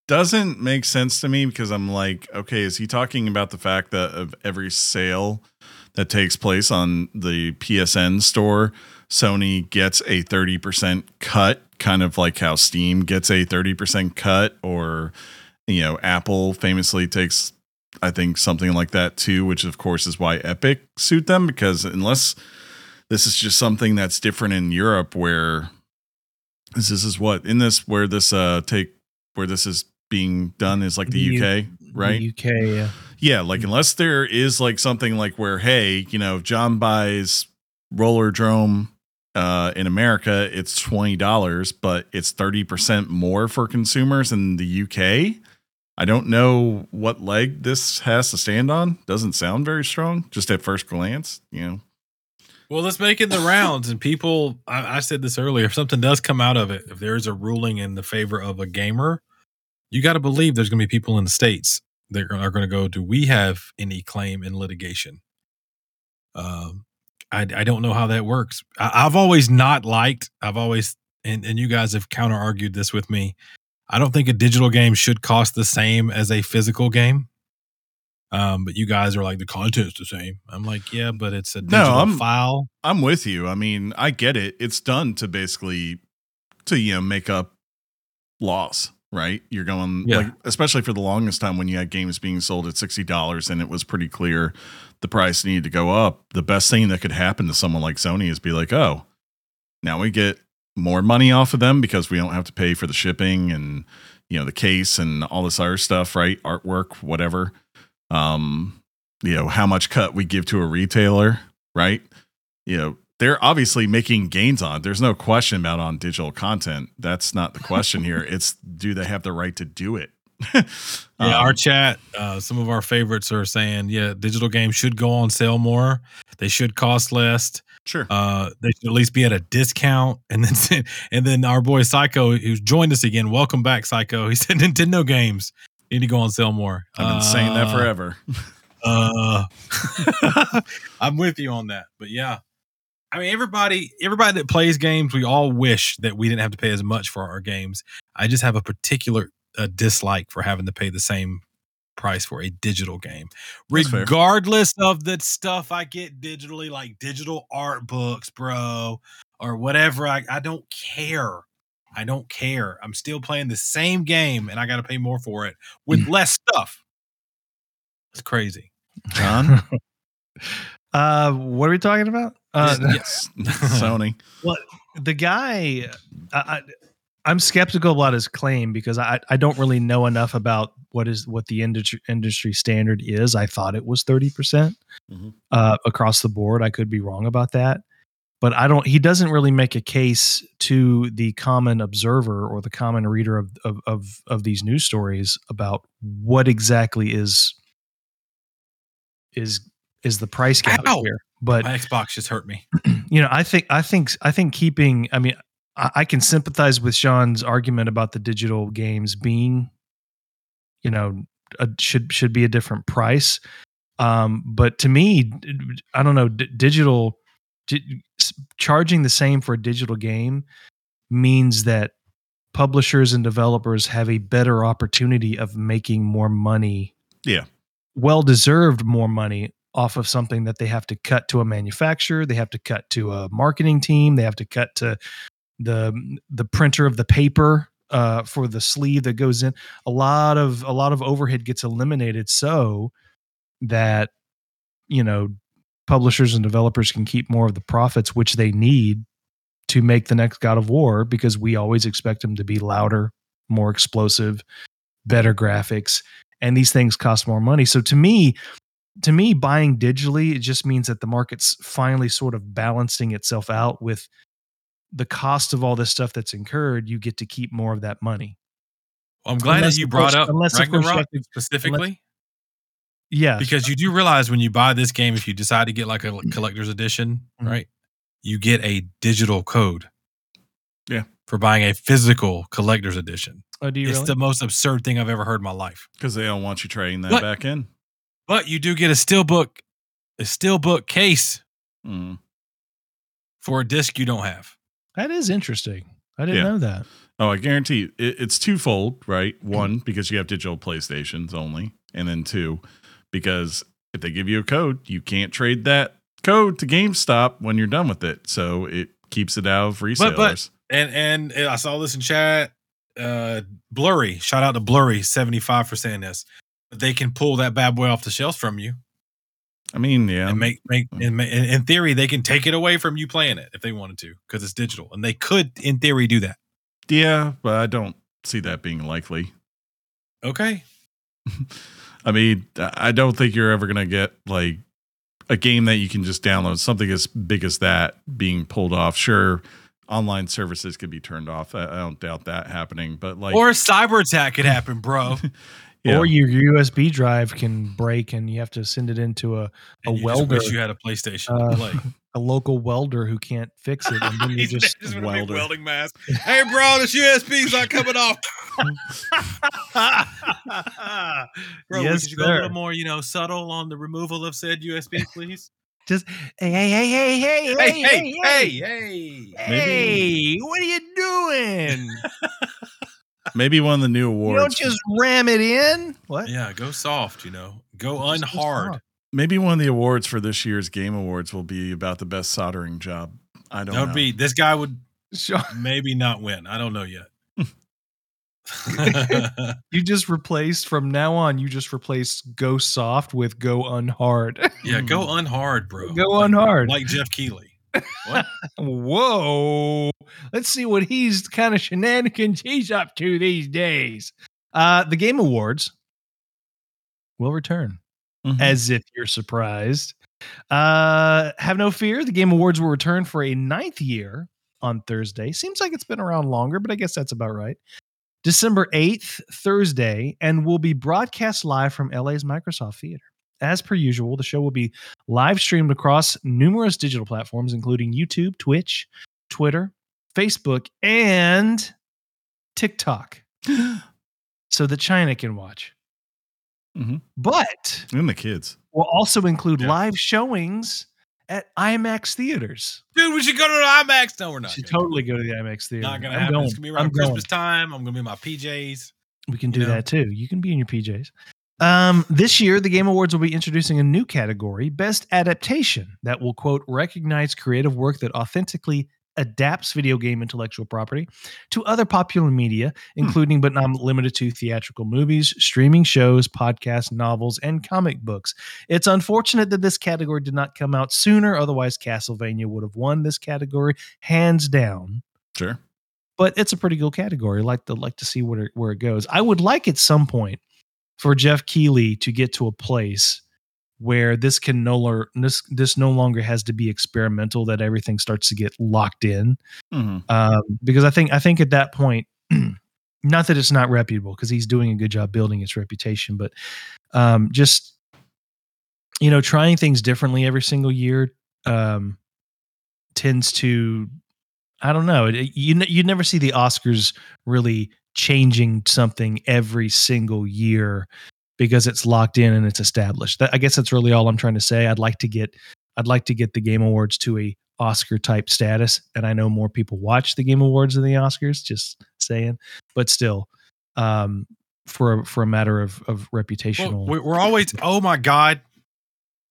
doesn't make sense to me because I'm like, okay, is he talking about the fact that of every sale that takes place on the PSN store, Sony gets a 30% cut, kind of like how Steam gets a 30% cut, or you know, Apple famously takes I think something like that too, which of course is why Epic sued them because unless this is just something that's different in Europe where this is, is what in this where this uh take where this is being done is like the, UK, right? The UK. Yeah. Yeah, like unless there is like something like where, hey, you know, if John buys Rollerdrome uh, in America, it's twenty dollars, but it's thirty percent more for consumers in the UK. I don't know what leg this has to stand on. Doesn't sound very strong, just at first glance. You know, Well, let's make it the rounds. And people, I, I said this earlier, if something does come out of it, if there is a ruling in the favor of a gamer, you got to believe there's going to be people in the States that are going to go, do we have any claim in litigation? Um, I, I don't know how that works. I, I've always not liked. I've always and and you guys have counter argued this with me. I don't think a digital game should cost the same as a physical game. Um, but you guys are like the content's the same. I'm like, yeah, but it's a No, digital I'm- file. I'm with you. I mean, I get it. It's done to basically to you know make up loss, right? You're going Yeah. like especially for the longest time when you had games being sold at sixty dollars and it was pretty clear the price needed to go up. The best thing that could happen to someone like Sony is be like, oh, now we get more money off of them because we don't have to pay for the shipping and you know the case and all this other stuff, right? Artwork, whatever. Um, you know how much cut we give to a retailer, right? you know they're obviously making gains on it. there's no question about on digital content that's not the question here it's do they have the right to do it Yeah, Um, our chat, uh, some of our favorites are saying, yeah, digital games should go on sale more. They should cost less. Sure Uh, they should at least be at a discount. And then, and then our boy Psycho, who's joined us again. Welcome back, Psycho. He said Nintendo games need to go on sale more. i've been saying that Uh, forever Uh, I'm with you on that. But yeah, I mean, everybody, everybody that plays games, we all wish that we didn't have to pay as much for our games. I just have a particular uh, dislike for having to pay the same price for a digital game, That's fair. regardless of the stuff I get digitally, like digital art books, bro, or whatever. I, I don't care. I don't care. I'm still playing the same game, and I got to pay more for it with less stuff. It's crazy. john Uh, what are we talking about? Uh, yes sony What the guy, I, I, I'm skeptical about his claim because I, I don't really know enough about what is what the industry industry standard is. I thought it was 30 percent Mhm. uh, across the board. I could be wrong about that, but I don't. He doesn't really make a case to the common observer or the common reader of of of, of these news stories about what exactly is is is the price gap Ow! here. But My Xbox just hurt me. you know, I think I think I think keeping. I mean, I, I can sympathize with Sean's argument about the digital games being, you know, a, should should be a different price. Um, but to me, I don't know. D- digital di- s- charging the same for a digital game means that publishers and developers have a better opportunity of making more money. Yeah. well deserved more money off of something that they have to cut to a manufacturer, they have to cut to a marketing team, they have to cut to the the printer of the paper uh, for the sleeve that goes in. A lot of a lot of overhead gets eliminated so that you know publishers and developers can keep more of the profits which they need to make the next God of War because we always expect them to be louder, more explosive, better graphics, and these things cost more money. So to me, to me, buying digitally, it just means that the market's finally sort of balancing itself out with the cost of all this stuff that's incurred. You get to keep more of that money. Well, I'm glad Unless, that you brought course- up unless, of course, you Ragnarok have to- specifically Yeah, because you do realize when you buy this game, if you decide to get like a collector's edition, Mhm. right, you get a digital code. Yeah. For buying a physical collector's edition. oh, do you it's really? the most absurd thing I've ever heard in my life. because they don't want you trading that What? back in But you do get a steelbook, a steelbook case Mm. for a disc you don't have. That is interesting. I didn't Yeah. know that. Oh, I guarantee you, it, it's twofold, right? One, because you have digital PlayStations only, and then two, because if they give you a code, you can't trade that code to GameStop when you're done with it. So it keeps it out of resellers. But- but- And and I saw this in chat. Uh, Blurry, shout out to Blurry seventy five for saying this. They can pull that bad boy off the shelves from you I mean, yeah, and make make and in, in theory they can take it away from you playing it if they wanted to because it's digital and they could in theory do that. yeah, but I don't see that being likely. Okay, I mean, I don't think you're ever gonna get like a game that you can just download something as big as that being pulled off. Sure, online services could be turned off. I, I don't doubt that happening, but like, or a cyber attack could happen, bro. yeah. Or your USB drive can break and you have to send it into a, a just welder, wish you had a PlayStation Uh, play. a local welder who can't fix it, and then you just with welder. welding mask. Hey, bro, this USB's not coming off. Bro, Yes, could you go a little more, you know, subtle on the removal of said USB, please? Just hey, hey, hey, hey, hey, Hey, hey, hey, hey. hey! What are you doing? Maybe one of the new you awards. don't just ram it in. What? Yeah, go soft, you know. Go unhard. Maybe one of the awards for this year's Game Awards will be about the best soldering job. I don't That would know. be this guy would Sure. maybe not win. I don't know yet. You just replaced from now on. You just replaced go soft with go unhard. yeah, go hmm. unhard, bro. Go Like- unhard. Like Geoff Keighley. Whoa! Let's see what he's kind of shenanigans he's up to these days. Uh, the Game Awards will return, Mhm. as if you're surprised. Uh, have no fear. The Game Awards will return for a ninth year on Thursday. Seems like it's been around longer, but I guess that's about right. December 8th, Thursday, and will be broadcast live from LA's Microsoft Theater. As per usual, the show will be live streamed across numerous digital platforms, including YouTube, Twitch, Twitter, Facebook, and TikTok, so that China can watch. Mhm. But and the kids. will also include Yeah. live showings at IMAX theaters. Dude, we should go to the IMAX. No, we're not. should totally go to the IMAX theater. Not gonna I'm happen. going. It's gonna be I'm around going. Christmas time. I'm gonna be in my PJs. We can you do know? that too. You can be in your PJs. Um, this year, the Game Awards will be introducing a new category, Best Adaptation, that will, quote, recognize creative work that authentically adapts video game intellectual property to other popular media, including but not limited to theatrical movies, streaming shows, podcasts, novels, and comic books. It's unfortunate that this category did not come out sooner, otherwise, Castlevania would have won this category hands down Sure. but it's a pretty good category. Like to like to see where it, where it goes. I would like at some point for Geoff Keighley to get to a place where this can no longer this this no longer has to be experimental. That everything starts to get locked in. hmm Um, because I think I think at that point, not that it's not reputable because he's doing a good job building its reputation, but um, just you know trying things differently every single year um, tends to I don't know. It, you you never see the Oscars really changing something every single year because it's locked in and it's established. That, I guess that's really all I'm trying to say. I'd like to get I'd like to get the Game Awards to a Oscar type status, and I know more people watch the Game Awards than the Oscars. Just saying, but still, um, for a, for a matter of of reputational. Well, we- we're always. Oh my god.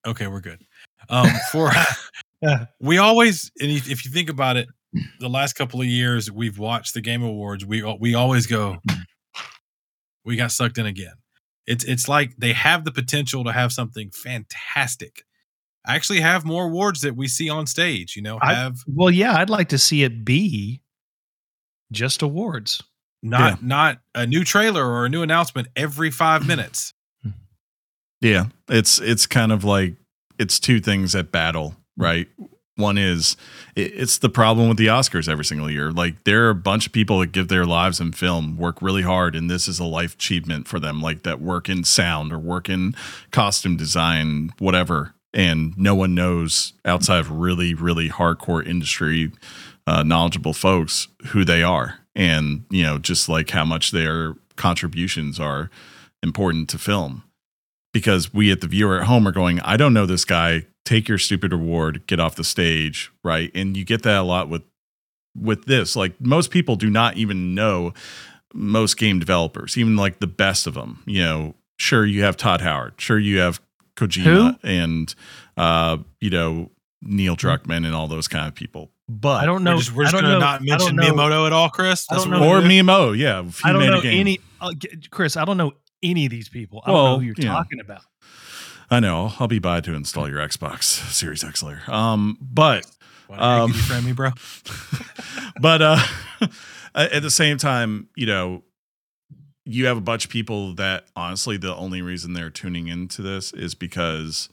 Okay, we're good. Um, for we always, and if you think about it, the last couple of years we've watched the Game Awards. We we always go. We got sucked in again. It's it's like they have the potential to have something fantastic. I Actually, have more awards that we see on stage. You know, I- have well, yeah, I'd like to see it be just awards. not not a new trailer or a new announcement every five minutes. Yeah, it's it's kind of like it's two things at battle, right? One is it, it's the problem with the Oscars every single year. Like there are a bunch of people that give their lives in film, work really hard, and this is a life achievement for them. Like that work in sound or work in costume design, whatever. And no one knows outside of really, really hardcore industry uh, knowledgeable folks who they are, and you know just like how much their contributions are important to film because we at the viewer at home are going, I don't know this guy. Take your stupid award, get off the stage, right? And you get that a lot with with this. Like most people do not even know most game developers, even like the best of them. You know, sure you have Todd Howard, sure you have Kojima and uh, you know Neil Druckmann and all those kind of people. But I don't know. we're just, we're just gonna know, not mention Miyamoto at all, Chris. I That's don't know- or? Miyamoto, yeah. he I don't made a know any. Uh, Chris, I don't know any of these people. I don't know who you're yeah. talking about. I know. I'll be by to install your Xbox Series X later. Um, but Why don't you Um, friend me, bro? but uh at the same time you know you have a bunch of people that honestly the only reason they're tuning into this is because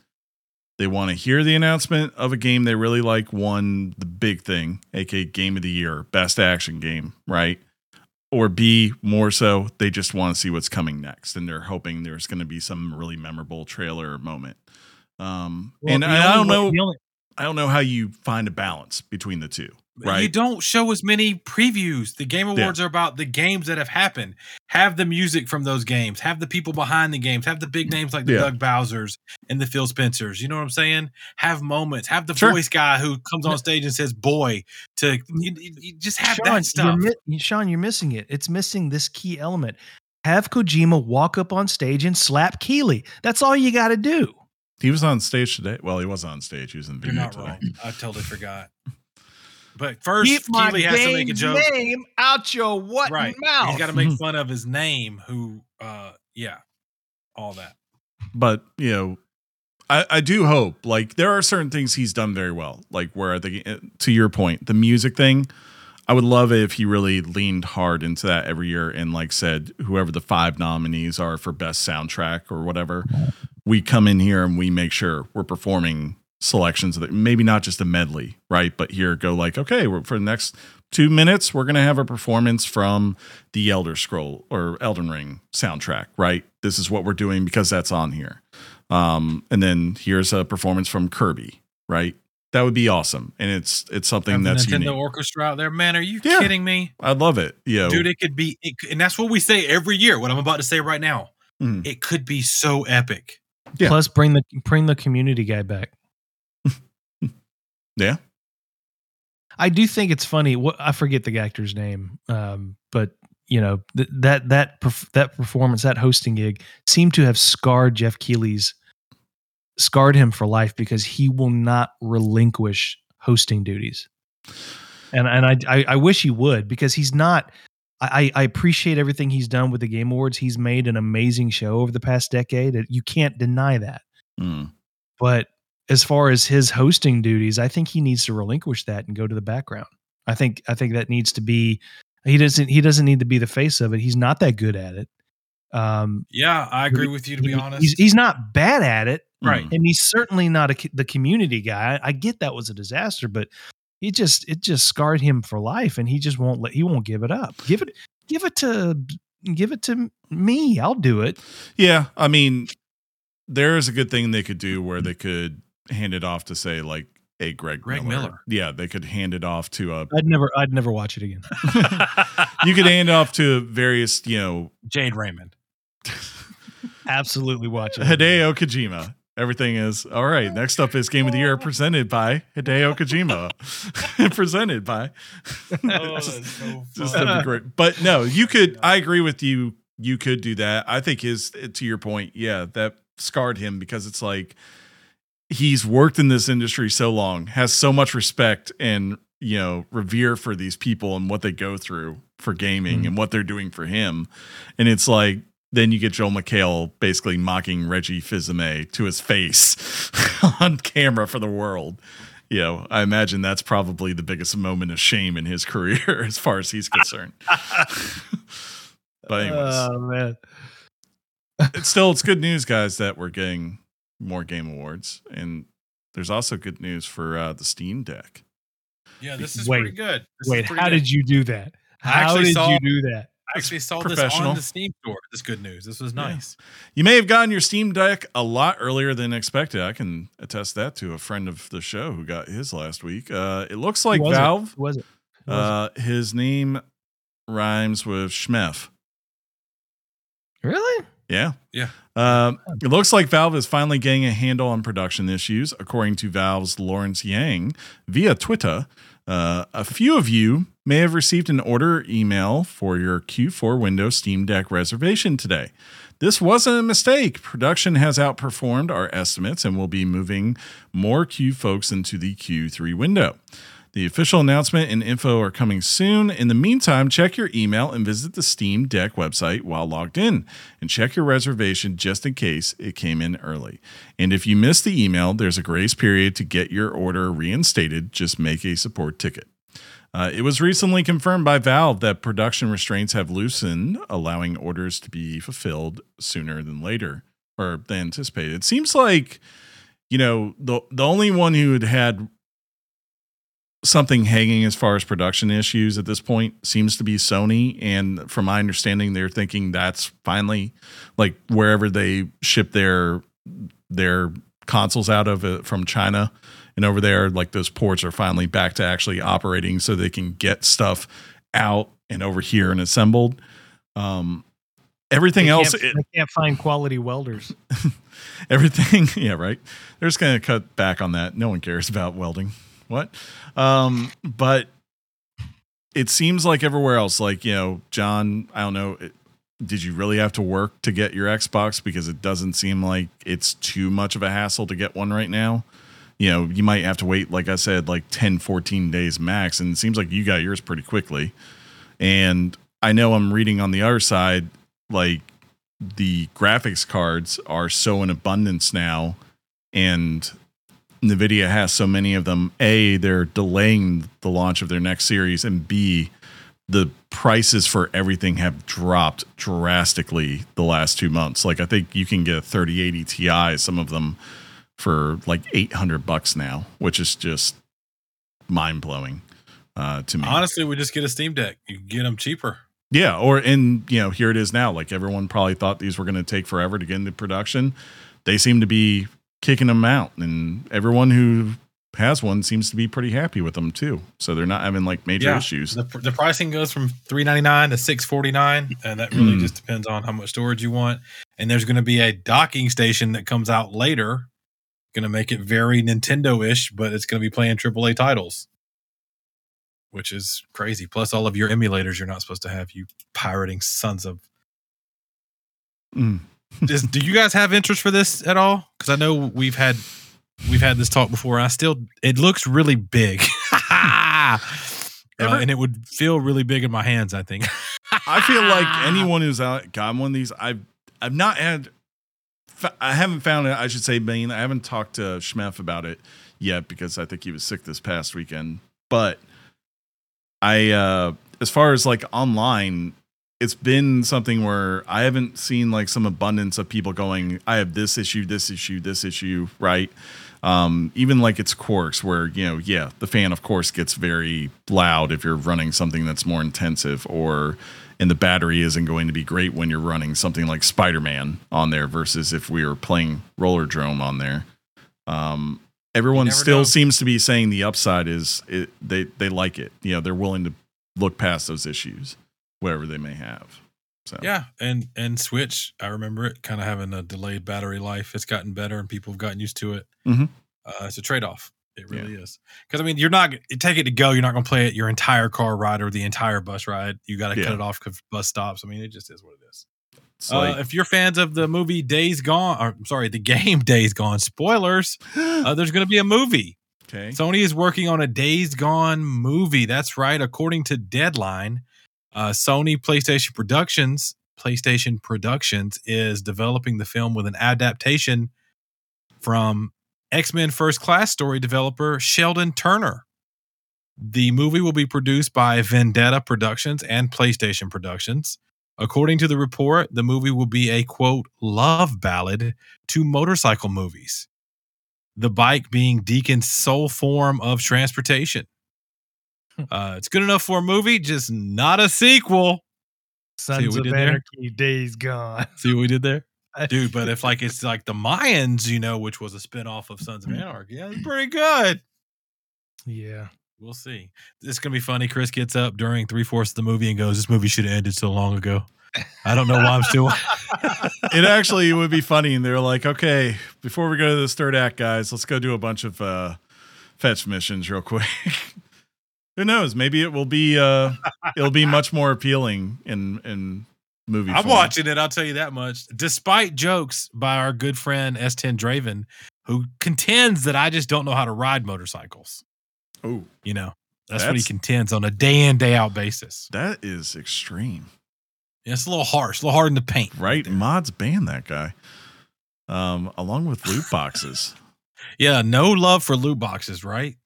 they want to hear the announcement of a game they really like won the big thing aka game of the year best action game right or b more so they just want to see what's coming next and they're hoping there's going to be some really memorable trailer moment um and the i don't know only- I don't know how you find a balance between the two. Right? You don't show as many previews. The Game Yeah. Awards are about the games that have happened. Have the music from those games. Have the people behind the games. Have the big names like the Yeah. Doug Bowsers and the Phil Spencers. You know what I'm saying? Have moments. Have the Sure. voice guy who comes on stage and says "boy." To you, you- you just have Sean, that you're stuff. mi- Sean, you're missing it. It's missing this key element. Have Kojima walk up on stage and slap Keighley. That's all you got to do. he was on stage today. Well, he was on stage. He was in the You're video not today. wrong. I totally forgot. But first, Keep my Keighley has to make a joke. name out your what Right. mouth. He's got to make fun of his name. Who? uh Yeah. All that. but you know I, I do hope like there are certain things he's done very well like where I think uh, to your point the music thing i would love it if he really leaned hard into that every year and like said whoever the five nominees are for best soundtrack or whatever we come in here and we make sure we're performing selections that maybe not just a medley right but here go like okay we're, for the next two minutes we're going to have a performance from the elder scroll or elden ring soundtrack right this is what we're doing because that's on here um, and then here's a performance from kirby right that would be awesome and it's it's something Have that's Nintendo unique Orchestra out there, man. Are you Yeah. kidding me, i'd love it yeah dude? It could be, it, and that's what we say every year. What I'm about to say right now, Mhm. it could be so epic. Yeah. Plus, bring the bring the community guy back. Yeah. I do think it's funny. What I forget the actor's name, um, but you know th- that that perf- that performance, that hosting gig, seemed to have scarred Geoff Keighley's scarred him for life because he will not relinquish hosting duties. And and I I, I wish he would because he's not. I, I appreciate everything he's done with the Game Awards. He's made an amazing show over the past decade. You can't deny that. Mm. But as far as his hosting duties, I think he needs to relinquish that and go to the background. I think I think that needs to be he doesn't he doesn't need to be the face of it. He's not that good at it. Um, Yeah, I agree with you. To be he- honest, he's, he's not bad at it, Right. And he's certainly not a, the community guy. I get that was a disaster, but he just it just scarred him for life, and he just won't let he won't give it up. Give it give it to give it to me. I'll do it. Yeah, I mean, there is a good thing they could do where they could hand it off to say like a Greg, Greg Miller. Miller. Yeah, they could hand it off to a. I'd never I'd never watch it again. you could hand it off to various, you know, Jade Raymond. Absolutely watch it. Hideo Kojima. Everything is all right. Next up is Game of the Year presented by Hideo Kojima. presented by. Oh, that's so just funny. that'd be great. But no, you could. I agree with you. You could do that. I think his to your point. Yeah, that scarred him because it's like he's worked in this industry so long, has so much respect and you know revere for these people and what they go through for gaming Mhm. and what they're doing for him. And it's like then you get Joel McHale basically mocking Reggie Fils-Aimé to his face on camera for the world. You know, I imagine that's probably the biggest moment of shame in his career as far as he's concerned. but anyways, Oh man. it's still it's good news, guys, that we're getting more game awards, and there's also good news for uh, the Steam Deck. Yeah, this is Wait, pretty good. This Wait, pretty how good. did you do that? I How actually did saw- you do that? I actually saw this on the Steam store? This good news. This was Yeah. nice. You may have gotten your Steam Deck a lot earlier than expected. I can attest that to a friend of the show who got his last week. Uh, it looks like Who was it? Valve. Who was it? Who was Uh, his name rhymes with Schmef. it? Really? Yeah. Yeah. Um, it looks like Valve is finally getting a handle on production issues, according to Valve's Lawrence Yang via Twitter. Uh, a few of you may have received an order email for your Q4 Windows Steam Deck reservation today. This wasn't a mistake. Production has outperformed our estimates and we will be moving more Q folks into the Q3 window. The official announcement and info are coming soon. In the meantime, check your email and visit the Steam Deck website while logged in and check your reservation just in case it came in early. And if you missed the email, there's a grace period to get your order reinstated. Just make a support ticket. Uh, it was recently confirmed by Valve that production restraints have loosened, allowing orders to be fulfilled sooner than later or than anticipated. It seems like, you know, the the only one who had had something hanging as far as production issues at this point seems to be Sony. And from my understanding, they're thinking that's finally like wherever they ship their their consoles out of uh, from China and over there, like those ports are finally back to actually operating, so they can get stuff out and over here and assembled. Um, everything They else, can't, can't find quality welders. everything yeah right they're just gonna cut back on that no one cares about welding what? Um but it seems like everywhere else like you know john i don't know it, did you really have to work to get your xbox? Because it doesn't seem like it's too much of a hassle to get one right now. You know you might have to wait like i said like 10 14 days max and it seems like you got yours pretty quickly. And i know i'm reading on the other side like the graphics cards are so in abundance now and nvidia has so many of them a they're delaying the launch of their next series and b the prices for everything have dropped drastically the last two months like i think you can get a 3080 ti some of them for like 800 bucks now which is just mind-blowing uh, to me Honestly, we just get a Steam Deck. You can get them cheaper. yeah, or and you know, here it is now. Like everyone probably thought these were going to take forever to get into production. They seem to be kicking them out, and everyone who has one seems to be pretty happy with them too. So they're not having like major Yeah. issues. The, the pricing goes from three ninety nine to six forty nine, and that really Hmm. just depends on how much storage you want. And there's going to be a docking station that comes out later, going to make it very Nintendo ish, but it's going to be playing AAA titles, which is crazy. Plus, all of your emulators you're not supposed to have. You pirating sons of. Mm. Is, do you guys have interest for this at all? Because I know we've had we've had this talk before. I still it looks really big. Uh, and it would feel really big in my hands. I think. I feel like anyone who's out got one of these. I've I've not had. I haven't found it. I should say, Bane. I haven't talked to Schmeff about it yet because I think he was sick this past weekend. But I, uh as far as like online, it's been something where I haven't seen like some abundance of people going. I have this issue, this issue, this issue, right? Um, even like it's quirks where you know, yeah, the fan of course gets very loud if you're running something that's more intensive, or and the battery isn't going to be great when you're running something like Spider-Man on there versus if we were playing Rollerdrome on there. Um, everyone still know. seems to be saying the upside is it, they they like it. You know, they're willing to look past those issues, whatever they may have. So Yeah, and and Switch, I remember it kind of having a delayed battery life. It's gotten better, and people have gotten used to it. Mhm. Uh, it's a trade off. It really is. Because I mean, you're not you take it to go. You're not going to play it your entire car ride or the entire bus ride. You got to Yeah. cut it off because bus stops. I mean, it just is what it is. Uh, like if you're fans of the movie Days Gone, or I'm sorry, the game Days Gone, spoilers. Uh, there's going to be a movie. okay, Sony is working on a Days Gone movie. That's right. According to Deadline, uh, Sony PlayStation Productions, PlayStation Productions is developing the film with an adaptation from X Men First Class story developer Sheldon Turner. The movie will be produced by Vendetta Productions and PlayStation Productions. According to the report, the movie will be a quote love ballad to motorcycle movies the bike being Deacon's sole form of transportation. Uh, it's good enough for a movie, just not a sequel. Sons we of did there? Anarchy, days gone. See what we did there? Dude, but if like it's like the Mayans, you know, which was a spinoff of Sons of Anarchy, yeah, it's pretty good. Yeah. We'll see. It's gonna be funny. Chris gets up during three fourths of the movie and goes, "This movie should have ended so long ago." I don't know why I'm still. it actually would be funny. And they're like, okay, before we go to this third act, guys, let's go do a bunch of uh, fetch missions real quick. Who knows? Maybe it will be uh, it'll be much more appealing in in movie. I'm form. watching it. I'll tell you that much. Despite jokes by our good friend S10 Draven, who contends that I just don't know how to ride motorcycles. Oh, You know, that's, what he contends on a day in day out basis. that is extreme, Yeah, it's a little harsh, a little hard in the paint. right? Mods ban that guy, um, along with loot boxes. Yeah, no love for loot boxes, right?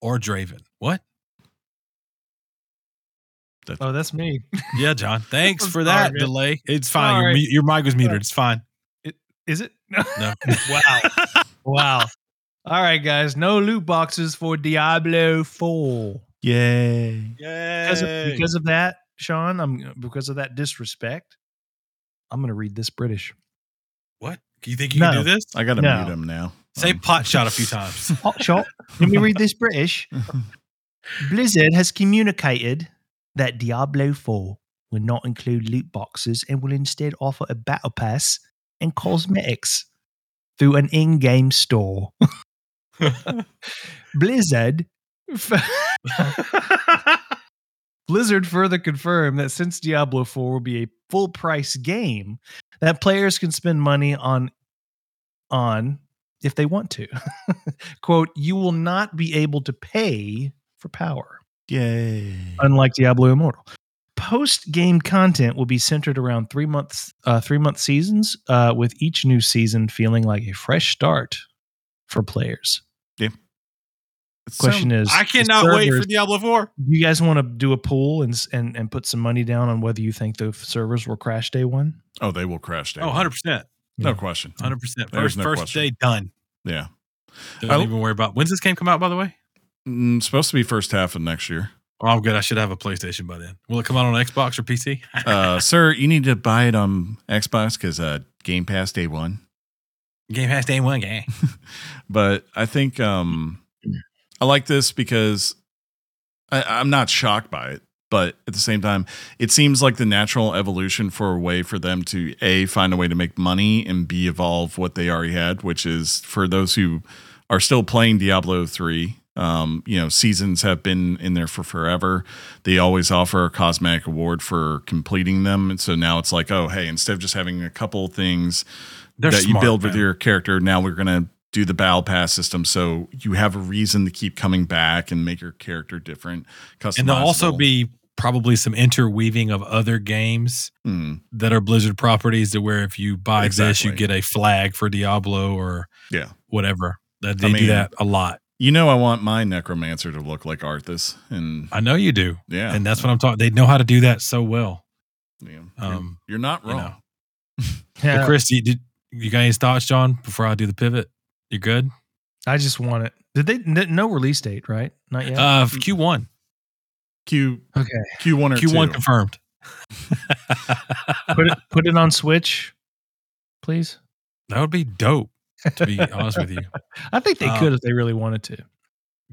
Or Draven. What? Oh, that's me. Yeah, John. Thanks for that sorry, delay. It's fine. Your, Sorry. your mic was muted. It's fine. Is it? No. wow. wow. All right, guys. No loot boxes for Diablo 4. Yay! Because of, because of that, Sean, I'm because of that disrespect, I'm going to read this British. what? You think you No. can do this? I got to No. mute him now. Say Um, pot shot a few times. Pot shot. Let me read this British. Blizzard has communicated that Diablo 4 will not include loot boxes and will instead offer a battle pass and cosmetics through an in-game store. Blizzard Blizzard further confirmed that since Diablo 4 will be a full price game, that players can spend money on on if they want to. Quote, you will not be able to pay for power, Yay. unlike Diablo Immortal. Post game content will be centered around three months, uh, three month seasons, uh, with each new season feeling like a fresh start for players. Yeah. Question is, I the cannot wait for Diablo 4. Do you guys want to do a pool and, and and put some money down on whether you think the servers will crash day one? Oh, they will crash. Day Oh, one. 100%. No Yeah. question. 100%. First, no first question. day done. Yeah. Don't I- even worry about When's this game come out, by the way? Mm, supposed to be first half of next year. Oh, I'm good. I should have a PlayStation by then. Will it come out on Xbox or PC? Uh, sir, you need to buy it on Xbox because uh, Game Pass day one. game Pass day one game. But I think um, I like this because I, I'm not shocked by it. But at the same time, it seems like the natural evolution for a way for them to A, find a way to make money and B, evolve what they already had, which is for those who are still playing Diablo 3. Um, you know, seasons have been in there for forever. They always offer a cosmetic award for completing them. And so now it's like, oh, hey, instead of just having a couple things They're that you smart, build with your character. Now we're going to do the battle pass system, so you have a reason to keep coming back and make your character different. And there'll also be probably some interweaving of other games Mm, that are Blizzard properties to where if you buy this, you get a flag for Diablo or Yeah. whatever. That I they do that a lot. You know, I want my necromancer to look like Arthas, and I know you do. yeah, And that's what I'm talking. They know how to do that so well. yeah, you're- um, you're, not you wrong. know. Yeah, Well, Chris, you, did you got any thoughts, John? Before I do the pivot, you're good? I just want it. Did they n- no release date? Right? Not yet. Uh, Q one, Q okay. Q one or Q one two. confirmed. Put it put it on Switch, please. that would be dope. To be honest with you, I think they Um, could if they really wanted to.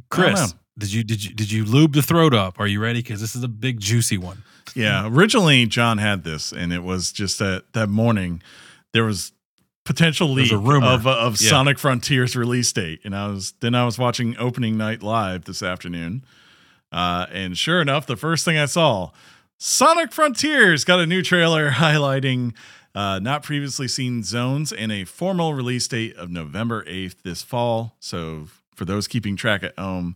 Chris, did you did you did you lube the throat up? Are you ready? Because this is a big juicy one. Yeah, originally John had this, and it was just that that morning there was potential There's leak a rumor. of uh, of Yeah. Sonic Frontiers release date, and I was then I was watching opening night live this afternoon, uh, and sure enough, the first thing I saw, Sonic Frontiers got a new trailer highlighting. Uh, not previously seen zones and a formal release date of November 8th this fall. So, for those keeping track at home,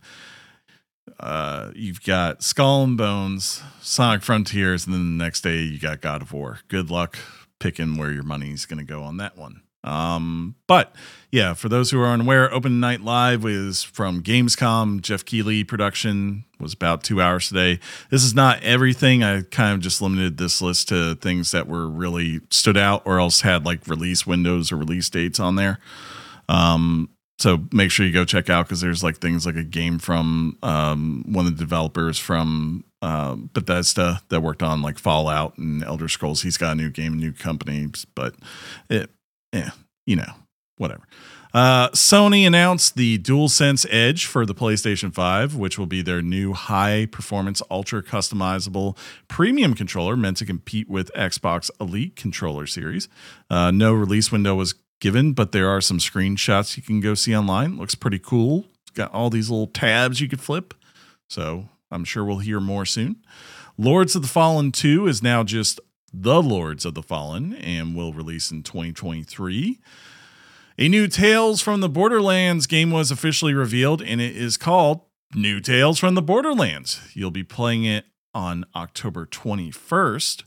uh, you've got Skull and Bones, Sonic Frontiers, and then the next day you got God of War. Good luck picking where your money's going to go on that one. Um, but yeah, for those who are unaware, Open Night Live is from Gamescom. Geoff Keighley production was about two hours today. This is not everything. I kind of just limited this list to things that were really stood out or else had like release windows or release dates on there. Um, so make sure you go check out because there's like things like a game from um, one of the developers from uh, Bethesda that worked on like Fallout and Elder Scrolls. He's got a new game, new company, but it, yeah, you know, whatever. Uh, Sony announced the DualSense Edge for the PlayStation 5, which will be their new high performance, ultra customizable premium controller meant to compete with Xbox Elite controller series. Uh, no release window was given, but there are some screenshots you can go see online. Looks pretty cool. It's got all these little tabs you could flip. So I'm sure we'll hear more soon. Lords of the Fallen 2 is now just The Lords of the Fallen and will release in 2023. A new Tales from the Borderlands game was officially revealed, and it is called New Tales from the Borderlands. You'll be playing it on October 21st.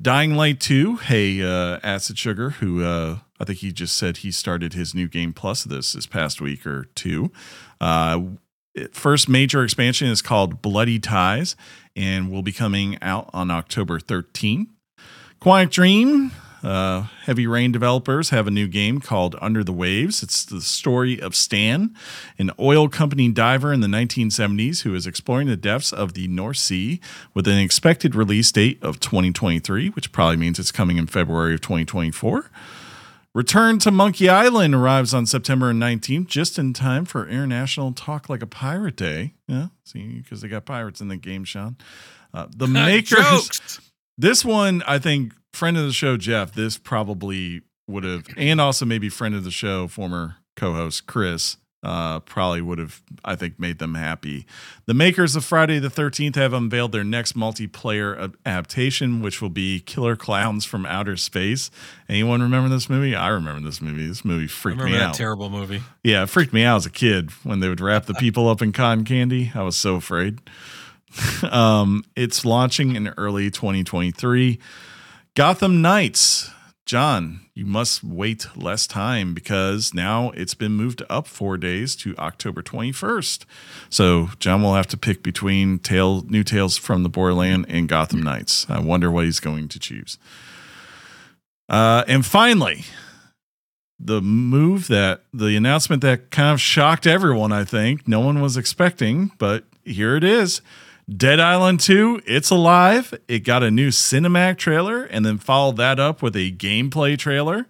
Dying Light 2, hey, uh, Acid Sugar, who uh, I think he just said he started his new game plus this this past week or two. Uh, first major expansion is called Bloody Ties and will be coming out on October 13th. Quantic Dream, uh, Heavy Rain developers have a new game called Under the Waves. It's the story of Stan, an oil company diver in the 1970s who is exploring the depths of the North Sea with an expected release date of 2023, which probably means it's coming in February of 2024. Return to Monkey Island arrives on September 19th, just in time for International Talk Like a Pirate Day. Yeah, see, because they got pirates in the game, Sean. Uh, the makers. This one, I think, friend of the show, Jeff, this probably would have, and also maybe friend of the show, former co host Chris, uh, probably would have, I think, made them happy. The makers of Friday the 13th have unveiled their next multiplayer adaptation, which will be Killer Clowns from Outer Space. Anyone remember this movie? I remember this movie. This movie freaked remember me that out. terrible movie. Yeah, it freaked me out as a kid when they would wrap the people up in cotton candy. I was so afraid. um, it's launching in early 2023. Gotham Knights. John, you must wait less time because now it's been moved up four days to October 21st. So John will have to pick between tale, new tales from the Borderland and Gotham Knights. I wonder what he's going to choose. Uh, and finally, the move that the announcement that kind of shocked everyone, I think. No one was expecting, but here it is. Dead Island 2, it's alive. It got a new cinematic trailer and then followed that up with a gameplay trailer.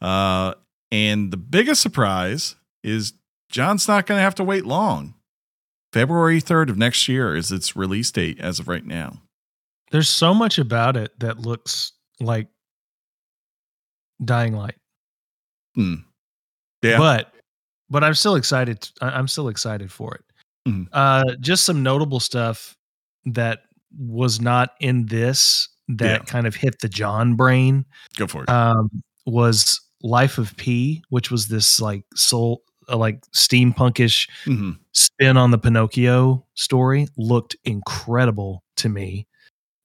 Uh, and the biggest surprise is John's not going to have to wait long. February 3rd of next year is its release date as of right now. There's so much about it that looks like Dying Light. Hmm. Yeah. But but I'm still excited. I'm still excited for it. Mhm. Uh, just some notable stuff that was not in this that Yeah. kind of hit the John brain Go for it. um, was Life of P, which was this like soul, uh, like steampunkish Mhm. spin on the Pinocchio story. Looked incredible to me.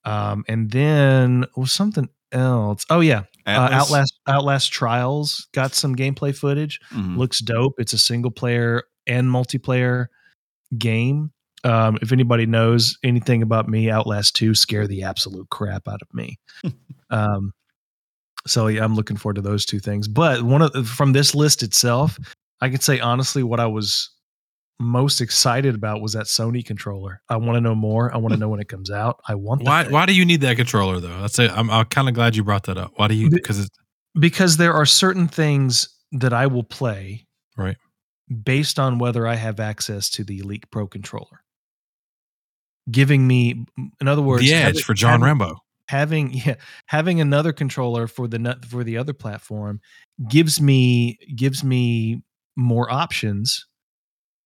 Um, and then was something else. Oh yeah, uh, Outlast Outlast Trials got some gameplay footage. Mhm. Looks dope. It's a single player and multiplayer game. Um, if anybody knows anything about me, Outlast 2 scare the absolute crap out of me. um, so yeah, I'm looking forward to those two things. But one of the- from this list itself, I can say honestly, what I was most excited about was that Sony controller. I want to know more. I want to know when it comes out. I want Why? thing. Why do you need that controller though? That's it. I'm, I'm kind of glad you brought that up. Why do you? Because it's because there are certain things that I will play Right. Based on whether I have access to the Elite Pro controller. Giving me, in other words, the edge having- for John having, Rambo. Having yeah, having another controller for the nut for the other platform gives me gives me more options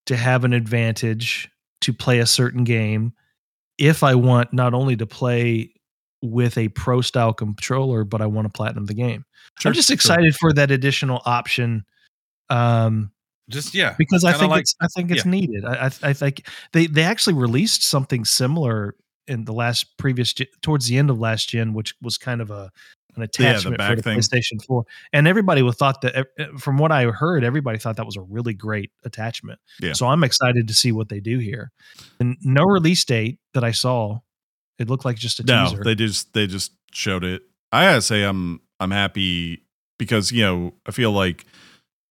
to have an advantage to play a certain game if I want not only to play with a pro style controller, but I want to platinum the game. Sure, I'm just sure. excited for that additional option um, Just yeah. because I think like- it's I think it's needed. I, I I think they they actually released something similar in the last previous towards the end of last gen, which was kind of a an attachment back for the thing. PlayStation 4. And everybody would thought that, from what I heard, everybody thought that was a really great attachment. Yeah. So I'm excited to see what they do here. And no release date that I saw. It looked like just a no, teaser. they just they just showed it. I gotta say I'm I'm happy because you know I feel like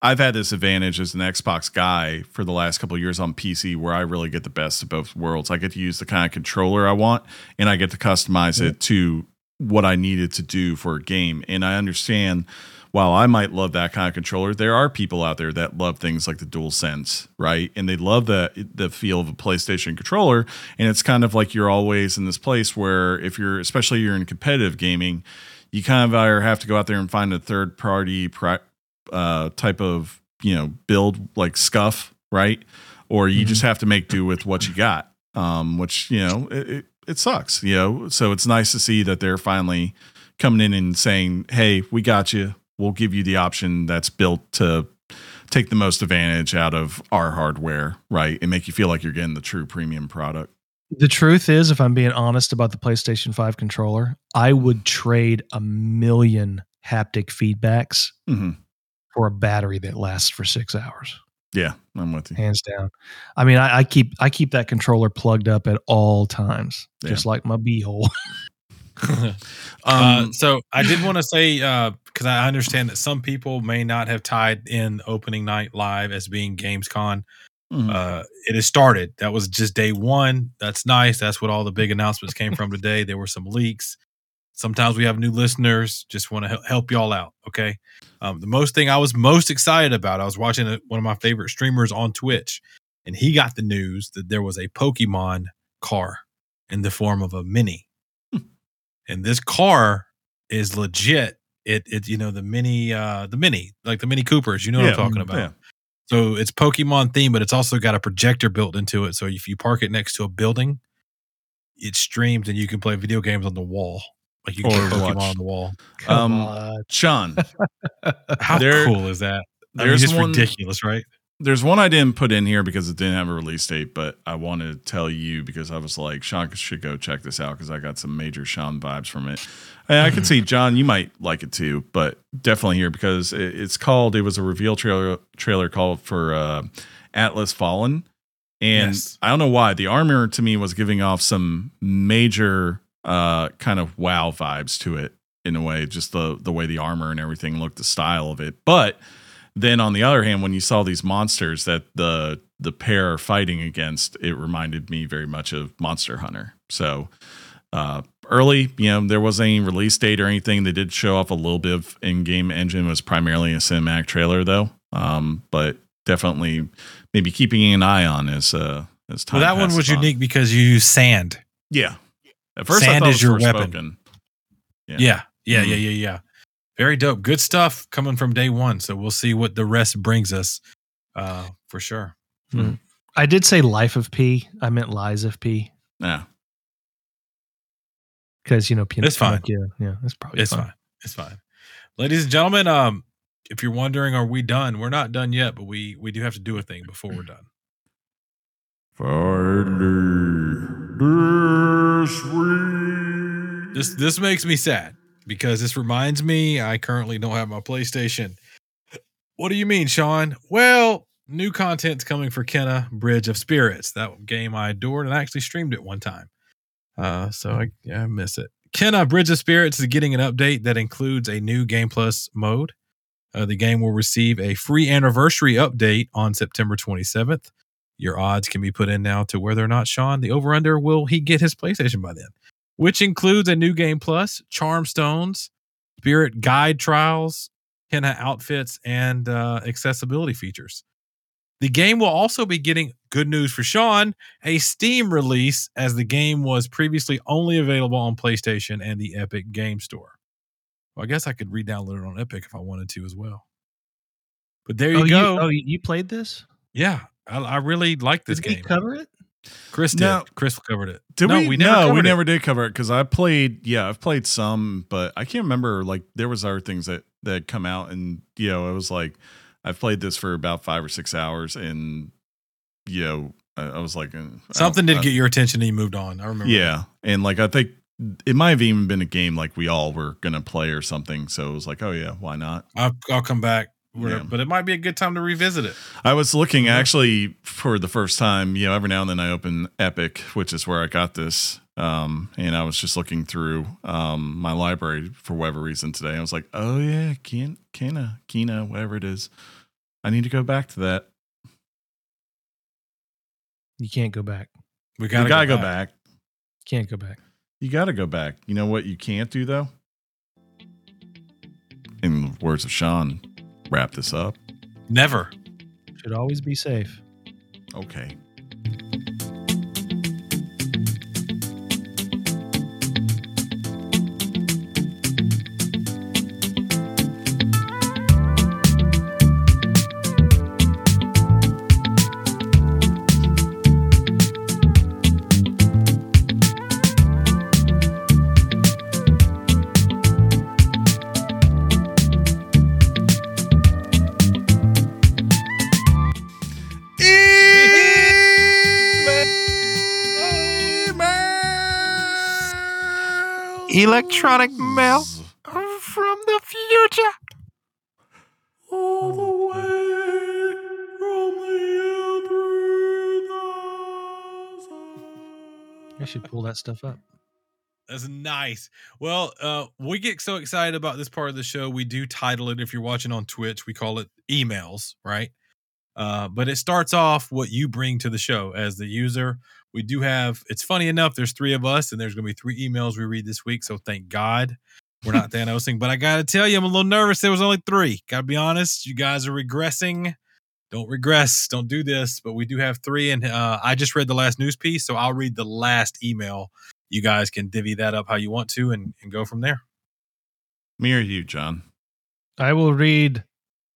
I've had this advantage as an Xbox guy for the last couple of years on PC where I really get the best of both worlds. I get to use the kind of controller I want and I get to customize it to what I needed to do for a game. And I understand while I might love that kind of controller, there are people out there that love things like the DualSense, right? And they love the the feel of a PlayStation controller. And it's kind of like you're always in this place where if you're, especially you're in competitive gaming, you kind of either have to go out there and find a third party pri- uh, type of you know build like scuff, right? Or you Mhm. just have to make do with what you got, um, which you know it, it, it sucks, you know. So it's nice to see that they're finally coming in and saying, "Hey, we got you. We'll give you the option that's built to." Take the most advantage out of our hardware, right? And make you feel like you're getting the true premium product. The truth is, if I'm being honest about the PlayStation 5 controller, I would trade a million haptic feedbacks hmm for a battery that lasts for six hours, Yeah, I'm with you. hands down. I mean, I, I keep I keep that controller plugged up at all times, Yeah. just like my beehole. uh, Um, so I did want to say because I understand that some people may not have tied in opening night live as being Gamescom. mhm. Uh, it has started. That was just day one. That's nice. That's what all the big announcements came from today. There were some leaks. Sometimes we have new listeners. Just want to help y'all out. Okay. Um, the most thing I was most excited about, I was watching a, one of my favorite streamers on Twitch, and he got the news that there was a Pokemon car in the form of a mini, and this car is legit. It it you know the mini uh the mini like the mini Coopers. You know what I'm talking mm, about. yeah. So it's Pokemon themed, but it's also got a projector built into it. So if you park it next to a building, it streams and you can play video games on the wall. Like you can Or play Pokemon watch. on the wall. Come Um, on. Sean, How There- cool is that? I mean, there's it's one- ridiculous, right? there's one I didn't put in here because it didn't have a release date, but I wanted to tell you because I was like, Sean should go check this out because I got some major Sean vibes from it. And I could see John, you might like it too, but definitely here because it, it's called. It was a reveal trailer trailer called for uh, Atlas Fallen, and Yes. I don't know why the armor to me was giving off some major uh, kind of wow vibes to it in a way, just the the way the armor and everything looked, the style of it, but then on the other hand when you saw these monsters that the the pair are fighting against it reminded me very much of monster hunter. So uh early you know there wasn't any release date or anything. They did show off a little bit of in-game engine. It was primarily a cinematic trailer though. Um but definitely maybe keeping an eye on as uh as time Well, that one was on. unique because you use sand. yeah at first Sand I thought is it your weapon. Forspoken. Yeah. Yeah. Yeah. Mhm. Yeah. Yeah. Very dope. Good stuff coming from day one. So we'll see what the rest brings us uh, for sure. I did say Life of P. I meant Lies of P yeah because you know Pin- It's fine. Pinocchio. Yeah, it's probably It's fine. It's fine. Ladies and gentlemen, um, if you're wondering, are we done? We're not done yet, but we we do have to do a thing before we're done. This this makes me sad because this reminds me I currently don't have my PlayStation. What do you mean, Sean? Well, new content's coming for Kena Bridge of Spirits. That game I adored and I actually streamed it one time. Uh, so I, yeah, I miss it. Kena Bridge of Spirits is getting an update that includes a new Game Plus mode. Uh, the game will receive a free anniversary update on September 27th. Your odds can be put in now to whether or not Sean, the over under, will he get his PlayStation by then, which includes a new game plus, charm stones, spirit guide trials, Kena outfits, and uh, accessibility features. The game will also be getting good news for Sean a Steam release, as the game was previously only available on PlayStation and the Epic Game Store. Well, I guess I could re download it on Epic if I wanted to as well. But there you oh, go. You, oh, you you played this? Yeah, I, I really like this Did we game. cover it? Chris did. No. Chris covered it. Did no, we? we never no, we it. never did cover it because I played. Yeah, I've played some, but I can't remember. Like there was other things that that come out, and you know, it was like I've played this for about five or six hours, and you know, I, I was like, uh, Something did I- get your attention and you moved on. I remember. Yeah, and like I think it might have even been a game like we all were gonna play or something. So it was like, oh yeah, why not? I'll, I'll come back. Yeah. But it might be a good time to revisit it. I was looking Yeah. actually for the first time. You know, every now and then I open Epic, which is where I got this. Um, and I was just looking through um my library for whatever reason today. I was like, oh yeah, Ken, Kena, Kena, whatever it is. I need to go back to that. You can't go back. We gotta, gotta, go, back. Can't go back. You gotta go back. You know what you can't do though? In the words of Sean, wrap this up. Never. Should always be safe. Okay. Electronic mail from the future. All the way from the I should pull that stuff up. That's nice. Well, uh, we get so excited about this part of the show. We do title it, if you're watching on Twitch, we call it emails, right? Uh, but it starts off what you bring to the show as the user. We do have. It's funny enough. There's three of us, and there's going to be three emails we read this week. So thank God we're not Thanosing. But I got to tell you, I'm a little nervous. There was only three. Got to be honest. You guys are regressing. Don't regress. Don't do this. But we do have three, and uh, I just read the last news piece, so I'll read the last email. You guys can divvy that up how you want to, and, and go from there. Me or you, John? I will read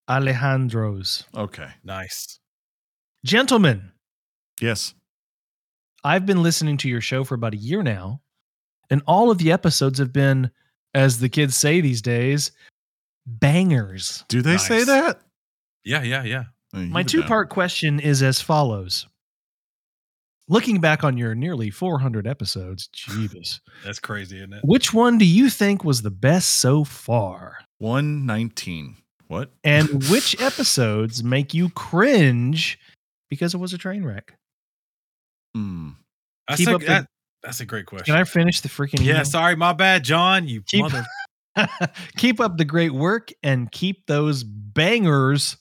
Alejandro's. Okay. Nice. Gentlemen, Yes. I've been listening to your show for about a year now, and all of the episodes have been, as the kids say these days, bangers. Do they say that? Yeah, yeah, yeah. You My two part question is as follows. Looking back on your nearly 400 episodes, Jesus. That's crazy, isn't it? which one do you think was the best so far? 119. What? And which episodes make you cringe because it was a train wreck? Hmm. That's, Keep a, up the- that- that's a great question. Can I finish the freaking yeah, email? sorry, my bad, John. You Keep- mother. keep up the great work and keep those bangers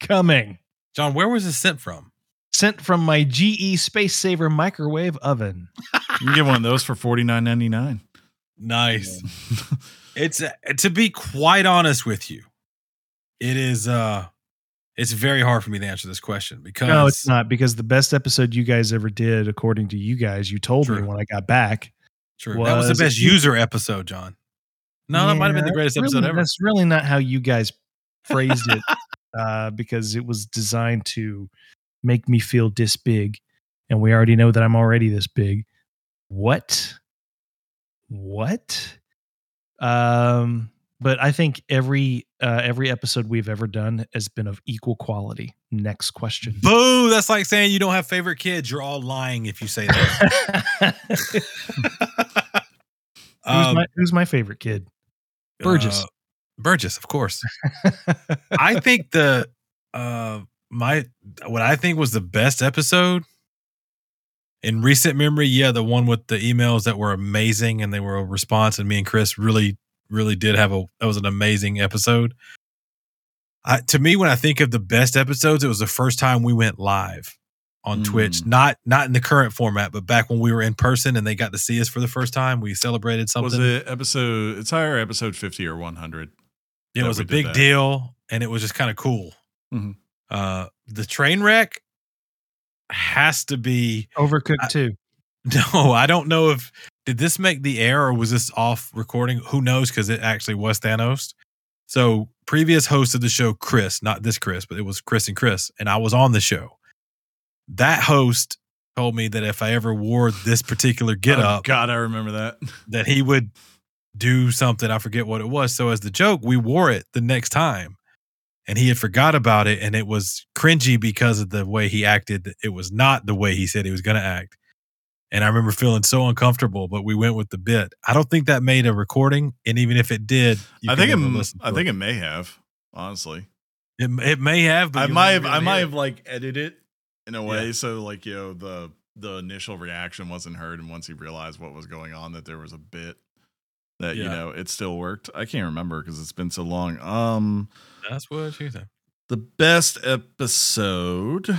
coming. John, where was this sent from? Sent from my GE Space Saver microwave oven. You can get one of those for forty nine ninety nine. Nice. It's uh, to be quite honest with you, it is uh it's very hard for me to answer this question because No, it's not because the best episode you guys ever did, according to you guys, you told me when I got back. True. that was the best user episode, John. No, that might have been the greatest really- episode ever. That's really not how you guys phrased it, uh, because it was designed to make me feel this big, and we already know that I'm already this big. What? What? Um, but I think every uh, every episode we've ever done has been of equal quality. Next question. Boo! That's like saying you don't have favorite kids. You're all lying if you say that. who's, Um, my, who's my favorite kid? Burgess. uh, Burgess, of course. I think the uh my what I think was the best episode in recent memory, yeah, the one with the emails that were amazing and they were a response, and me and Chris really, really did have a that was an amazing episode. I, to me, when I think of the best episodes, it was the first time we went live on Twitch, Mm. not not in the current format, but back when we were in person and they got to see us for the first time. We celebrated something. Was it episode? It's either episode fifty or one hundred. it was a big that. deal and it was just kind of cool Mhm. uh the train wreck has to be Overcooked I- too. no i don't know if did this make the air or was this off recording who knows because it actually was thanos so previous host of the show chris not this chris but it was chris and chris and i was on the show that host told me that if i ever wore this particular get Oh, up God, I remember that. that he would do something. I forget what it was. So as the joke, we wore it the next time, and he had forgot about it, and it was cringy because of the way he acted. It was not the way he said he was going to act, and I remember feeling so uncomfortable. But we went with the bit. I don't think that made a recording, and even if it did, you I think it. never m- listen I think it may have. Honestly, it. it may have. But I might have. I might have like edited it in a Yeah. way so like you know the the initial reaction wasn't heard, and once he realized what was going on, that there was a bit that you know it still worked. I can't remember because it's been so long. Um. That's what you think. the best episode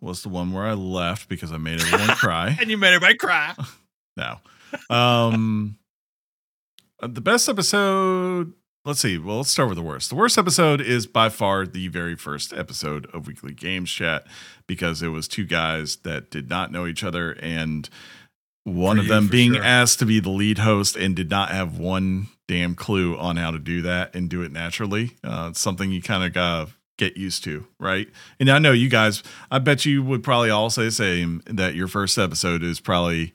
was the one where I left because I made everyone cry. And you made everybody cry. No. Um uh, the best episode, let's see. Well, let's start with the worst. The worst episode is by far the very first episode of Weekly Games Chat because it was two guys that did not know each other and one For of you, them being sure. asked to be the lead host and did not have one damn clue on how to do that and do it naturally. Uh, something you kind of gotta get used to, right? And I know you guys, I bet you would probably all say the same that your first episode is probably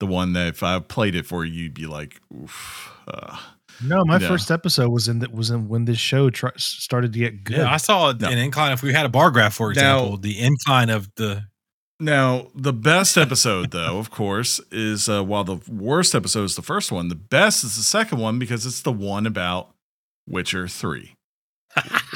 the one that if I played it for you, you'd be like, oof. Uh, No, my Yeah. first episode was in that was in when this show tr- started to get good. Yeah, I saw No. an incline. If we had a bar graph, for example, Now- example, the incline of the now, the best episode, though, of course, is uh, while the worst episode is the first one, the best is the second one because it's the one about Witcher 3.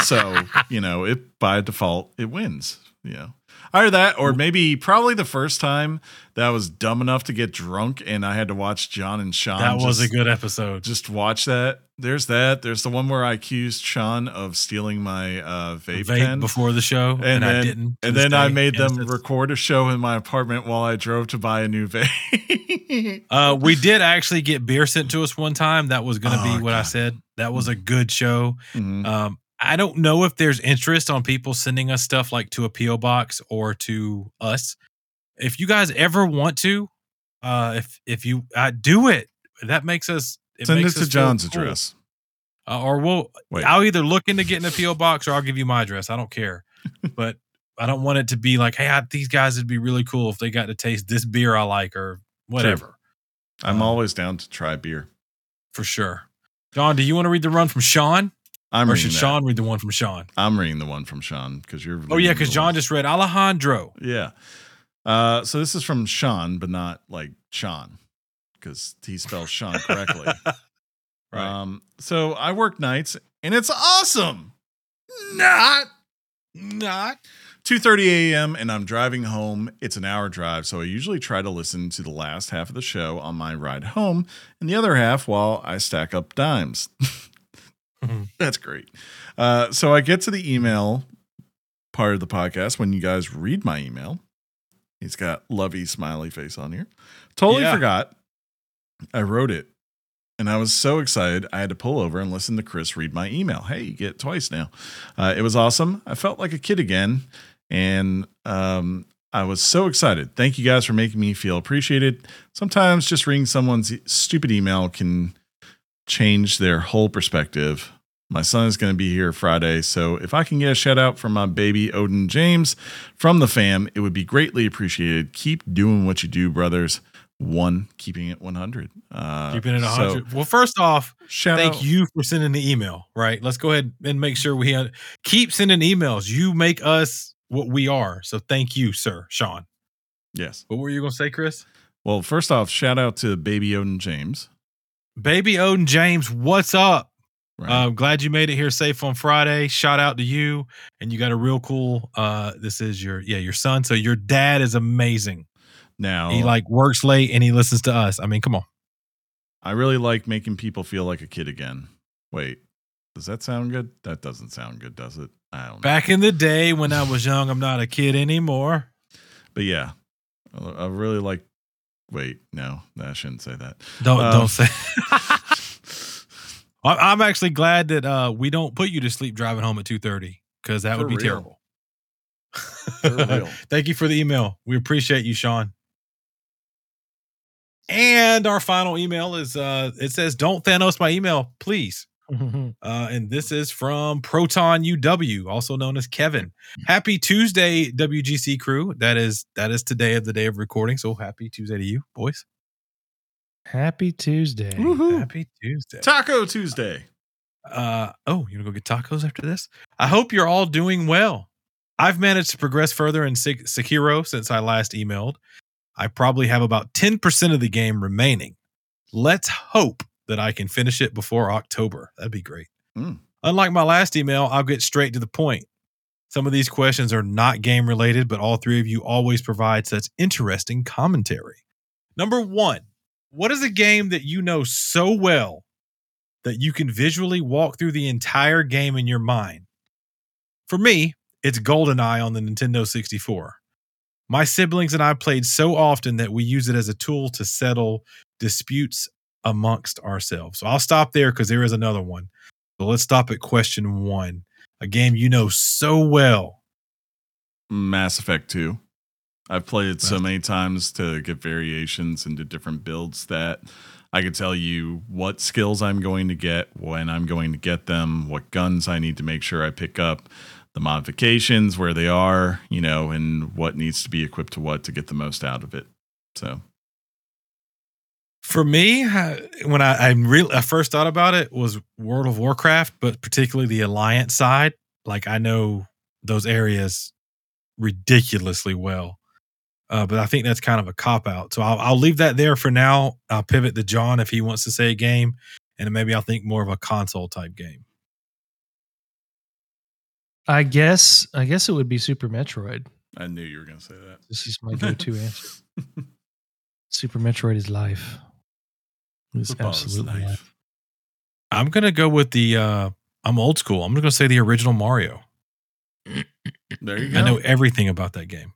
So, you know, it by default, it wins, you know. Either that, or maybe probably the first time that I was dumb enough to get drunk and I had to watch John and Sean. that was a good episode. Just watch that. There's that. There's the one where I accused Sean of stealing my uh, vape, Vape pen. before the show, and, and, I then, didn't. and then I made And them record a show in my apartment while I drove to buy a new vape. Uh, we did actually get beer sent to us one time. That was going to Oh, be what I said. That was a good show. Mhm. Um, I don't know if there's interest on people sending us stuff like to a PO box or to us. If you guys ever want to, uh, if if you uh, do it, that makes us it Send it makes to us feel John's cool. address. uh, or we'll. Wait. I'll either look into getting a PO box or I'll give you my address. I don't care, but I don't want it to be like, hey, I, these guys would be really cool if they got to taste this beer I like or whatever. I'm Um, always down to try beer. for sure. John, do you want to read the run from Sean, I'm or should that. Sean read the one from Sean? I'm reading the one from Sean because you're. Oh yeah, because John one- just read Alejandro. Yeah. Uh, so this is from Sean, but not like Sean, because he spells Sean correctly. Right. Um, so I work nights, and it's awesome. Not Not. 2:30 a.m. and I'm driving home. It's an hour drive, so I usually try to listen to the last half of the show on my ride home, and the other half while I stack up dimes. Mhm. That's great. Uh, so I get to the email part of the podcast when you guys read my email. He's got lovey smiley face on here. Totally Yeah. forgot. I wrote it. And I was so excited, I had to pull over and listen to Chris read my email. Hey, you get it twice now. Uh, it was awesome. I felt like a kid again. And um, I was so excited. Thank you guys for making me feel appreciated. Sometimes just reading someone's stupid email can change their whole perspective. My son is going to be here Friday, so if I can get a shout out from my baby Odin James from the fam, it would be greatly appreciated. Keep doing what you do, brothers. One, keeping it 100. Uh, Keeping it a so, hundred. well, first off, shout thank out. you for sending the email. Right. Let's go ahead and make sure we uh, keep sending emails. You make us what we are. So thank you, sir, Sean. Yes. What were you gonna say, Chris? Well, first off, shout out to baby Odin James. Baby Odin James, what's up? Right. Uh, glad you made it here safe on Friday. Shout out to you, and you got a real cool. Uh, this is your yeah your son. So your dad is amazing. now, He like works late and he listens to us. I mean, come on. I really like making people feel like a kid again. Wait, does that sound good? That doesn't sound good, does it? I don't know. Back in the day when I was young, I'm not a kid anymore. But yeah, I I really like. Wait, no, I shouldn't say that. Don't Um, don't say. I'm actually glad that uh, we don't put you to sleep driving home at 2:30 because that For would be real. terrible. Thank you for the email. We appreciate you, Sean. And our final email is uh it says don't Thanos my email, please. Uh, and this is from Proton UW, also known as Kevin. Happy Tuesday, WGC crew. That is that is today of the day of recording. So happy Tuesday to you, boys. Happy Tuesday. Woohoo. Happy Tuesday. Taco Tuesday. Uh oh, you gonna go get tacos after this? I hope you're all doing well. I've managed to progress further in Sek- Sekiro since I last emailed. I probably have about 10% of the game remaining. Let's hope that I can finish it before October. That'd be great. Mm. Unlike my last email, I'll get straight to the point. Some of these questions are not game related, but all three of you always provide such interesting commentary. Number one, what is a game that you know so well that you can visually walk through the entire game in your mind? For me, it's GoldenEye on the Nintendo 64. My siblings and I played so often that we use it as a tool to settle disputes amongst ourselves. So I'll stop there because there is another one. So let's stop at question one. A game you know so well. Mass Effect 2. I've played it so many times to get variations into different builds that I could tell you what skills I'm going to get, when I'm going to get them, what guns I need to make sure I pick up, the modifications, where they are, you know, and what needs to be equipped to what to get the most out of it. So, For me, when I, I really I first thought about it was World of Warcraft, but particularly the Alliance side. Like I know those areas ridiculously well. Uh, but I think that's kind of a cop out. So I'll, I'll leave that there for now. I'll pivot to John if he wants to say a game, and maybe I'll think more of a console type game. I guess I guess it would be Super Metroid. I knew you were going to say that. This is my go-to answer. Super Metroid is life. It's Football absolutely life. life. I'm gonna go with the. uh I'm old school. I'm gonna say the original Mario. There you go. I know everything about that game.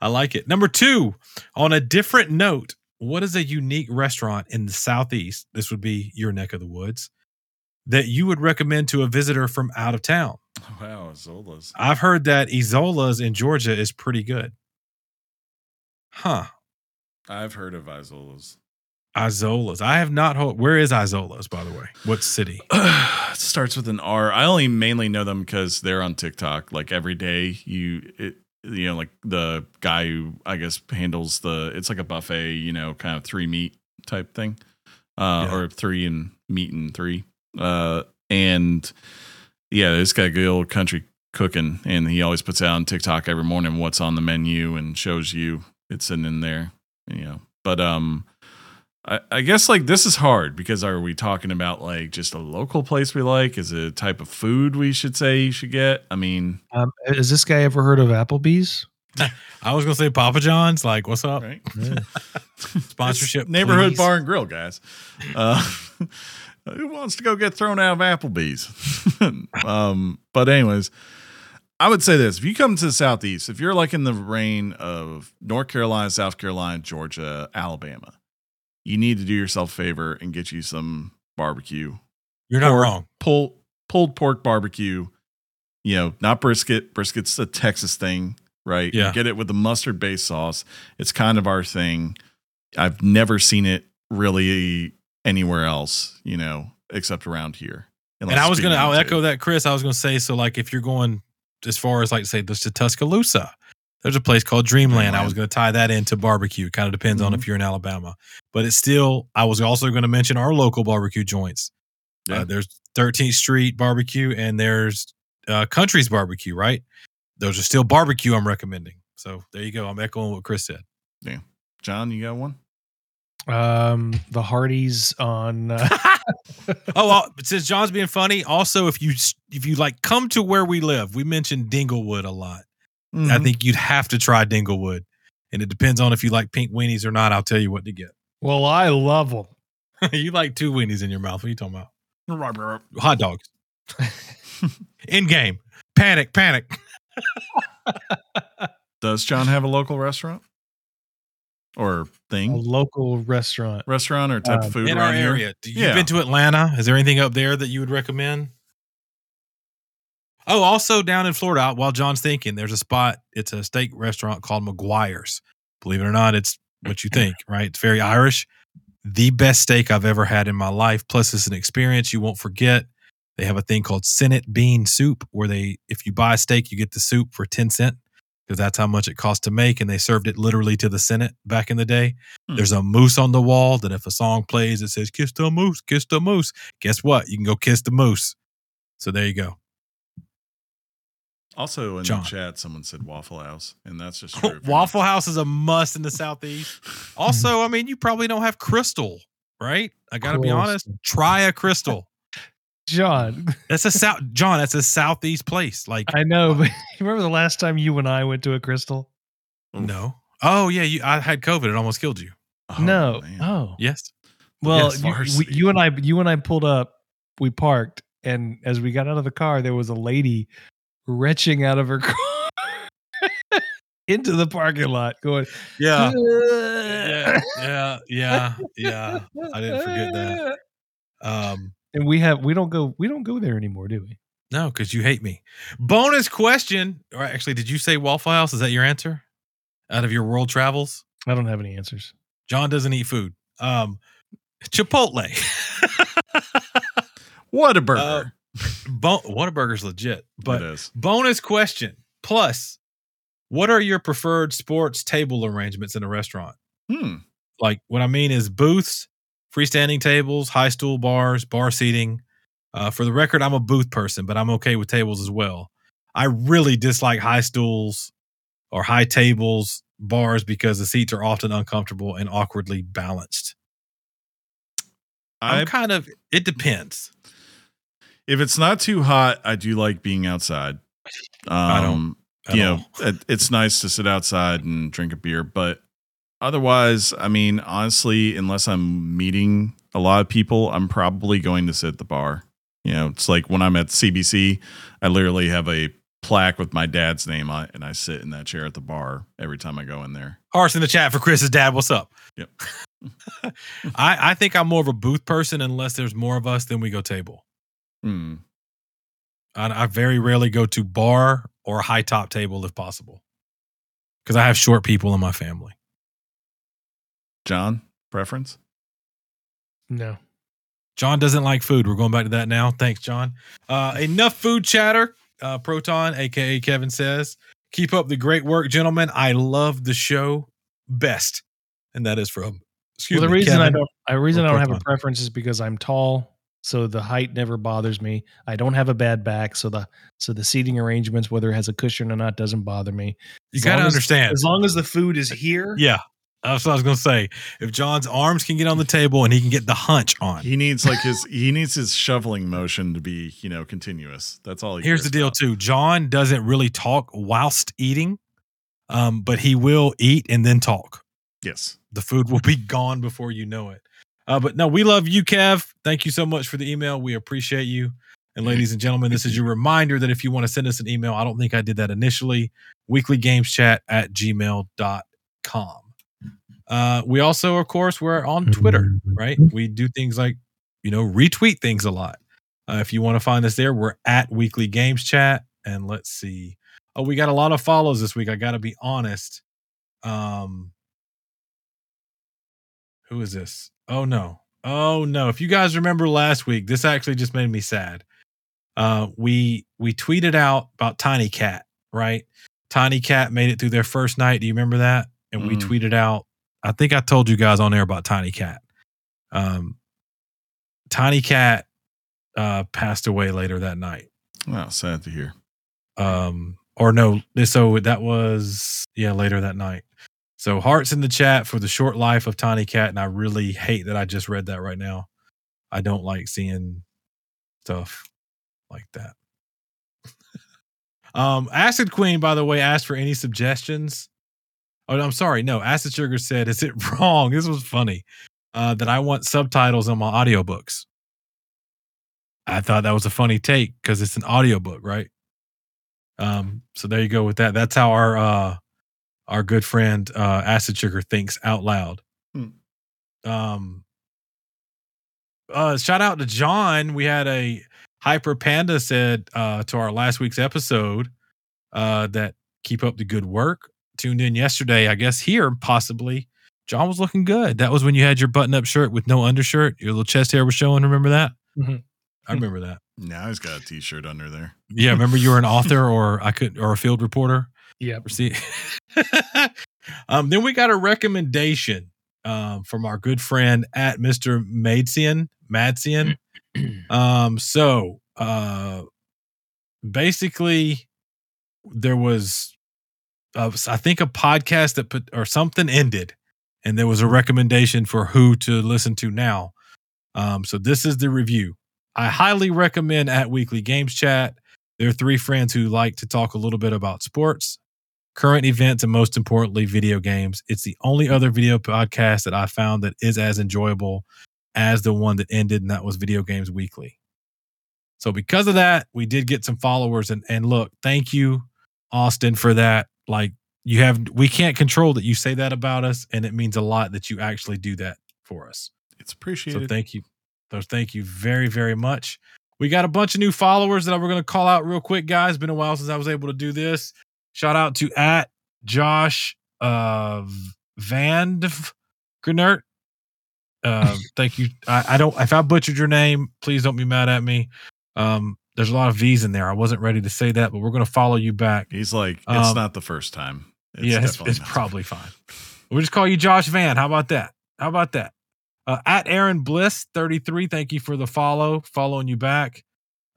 I like it. Number two, on a different note, what is a unique restaurant in the Southeast? This would be your neck of the woods that you would recommend to a visitor from out of town. Wow, Zola's. I've heard that Izola's in Georgia is pretty good. Huh. I've heard of Izola's. Izola's. I have not. Ho- Where is Izola's, by the way? What city? it starts with an R. I only mainly know them because they're on TikTok. Like every day, you it, you know, like the guy who I guess handles the. It's like a buffet, you know, kind of three meat type thing, uh, Yeah. or three and meat and three. Uh, and yeah, this guy good old country cooking, and he always puts out on TikTok every morning what's on the menu and shows you it's sitting in there, you know. But um, I, I guess like this is hard because are we talking about like just a local place we like? Is it a type of food we should say you should get? I mean, Um, has this guy ever heard of Applebee's? I was gonna say Papa John's. Like, what's up? right? Sponsorship, It's neighborhood please. bar and grill, guys. Uh, who wants to go get thrown out of Applebee's? um, but anyways, I would say this: if you come to the southeast, if you're like in the reign of North Carolina, South Carolina, Georgia, Alabama, you need to do yourself a favor and get you some barbecue You're not Or- wrong. pulled pulled pork barbecue. You know, not brisket. Brisket's a Texas thing, right? You Yeah. get it with the mustard based sauce. It's kind of our thing. I've never seen it really anywhere else, you know, except around here. And I was gonna, I'll echo that, Chris. I was gonna say, so like, if you're going as far as like, say, this to Tuscaloosa, there's a place called Dreamland. I was gonna tie that into barbecue. Kind of depends on Mhm. if you're in Alabama, but it's still. I was also going to mention our local barbecue joints. Yeah. Uh, there's 13th Street Barbecue and there's uh, Country's Barbecue. Right? Those are still barbecue. I'm recommending. So there you go. I'm echoing what Chris said. Yeah, John, you got one? Um, the Hardee's on. Uh, oh, well, since John's being funny, also if you if you like come to where we live, we mentioned Dinglewood a lot. I Mhm. think you'd have to try Dinglewood, and it depends on if you like pink weenies or not. I'll tell you what to get. well, I love them. you like two weenies in your mouth. What are you talking about? Hot dogs. in game. Panic, panic. Does John have a local restaurant or A thing? local restaurant. Restaurant or type Um, of food in our around here? area. Do you Yeah. been to Atlanta? Is there anything up there that you would recommend? Oh, also down in Florida, while John's thinking, there's a spot. It's a steak restaurant called McGuire's. Believe it or not, it's what you think, right? It's very Irish. The best steak I've ever had in my life. Plus, it's an experience you won't forget. They have a thing called Senate bean soup, where they, if you buy a steak, you get the soup for 10 cent because that's how much it costs to make. And they served it literally to the Senate back in the day. Hmm. There's a moose on the wall that if a song plays, it says, Kiss the moose, kiss the moose. Guess what? You can go kiss the moose. So there you go. Also in John. the chat, someone said Waffle House, and that's just oh, true. Waffle House is a must in the Southeast. Also, I mean, you probably don't have Krystal, right? I got to be honest. Try a Krystal. John, That's a South, John, that's a Southeast place. Like, I know, but you remember the last time you and I went to a Krystal? No. Oh, yeah. You, I had COVID. It almost killed you. Oh, no. man. Oh. Yes. Well, Yes, you, we, you and I, you and I pulled up. We parked, and as we got out of the car, there was a lady retching out of her car into the parking lot, going, Yeah. yeah. Yeah. Yeah. Yeah. I didn't forget that. Um, And we have we don't go we don't go there anymore, do we? No, because you hate me. Bonus question. Or actually, did you say Waffle House? Is that your answer? Out of your world travels? I don't have any answers. John doesn't eat food. Um, Chipotle. Whataburger! Bo- Whataburger's legit. But bonus question. Plus, what are your preferred sports table arrangements in a restaurant? Hmm. Like, what I mean is booths, freestanding tables, high stool bars, bar seating. Uh, for the record, I'm a booth person, but I'm okay with tables as well. I really dislike high stools or high tables, bars, because the seats are often uncomfortable and awkwardly balanced. I I'm kind of, it depends. If it's not too hot, I do like being outside. Um, I don't- at you know, it, it's nice to sit outside and drink a beer, but otherwise, I mean, honestly, unless I'm meeting a lot of people, I'm probably going to sit at the bar. You know, it's like when I'm at CBC, I literally have a plaque with my dad's name on it, and I sit in that chair at the bar every time I go in there. Hearts in the chat for Chris's dad. What's up? Yep. I, I think I'm more of a booth person unless there's more of us, then we go table. Hmm. I, I very rarely go to bar or high top table if possible because I have short people in my family. John, preference? No. John doesn't like food. We're going back to that now. Thanks, John. Uh, enough food chatter. Uh, Proton, aka Kevin, says, "Keep up the great work, gentlemen. I love the show best." And that is from. Excuse well, the me, reason I don't, the reason I don't have a preference is because I'm tall, so the height never bothers me. I don't have a bad back, so the so the seating arrangements, whether it has a cushion or not, doesn't bother me. You as got to long as- understand. As long as the food is here, yeah, that's what I was going to say. If John's arms can get on the table and he can get the hunch on, He needs like his he needs his shoveling motion to be you know continuous. That's all. He Here's the deal, about. too. John doesn't really talk whilst eating, um, but he will eat and then talk. Yes. The food will be gone before you know it. Uh, but no, we love you, Kev. Thank you so much for the email. We appreciate you. And ladies and gentlemen, this is your reminder that if you want to send us an email, I don't think I did that initially, weeklygameschat at gmail.com. Uh, we also, of course, we're on Twitter, right? We do things like, you know, retweet things a lot. Uh, if you want to find us there, we're at Weekly Games Chat. And let's see. Oh, we got a lot of follows this week. I got to be honest. Um, who is this? Oh no. Oh no. If you guys remember last week, this actually just made me sad. Uh we we tweeted out about Tiny Cat, right? Tiny Cat made it through their first night. Do you remember that? And we Mm. tweeted out, I think I told you guys on there about Tiny Cat. Um Tiny Cat uh passed away later that night Wow, sad to hear. um or no so that was yeah later that night so hearts in the chat for the short life of tiny cat and i really hate that i just read that right now. I don't like seeing stuff like that. Um acid queen by the way asked for any suggestions. Oh i'm sorry. No acid sugar said is it wrong? This was funny. Uh that i want subtitles on my audiobooks. I thought that was a funny take because it's an audiobook right? Um, so there you go with that. That's how our uh our good friend uh Acid Sugar thinks out loud. Hmm. Um uh shout out to John. We had a Hyper Panda said uh to our last week's episode uh that keep up the good work. Tuned in yesterday, I guess here possibly. John was looking good. That was when you had your button up shirt with no undershirt. Your little chest hair was showing. Remember that? Mhm. I remember that. Now he's got a t-shirt under there. Yeah, remember you were an author or I could or a field reporter. Yep. See, um, then we got a recommendation um, from our good friend at Mr. Madsian. Madsian. um, so uh, basically, there was, uh, I think, a podcast that put or something ended, and there was a recommendation for who to listen to now. Um, so this is the review. I highly recommend at Weekly Games Chat. They're three friends who like to talk a little bit about sports, current events, and most importantly, video games. It's the only other video podcast that I found that is as enjoyable as the one that ended, and that was Video Games Weekly. So because of that, we did get some followers, and and look, thank you, Austin, for that. Like you have, we can't control that you say that about us, and it means a lot that you actually do that for us. It's appreciated. So thank you. So thank you very, very much. We got a bunch of new followers that we're going to call out real quick, guys. Been a while since I was able to do this. Shout out to at Josh uh, Van Grenert. Uh, thank you. I, I don't. If I butchered your name, please don't be mad at me. Um, there's a lot of V's in there. I wasn't ready to say that, but we're going to follow you back. he's like, it's Um, not the first time. It's yeah, it's, it's probably fine. We'll just call you Josh Van. How about that? How about that? Uh, at Aaron Bliss 33, thank you for the follow, following you back.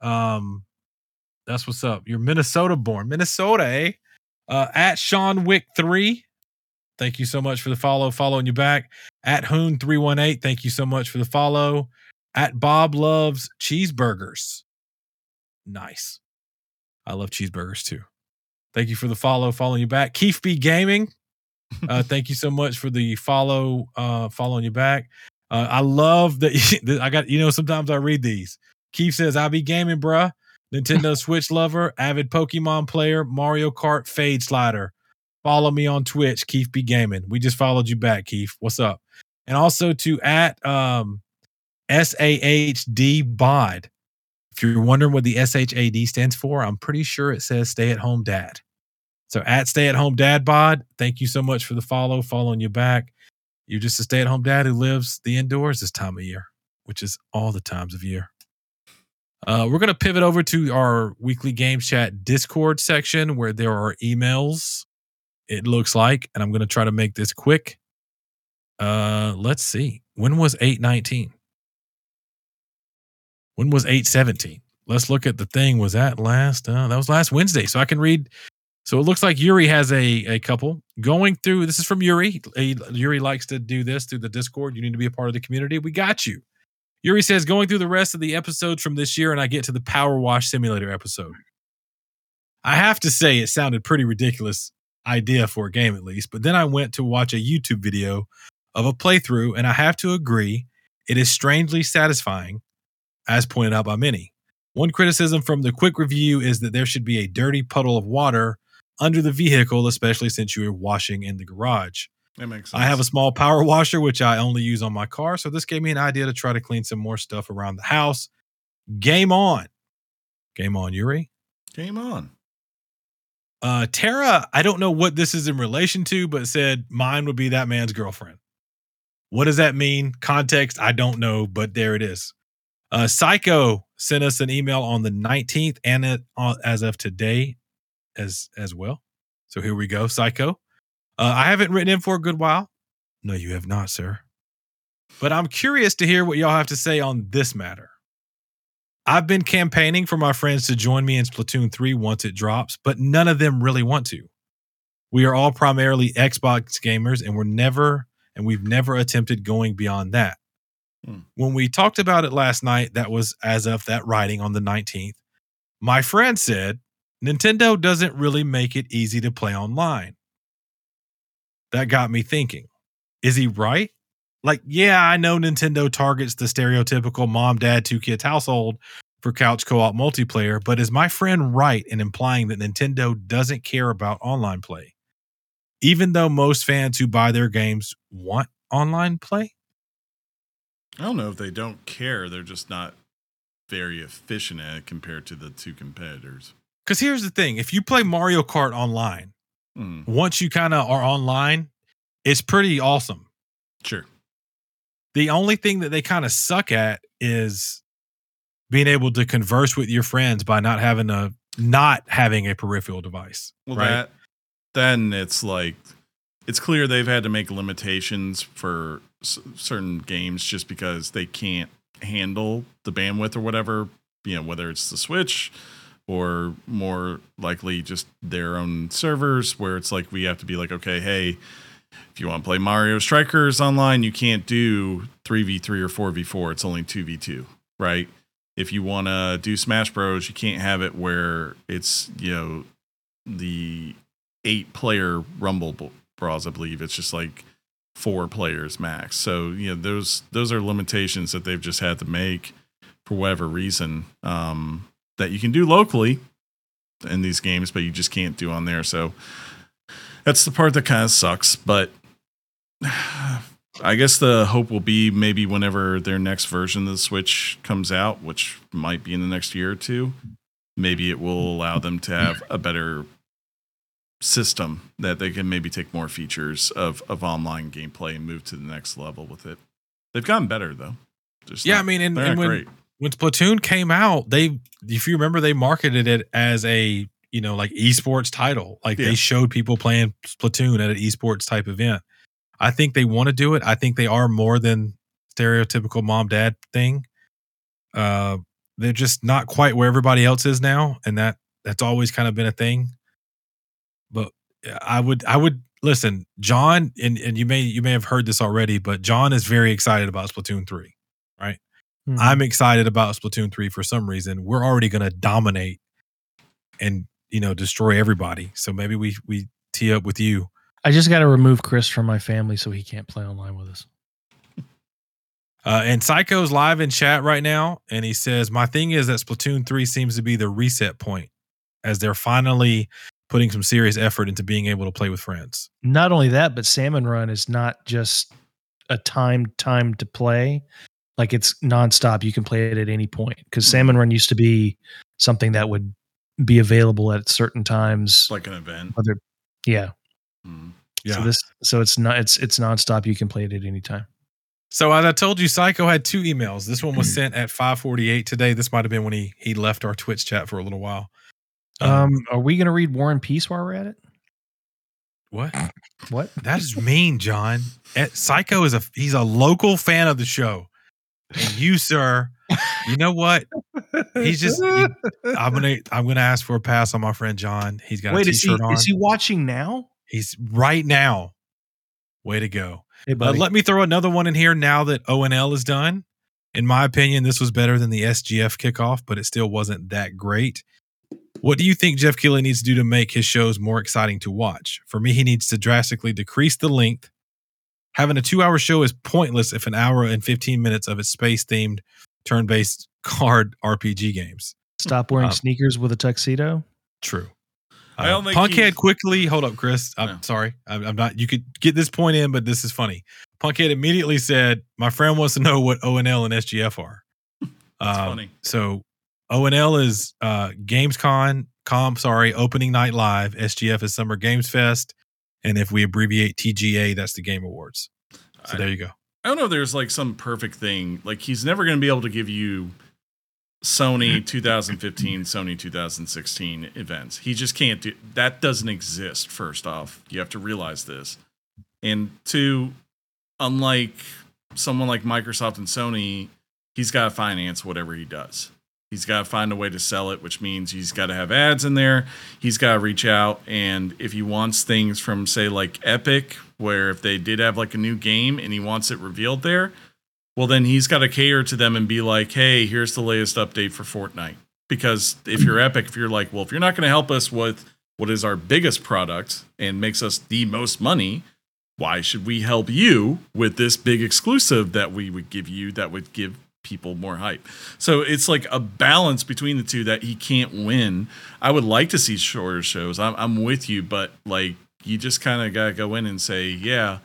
Um, that's what's up. You're Minnesota born, Minnesota, eh? Uh, at Sean Wick 3, thank you so much for the follow, following you back. At Hoon 318, thank you so much for the follow. At Bob Loves Cheeseburgers. Nice. I love cheeseburgers too. Thank you for the follow, following you back. Keith B Gaming. Uh, thank you so much for the follow, uh, following you back. Uh, I love that I got, you know, sometimes I read these. Keith says, I be gaming, bruh. Nintendo Switch lover, avid Pokemon player, Mario Kart fade slider. Follow me on Twitch, Keith be gaming. We just followed you back, Keith. What's up? And also to at um SAHD bod. If you're wondering what the SHAD stands for, I'm pretty sure it says stay at home dad. So at stay at home dad bod, thank you so much for the follow, following you back. You're just a stay at home dad who lives the indoors this time of year, which is all the times of year. Uh, we're going to pivot over to our weekly game chat Discord section where there are emails, it looks like, and I'm going to try to make this quick. Uh, let's see. When was 819? When was 817? Let's look at the thing. Was that last? Uh, that was last Wednesday. So I can read. So it looks like Yuri has a, a couple going through. This is from Yuri. A, Yuri likes to do this through the Discord. You need to be a part of the community. We got you. Yuri says, going through the rest of the episodes from this year, and I get to the PowerWash Simulator episode. I have to say, it sounded pretty ridiculous idea for a game, at least. But then I went to watch a YouTube video of a playthrough, and I have to agree, it is strangely satisfying, as pointed out by many. One criticism from the quick review is that there should be a dirty puddle of water under the vehicle, especially since you are washing in the garage. That makes sense. I have a small power washer, which I only use on my car. So this gave me an idea to try to clean some more stuff around the house. Game on. Game on, Yuri. game on. Uh, Tara, I don't know what this is in relation to, but said mine would be that man's girlfriend. What does that mean? Context, I don't know, but there it is. Uh, Psycho sent us an email on the 19th and it, uh, as of today as as well. So here we go, Psycho. Uh, I haven't written in for a good while. No, you have not, sir. But I'm curious to hear what y'all have to say on this matter. I've been campaigning for my friends to join me in Splatoon 3 once it drops, but none of them really want to. We are all primarily Xbox gamers and we're never and we've never attempted going beyond that. Hmm. When we talked about it last night, that was as of that writing on the 19th. My friend said Nintendo doesn't really make it easy to play online. That got me thinking. Is he right? Like, yeah, I know Nintendo targets the stereotypical mom, dad, two kids household for couch co op multiplayer, but is my friend right in implying that Nintendo doesn't care about online play? Even though most fans who buy their games want online play? I don't know if they don't care. They're just not very efficient at it compared to the two competitors. Because here's the thing if you play Mario Kart online, Hmm, once you kind of are online, it's pretty awesome. sure. The only thing that they kind of suck at is being able to converse with your friends by not having a not having a peripheral device. Well, right? that then it's like it's clear they've had to make limitations for s- certain games just because they can't handle the bandwidth or whatever. You know, whether it's the Switch or more likely just their own servers, where it's like we have to be like, okay, hey, if you want to play Mario Strikers online, you can't do three v three or four v four. It's only two v two, right? If you want to do Smash Bros, you can't have it where it's you know the eight player Rumble Bros. I believe it's just like four players max. So you know those those are limitations that they've just had to make for whatever reason um, that you can do locally in these games, but you just can't do on there. So that's the part that kind of sucks. But I guess the hope will be maybe whenever their next version of the Switch comes out, which might be in the next year or two, maybe it will allow them to have a better system that they can maybe take more features of, of online gameplay and move to the next level with it. They've gotten better though. Just Yeah, not- I mean, and, and when great. When Splatoon came out, they if you remember, they marketed it as a you know like esports title. Like Yeah. they showed people playing Splatoon at an esports type event. I think they want to do it. I think they are more than stereotypical mom dad thing. Uh, they're just not quite where everybody else is now, and that that's always kind of been a thing. But I would I would listen, John, and and you may you may have heard this already, but John is very excited about Splatoon three. Mhm. I'm excited about Splatoon 3 for some reason. We're already going to dominate and you know destroy everybody. So maybe we we tee up with you. I just got to remove Chris from my family so he can't play online with us. Uh, and Psycho's live in chat right now, and he says, "My thing is that Splatoon three seems to be the reset point, as they're finally putting some serious effort into being able to play with friends." Not only that, but Salmon Run is not just a timed time to play. Like it's nonstop. You can play it at any point because Salmon Run used to be something that would be available at certain times. Like an event. Whether, yeah. Mm. Yeah. So this, so it's not, it's it's nonstop. You can play it at any time. So as I told you, Psycho had two emails. This one was sent at 5:48 today. This might have been when he he left our Twitch chat for a little while. Um, are we going to read War and Peace while we're at it? what? What? That is mean, John. Eh, Psycho is a he's a local fan of the show, and you, sir, you know what? He's just. he- I'm gonna I'm gonna ask for a pass on my friend John. He's got Wait, a is he T-shirt on. is he watching now? He's right now. Way to go. Hey, Uh, buddy. let me throw another one in here now that ONL is done. In my opinion, this was better than the SGF kickoff, but it still wasn't that great. What do you think Geoff Keighley needs to do to make his shows more exciting to watch? For me, he needs to drastically decrease the length. Having a two hour show is pointless if an hour and 15 minutes of it's space themed, turn based card RPG games. Stop wearing uh, sneakers with a tuxedo. True. I Uh, don't think Punkhead he's- quickly. Hold up, Chris. I'm No. sorry. I'm, I'm not. You could get this point in, but this is funny. Punkhead immediately said, "My friend wants to know what ONL and SGF are." That's Um, funny. So ONL is uh, Gamescom. Com, sorry, opening night live. SGF is Summer Games Fest, and if we abbreviate TGA, that's the Game Awards. So I- there you go. I don't know if there's like some perfect thing. Like he's never going to be able to give you Sony 2015, Sony 2016 events. He just can't do that. Doesn't exist. First off, you have to realize this. And two, unlike someone like Microsoft and Sony, he's got to finance whatever he does. He's got to find a way to sell it, which means he's got to have ads in there. He's got to reach out. And if he wants things from, say, like Epic, where if they did have like a new game and he wants it revealed there, well, then he's got to cater to them and be like, hey, here's the latest update for Fortnite. Because if you're Epic, if you're like, well, if you're not going to help us with what is our biggest product and makes us the most money, why should we help you with this big exclusive that we would give you that would give people more hype? So it's like a balance between the two that he can't win. I would like to see shorter shows. I'm, I'm with you, but like you just kind of got to go in and say, yeah,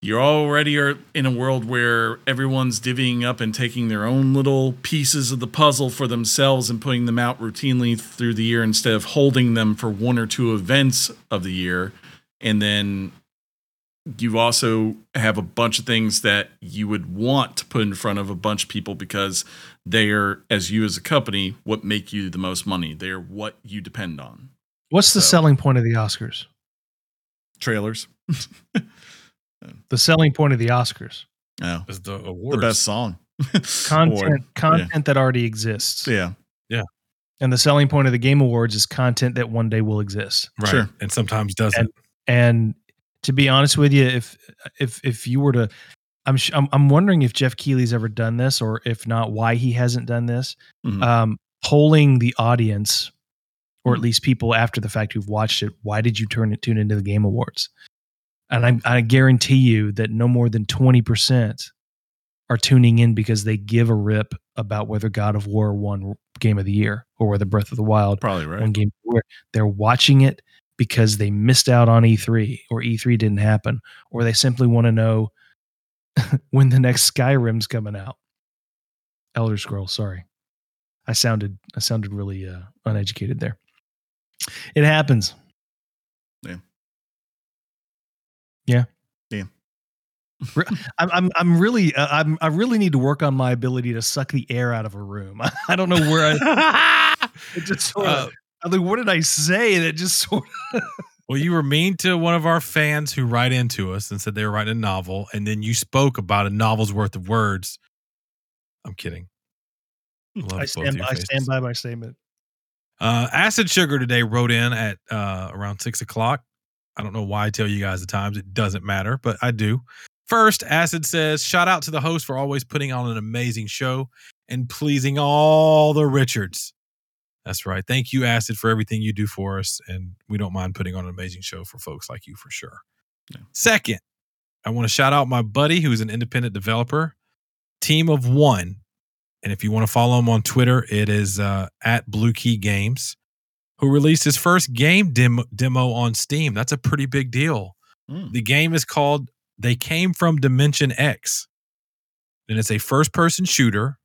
you're already are in a world where everyone's divvying up and taking their own little pieces of the puzzle for themselves and putting them out routinely through the year instead of holding them for one or two events of the year. And then you also have a bunch of things that you would want to put in front of a bunch of people because they're, as you as a company, what make you the most money. They're what you depend on. What's the So- selling point of the Oscars? Trailers. The selling point of the Oscars. Yeah. Is the award The best song. Content Award. content that already exists. Yeah. Yeah. And the selling point of the Game Awards is content that one day will exist. right? Sure. And sometimes doesn't. And to be honest with you, if if if you were to I'm sh- I'm, I'm wondering if Geoff Keighley's ever done this or if not why he hasn't done this. Mhm. Um polling the audience or at least people after the fact who've watched it, why did you turn it tune into the Game Awards? And I, I guarantee you that no more than 20% are tuning in because they give a rip about whether God of War won Game of the Year or whether Breath of the Wild Probably right. won Game of the Year. They're watching it because they missed out on E3 or E3 didn't happen or they simply want to know when the next Skyrim's coming out. Elder Scrolls, sorry. I sounded I sounded really uh, uneducated there. It happens. Yeah. Yeah. Yeah. I'm I'm I'm really uh, I'm I really need to work on my ability to suck the air out of a room. I don't know where I it just sort Uh, of I mean, what did I say? And it just sort of Well, you were mean to one of our fans who write into us and said they were writing a novel, and then you spoke about a novel's worth of words. I'm kidding. Love I stand I stand by my statement. Uh, Acid Sugar today wrote in at uh, around six o'clock. I don't know why I tell you guys the times. It doesn't matter, but I do. First, Acid says, shout out to the host for always putting on an amazing show and pleasing all the Richards. That's right. Thank you, Acid, for everything you do for us. And we don't mind putting on an amazing show for folks like you for sure. Yeah. Second, I want to shout out my buddy who's an independent developer, Team of One. And if you want to follow him on Twitter, it is uh, at Blue Key Games, who released his first game demo, demo on Steam. That's a pretty big deal. Mm. The game is called They Came from Dimension X. And it's a first person shooter,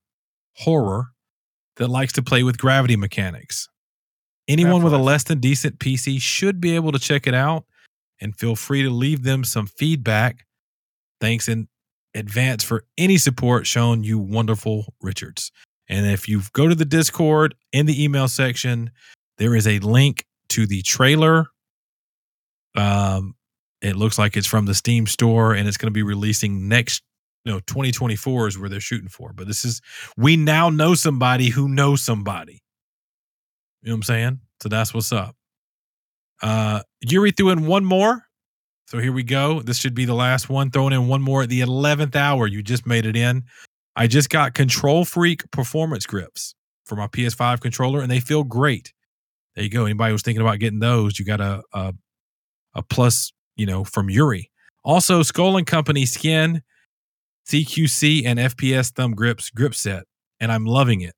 horror, that likes to play with gravity mechanics. Anyone with a less than decent PC should be able to check it out and feel free to leave them some feedback. Thanks in advance for any support shown, you wonderful Richards. And if you go to the Discord in the email section, there is a link to the trailer. Um, it looks like it's from the Steam store and it's going to be releasing next, no, 2024 is where they're shooting for. But this is, we now know somebody who knows somebody. You know what I'm saying? So that's what's up. Uh, Yuri threw in one more. So here we go. This should be the last one. Throwing in one more at the 11th hour. You just made it in. I just got KontrolFreek performance grips for my PS5 controller, and they feel great. There you go. Anybody was thinking about getting those, you got a a, a plus, you know, from Yuri. Also, Skull and Company Skin, CQC, and FPS thumb grips grip set, and I'm loving it.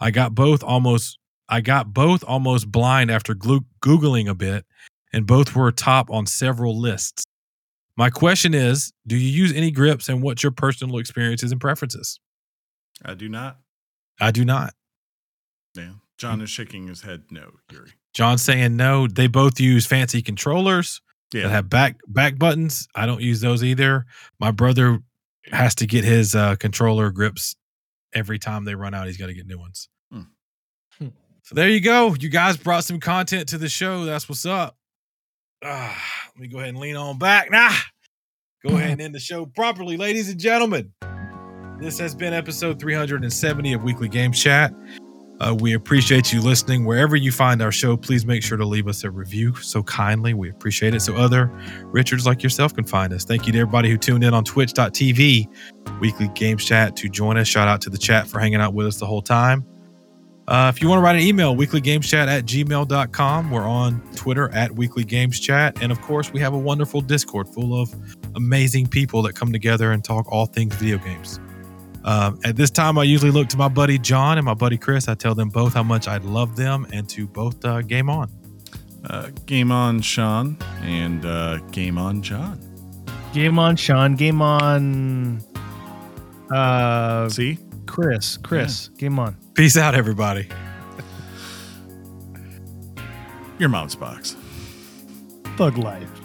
I got both almost. I got both almost blind after googling a bit, and both were top on several lists. My question is, do you use any grips, and what's your personal experiences and preferences? I do not. I do not. Yeah. John is shaking his head no, Yuri. John's saying no. They both use fancy controllers Yeah. that have back back buttons. I don't use those either. My brother has to get his uh, controller grips every time they run out. He's got to get new ones. Hmm. Hmm. So there you go. You guys brought some content to the show. That's what's up. Ah, let me go ahead and lean on back. Nah, go ahead and end the show properly, ladies and gentlemen. This has been episode 370 of Weekly Game Chat. Uh, we appreciate you listening. Wherever you find our show, please make sure to leave us a review so kindly. We appreciate it so other Richards like yourself can find us. Thank you to everybody who tuned in on twitch.tv, weekly games chat to join us. Shout out to the chat for hanging out with us the whole time. Uh, if you want to write an email, weeklygameschat at gmail.com. We're on Twitter at Weekly Games Chat. And of course, we have a wonderful Discord full of amazing people that come together and talk all things video games. Um, at this time, I usually look to my buddy John and my buddy Chris. I tell them both how much I love them and to both uh, game on. Uh, game on Sean and uh, game on John. Game on Sean. Game on uh See? Chris. Chris. Game on. Peace out, everybody. Your mom's box. Thug life.